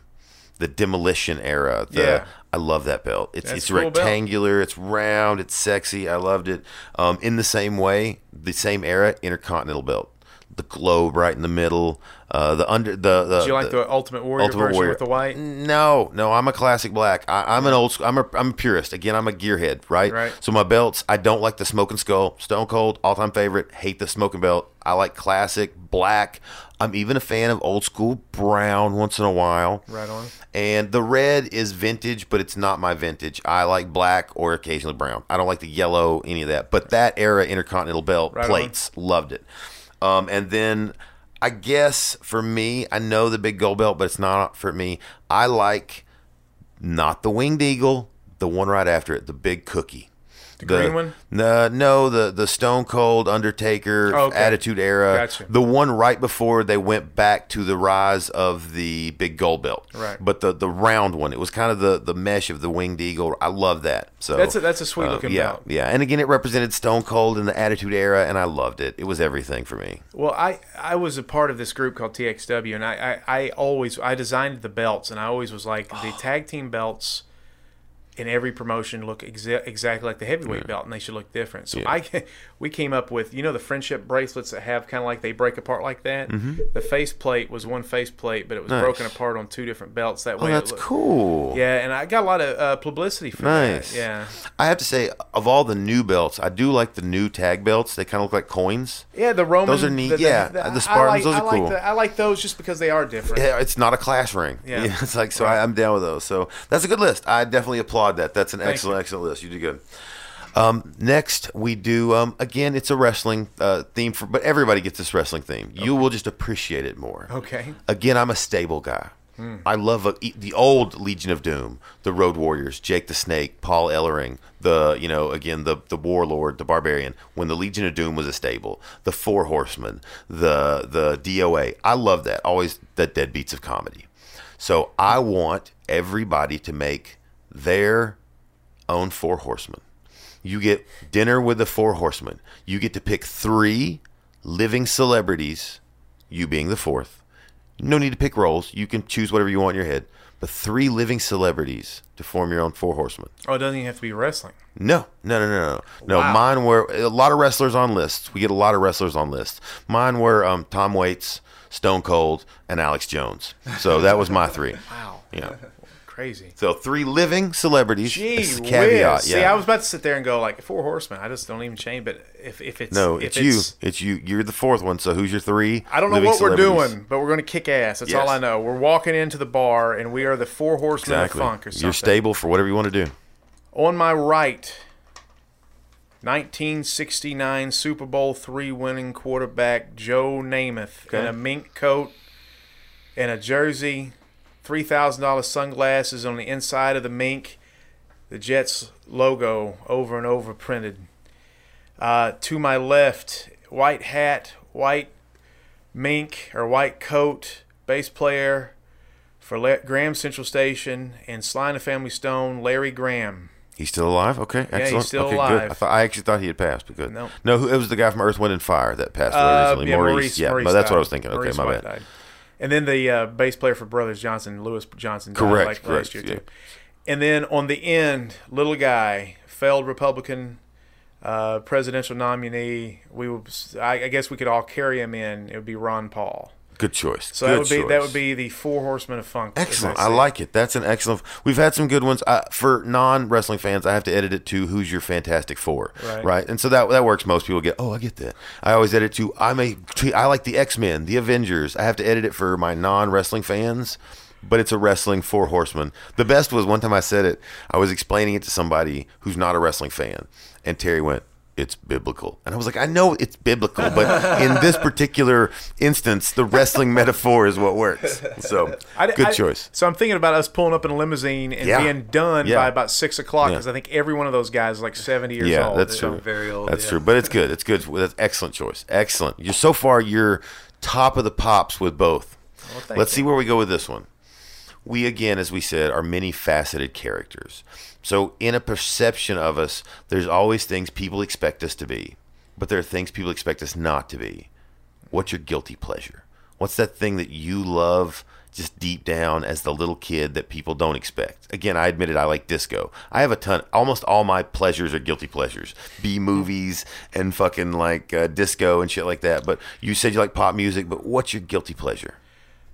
the Demolition era. The, Yeah. I love that belt. It's That's it's cool belt. rectangular, it's round, it's sexy. I loved it. Um, in the same way, the same era, Intercontinental belt, the globe right in the middle. Uh, the under the, the Do you like the, Ultimate Warrior Ultimate version Warrior. with the white? No, no, I'm a classic black. I, I'm an old. I'm a. I'm a purist. Again, I'm a gearhead, right? Right. So my belts, I don't like the smoking skull. Stone Cold, all time favorite. Hate the smoking belt. I like classic black. I'm even a fan of old school brown once in a while. Right on. And the red is vintage, but it's not my vintage. I like black or occasionally brown. I don't like the yellow, any of that. But that era Intercontinental belt Right on. plates, loved it. Um, and then I guess for me, I know the big gold belt, but it's not for me. I like not the winged eagle, the one right after it, the big cookie. The, green one? No, no, the the Stone Cold Undertaker Oh, okay. Attitude Era. Gotcha. The one right before they went back to the rise of the big gold belt. Right. But the the round one, it was kind of the the mesh of the winged eagle. I love that. So That's a- that's a sweet uh, looking yeah, belt. Yeah, and again, it represented Stone Cold in the Attitude Era, and I loved it. It was everything for me. Well, I, I was a part of this group called TXW, and I, I, I always I designed the belts, and I always was like the tag team belts in every promotion look exa- exactly like the heavyweight belt, and they should look different. So I we came up with you know the friendship bracelets that have kind of like they break apart like that. The face plate was one face plate, but it was Nice. broken apart on two different belts. That Oh, way, that's looked- cool. Yeah, and I got a lot of uh, publicity for Nice. that. Yeah, I have to say, of all the new belts, I do like the new tag belts. They kind of look like coins. yeah. The Roman. Those are neat. Yeah, the I Spartans, like- those I are like cool. the- I like those just because they are different. Yeah, it's not a class ring. Yeah. Yeah, it's like so. Right. I, I'm down with those. So that's a good list. I definitely applaud that. That's an Thank excellent, you. excellent list. You did good. Um, next, we do um, again. It's a wrestling uh, theme for, but everybody gets this wrestling theme. You will just appreciate it more. Okay. Again, I'm a stable guy. Hmm. I love uh, e- the old Legion of Doom, the Road Warriors, Jake the Snake, Paul Ellering, the you know again the the Warlord, the Barbarian. When the Legion of Doom was a stable, the Four Horsemen, the the DOA. I love that. Always the deadbeats of comedy. So I want everybody to make their own Four Horsemen. You get dinner with the Four Horsemen. You get to pick three living celebrities, you being the fourth. No need to pick roles. You can choose whatever you want in your head. But three living celebrities to form your own Four Horsemen. Oh, it doesn't even have to be wrestling. No, no, no, no, no. No, Wow. mine were a lot of wrestlers on lists. We get a lot of wrestlers on lists. Mine were um, Tom Waits, Stone Cold, and Alex Jones. So that was my three. Wow. Yeah. Crazy. So three living celebrities. Gee is a whiz. caveat. See. I was about to sit there and go like four horsemen. I just don't even change. But if, if it's no, if it's, you. It's you. You're the fourth one. So who's your three? I don't know what we're doing, but we're going to kick ass. That's Yes. all I know. We're walking into the bar and we are the four horsemen Exactly. of funk or something. You're stable for whatever you want to do. On my right, 1969 Super Bowl three winning quarterback Joe Namath in a mink coat and a jersey, three thousand dollars sunglasses on the inside of the mink, the Jets logo over and over printed. Uh, to my left, white hat, white mink or white coat, bass player for La- Graham Central Station and Sly and the Family Stone, Larry Graham. He's still alive. Okay, excellent. Yeah, he's still okay, alive. Good. I, thought, I actually thought he had passed, but good. No. no. It was the guy from Earth, Wind, and Fire that passed away Uh, recently. yeah, Maurice. Maurice. Yeah, Maurice that's what I was thinking. Maurice okay, my White bad. died. And then the uh, bass player for Brothers Johnson, Louis Johnson, died Correct, like correct, last year yeah. too. And then on the end, little guy, failed Republican, uh, presidential nominee. We would, I, I guess we could all carry him in. It would be Ron Paul. Good choice. So good that would be that would be the four horsemen of funk. Excellent. I I like it. That's an excellent. We've had some good ones. Uh, for non wrestling fans, I have to edit it to "Who's your Fantastic Four? Right. And so that that works. Most people get. Oh, I get that. I always edit to I'm a. I like the X Men, the Avengers. I have to edit it for my non wrestling fans. But it's a wrestling four horsemen. The best was one time I said it. I was explaining it to somebody who's not a wrestling fan, and Terry went, "It's biblical," and I was like, "I know it's biblical, but in this particular instance, the wrestling metaphor is what works." So, I- good I- choice. So I'm thinking about us pulling up in a limousine and Yeah. being done Yeah. by about six o'clock Yeah. because I think every one of those guys is like 70 years Yeah, old. that's true. very old, That's yeah. true, but it's good. It's good. That's excellent choice. Excellent. You're so far. You're top of the pops with both. thank Let's you. see where we go with this one. we again, as we said, are many faceted characters. So in a perception of us, there's always things people expect us to be, but there are things people expect us not to be. What's your guilty pleasure? What's that thing that you love just deep down as the little kid that people don't expect? Again, I admitted I like disco. I have a ton. Almost all my pleasures are guilty pleasures. B movies and fucking like uh, disco and shit like that. But you said you like pop music. But what's your guilty pleasure?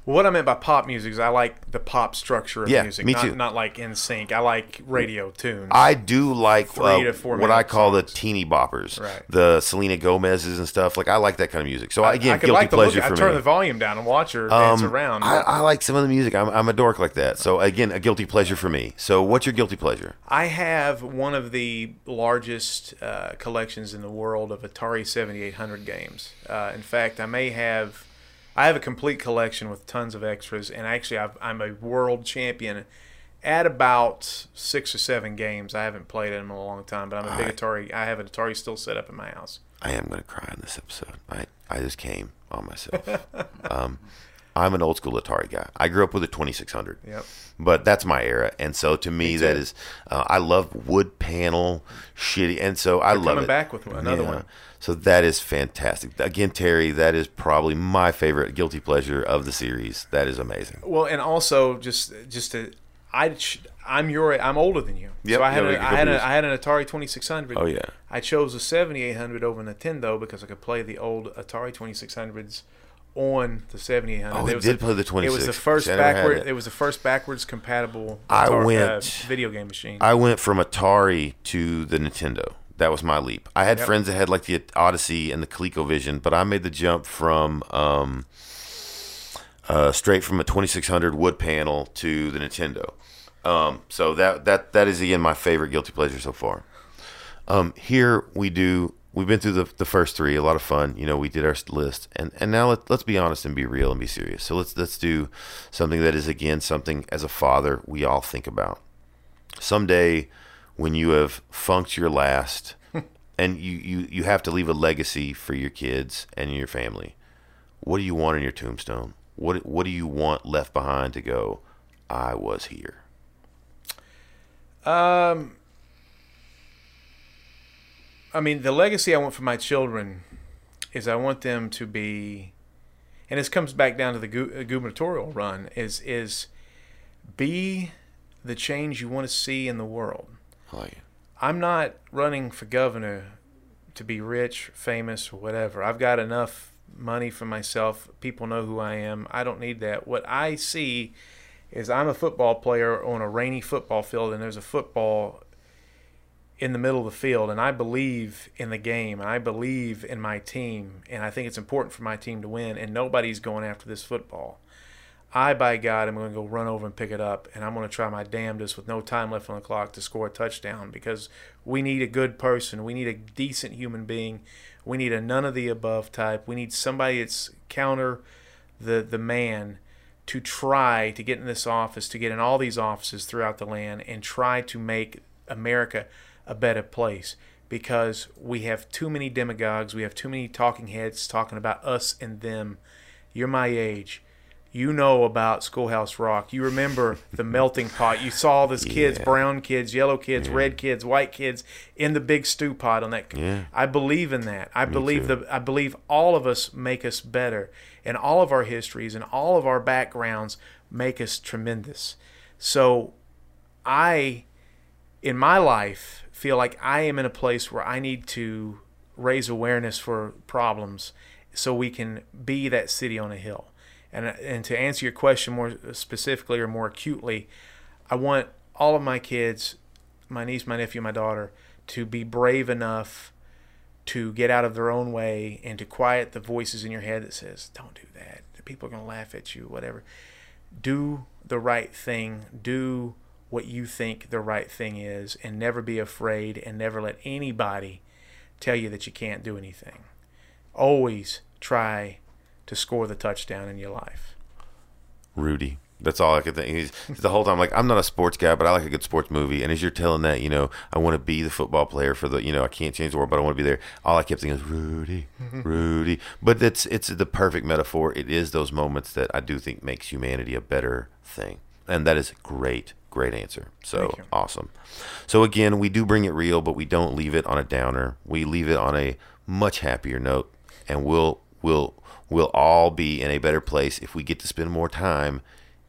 What I meant by pop music is I like the pop structure of Yeah, music. me not, too. Not like NSYNC. I like radio tunes. I do like Three uh, to four what I call songs. the teeny boppers, Right. the Selena Gomez's and stuff. Like I like that kind of music. So I, again, I could guilty like the look. pleasure I for turn me. the volume down and watch her dance Um, around. I, I like some of the music. I'm, I'm a dork like that. So again, a guilty pleasure for me. So what's your guilty pleasure? I have one of the largest uh, collections in the world of Atari 7800 games. Uh, in fact, I may have, I have a complete collection with tons of extras, and actually, I've, I'm a world champion at about six or seven games. I haven't played them in a long time, but I'm a big Atari. I have an Atari still set up in my house. I am going to cry in this episode. I, I just came on myself. um, I'm an old school Atari guy. I grew up with a 2600. Yep. But that's my era, and so to me, that is, uh, I love wood panel, shitty, and so I love coming it. back with another one. So that is fantastic. Again, Terry, that is probably my favorite guilty pleasure of the series. That is amazing. Well, and also just just to, I I'm your I'm older than you. Yep, so I had yeah, a, I had a. I had an Atari 2600. Oh, yeah. I chose a 7800 over Nintendo because I could play the old Atari 2600s on the 7800. Oh, It it did the- play the 26. It was the first See, I never had backward. it. It. was the first backwards compatible. I went- uh, video game machine. I went from Atari to the Nintendo. That was my leap. I had Yep. friends that had like the Odyssey and the ColecoVision, but I made the jump from um, uh, straight from a 2600 wood panel to the Nintendo. Um, so that that that is again my favorite guilty pleasure so far. Um, here we do. We've been through the, the first three, a lot of fun. You know, we did our list, and and now let, let's be honest and be real and be serious. So let's let's do something that is again something as a father we all think about. Someday, when you have funked your last, and you, you you have to leave a legacy for your kids and your family, what do you want in your tombstone? What what do you want left behind to go? I was here. Um, I mean, the legacy I want for my children is I want them to be, and this comes back down to the uh, gubernatorial run is is be the change you want to see in the world. Oh, I like. I'm not running for governor to be rich, famous, whatever. I've got enough money for myself. People know who I am. I don't need that. What I see is I'm a football player on a rainy football field, and there's a football in the middle of the field, and I believe in the game, and I believe in my team, and I think it's important for my team to win, and nobody's going after this football. I, by God, am going to go run over and pick it up, and I'm going to try my damnedest with no time left on the clock to score a touchdown because we need a good person. We need a decent human being. We need a none of the above type. We need somebody that's counter the, the man to try to get in this office, to get in all these offices throughout the land, and try to make America a better place because we have too many demagogues. We have too many talking heads talking about us and them. You're my age you know about Schoolhouse Rock. You remember the melting pot. You saw all these kids, Yeah. brown kids, yellow kids, red kids, white kids in the big stew pot on that. Yeah. I believe in that. I believe too. the I believe all of us make us better, and all of our histories and all of our backgrounds make us tremendous. So, I, in my life, feel like I am in a place where I need to raise awareness for problems, so we can be that city on a hill. And, uh, and to answer your question more specifically or more acutely, I want all of my kids, my niece, my nephew, my daughter, to be brave enough to get out of their own way and to quiet the voices in your head that says, "Don't do that. People are going to laugh at you, whatever." Do the right thing. Do what you think the right thing is and never be afraid and never let anybody tell you that you can't do anything. Always try to score the touchdown in your life. Rudy. That's all I could think. He's the whole time like I'm not a sports guy, but I like a good sports movie. And as you're telling that, you know, I want to be the football player for the, you know, I can't change the world, but I want to be there. All I kept thinking is Rudy, Rudy. But it's it's the perfect metaphor. It is those moments that I do think makes humanity a better thing. and that is a great, great answer. So awesome. So again, we do bring it real, but we don't leave it on a downer. We leave it on a much happier note, and we'll we'll we'll all be in a better place if we get to spend more time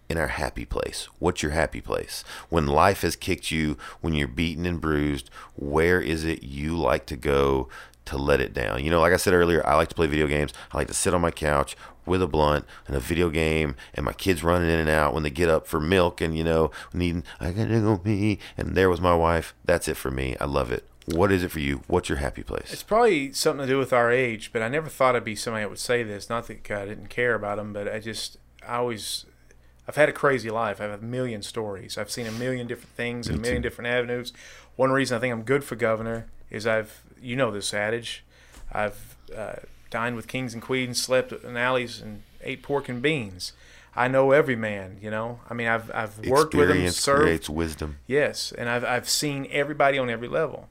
in our happy place. What's your happy place? When life has kicked you, when you're beaten and bruised, where is it you like to go to let it down? You know, like I said earlier, I like to play video games. I like to sit on my couch with a blunt and a video game and my kids running in and out when they get up for milk and you know, needing I gotta go pee and there was my wife. That's it for me. I love it. What is it for you? What's your happy place? It's probably something to do with our age, but I never thought I'd be somebody that would say this. Not that I didn't care about them, but I just, I always, I've had a crazy life. I have a million stories. I've seen a million different things and a million different avenues. One reason I think I'm good for governor is I've, you know, this adage. I've uh, dined with kings and queens, slept in alleys, and ate pork and beans. I know every man, you know. I mean, I've I've worked with them, Experience served creates wisdom. Yes, and I've I've seen everybody on every level,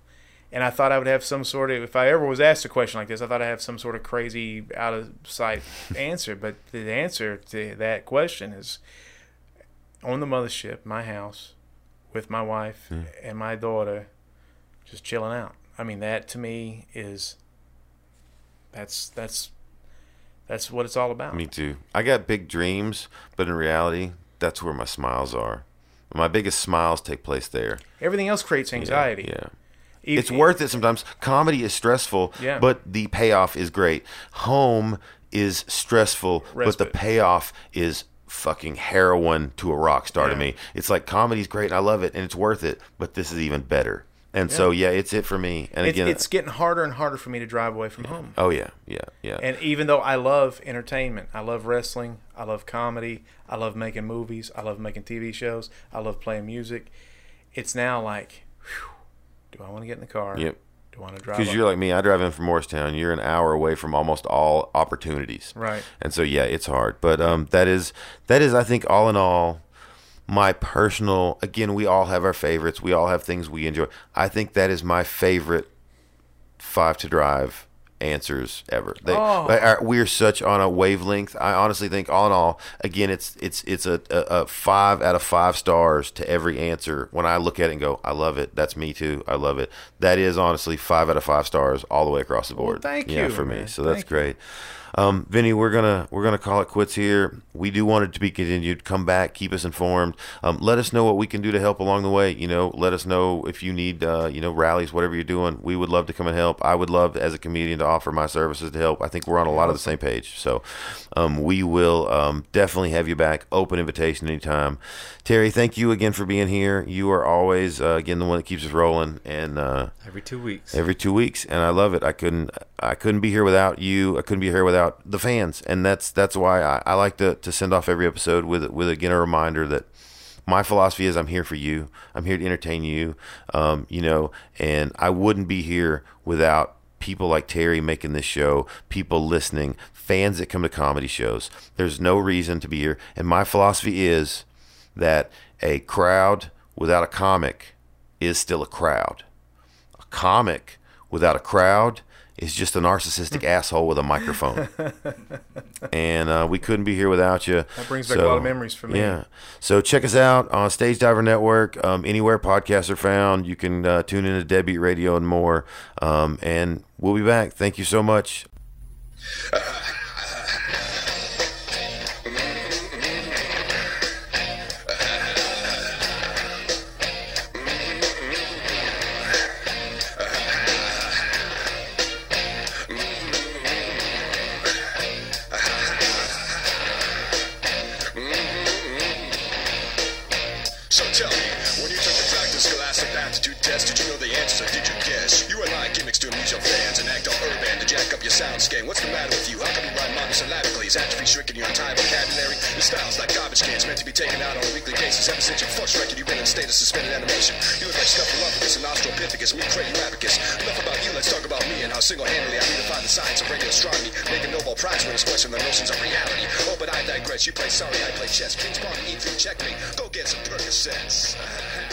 and I thought I would have some sort of. If I ever was asked a question like this, I thought I'd have some sort of crazy out of sight answer. But the answer to that question is on the mothership, my house, with my wife hmm. and my daughter, just chilling out. I mean, that to me is. That's that's that's what it's all about. Me too. I got big dreams, but in reality, that's where my smiles are. My biggest smiles take place there. Everything else creates Yeah, anxiety. Yeah. It's worth it sometimes. Comedy is stressful, Yeah. but the payoff is great. Home is stressful, but the payoff is fucking heroin to a rock star to me. It's like comedy's great and I love it and it's worth it, but this is even better. And so yeah, it's it for me. And It's, again, it's getting harder and harder for me to drive away from home. oh yeah, yeah, yeah. And even though I love entertainment, I love wrestling, I love comedy, I love making movies, I love making TV shows, I love playing music, it's now like, whew, do I want to get in the car? Yep. Do I want to drive? Because you're like me, I drive in from Morristown. You're an hour away from almost all opportunities. Right. And so yeah, it's hard. But um, that is that is I think all in all, my personal. Again, we all have our favorites. We all have things we enjoy. I think that is my favorite five to drive answers ever. They, Oh. are- we're such on a wavelength. I honestly think all in all, again, it's it's it's a, a, a five out of five stars to every answer. When I look at it and go, I love it. That's me too. I love it. That is honestly five out of five stars all the way across the board. thank yeah, you, for me. man. So that's Thank you. Um, Vinny, we're gonna we're gonna call it quits here. We do want it to be continued. Come back, keep us informed. Um, let us know what we can do to help along the way. You know, let us know if you need uh, you know rallies, whatever you're doing. We would love to come and help. I would love as a comedian to offer my services to help. I think we're on a lot of the same page. So um, we will um, definitely have you back. Open invitation anytime. Terry, thank you again for being here. You are always uh, again the one that keeps us rolling and. Uh, Every two weeks. every two weeks and i love it i couldn't i couldn't be here without you i couldn't be here without the fans and that's that's why i, I like to, to send off every episode with with again a reminder that my philosophy is i'm here for you. I'm here to entertain you um, you know and i wouldn't be here without people like terry making this show people listening fans that come to comedy shows. There's no reason to be here. And my philosophy is that a crowd without a comic is still a crowd. A comic without a crowd is just a narcissistic asshole with a microphone. and uh, we couldn't be here without you. That brings back a lot of memories for me. Yeah. So check us out on Stage Diver Network. Um, anywhere podcasts are found, you can uh, tune into Deadbeat Radio and more. Um, and we'll be back. Thank you so much. matter with you? You rhyme monosyllabically? Is atrophy shrinking your entire vocabulary? Your style's like garbage cans meant to be taken out on a weekly basis. Ever since your first record, you've been in a state of suspended animation. You look like Snuffleupagus and Australopithecus, me Crayurabicus. Enough about you, let's talk about me and how single-handedly I redefine the science of radio astronomy. Make a Nobel Prize winners question the notions of reality. Oh, but I digress. You play sorry, I play chess. King's Pawn, E3, checkmate. Go get some Percocets.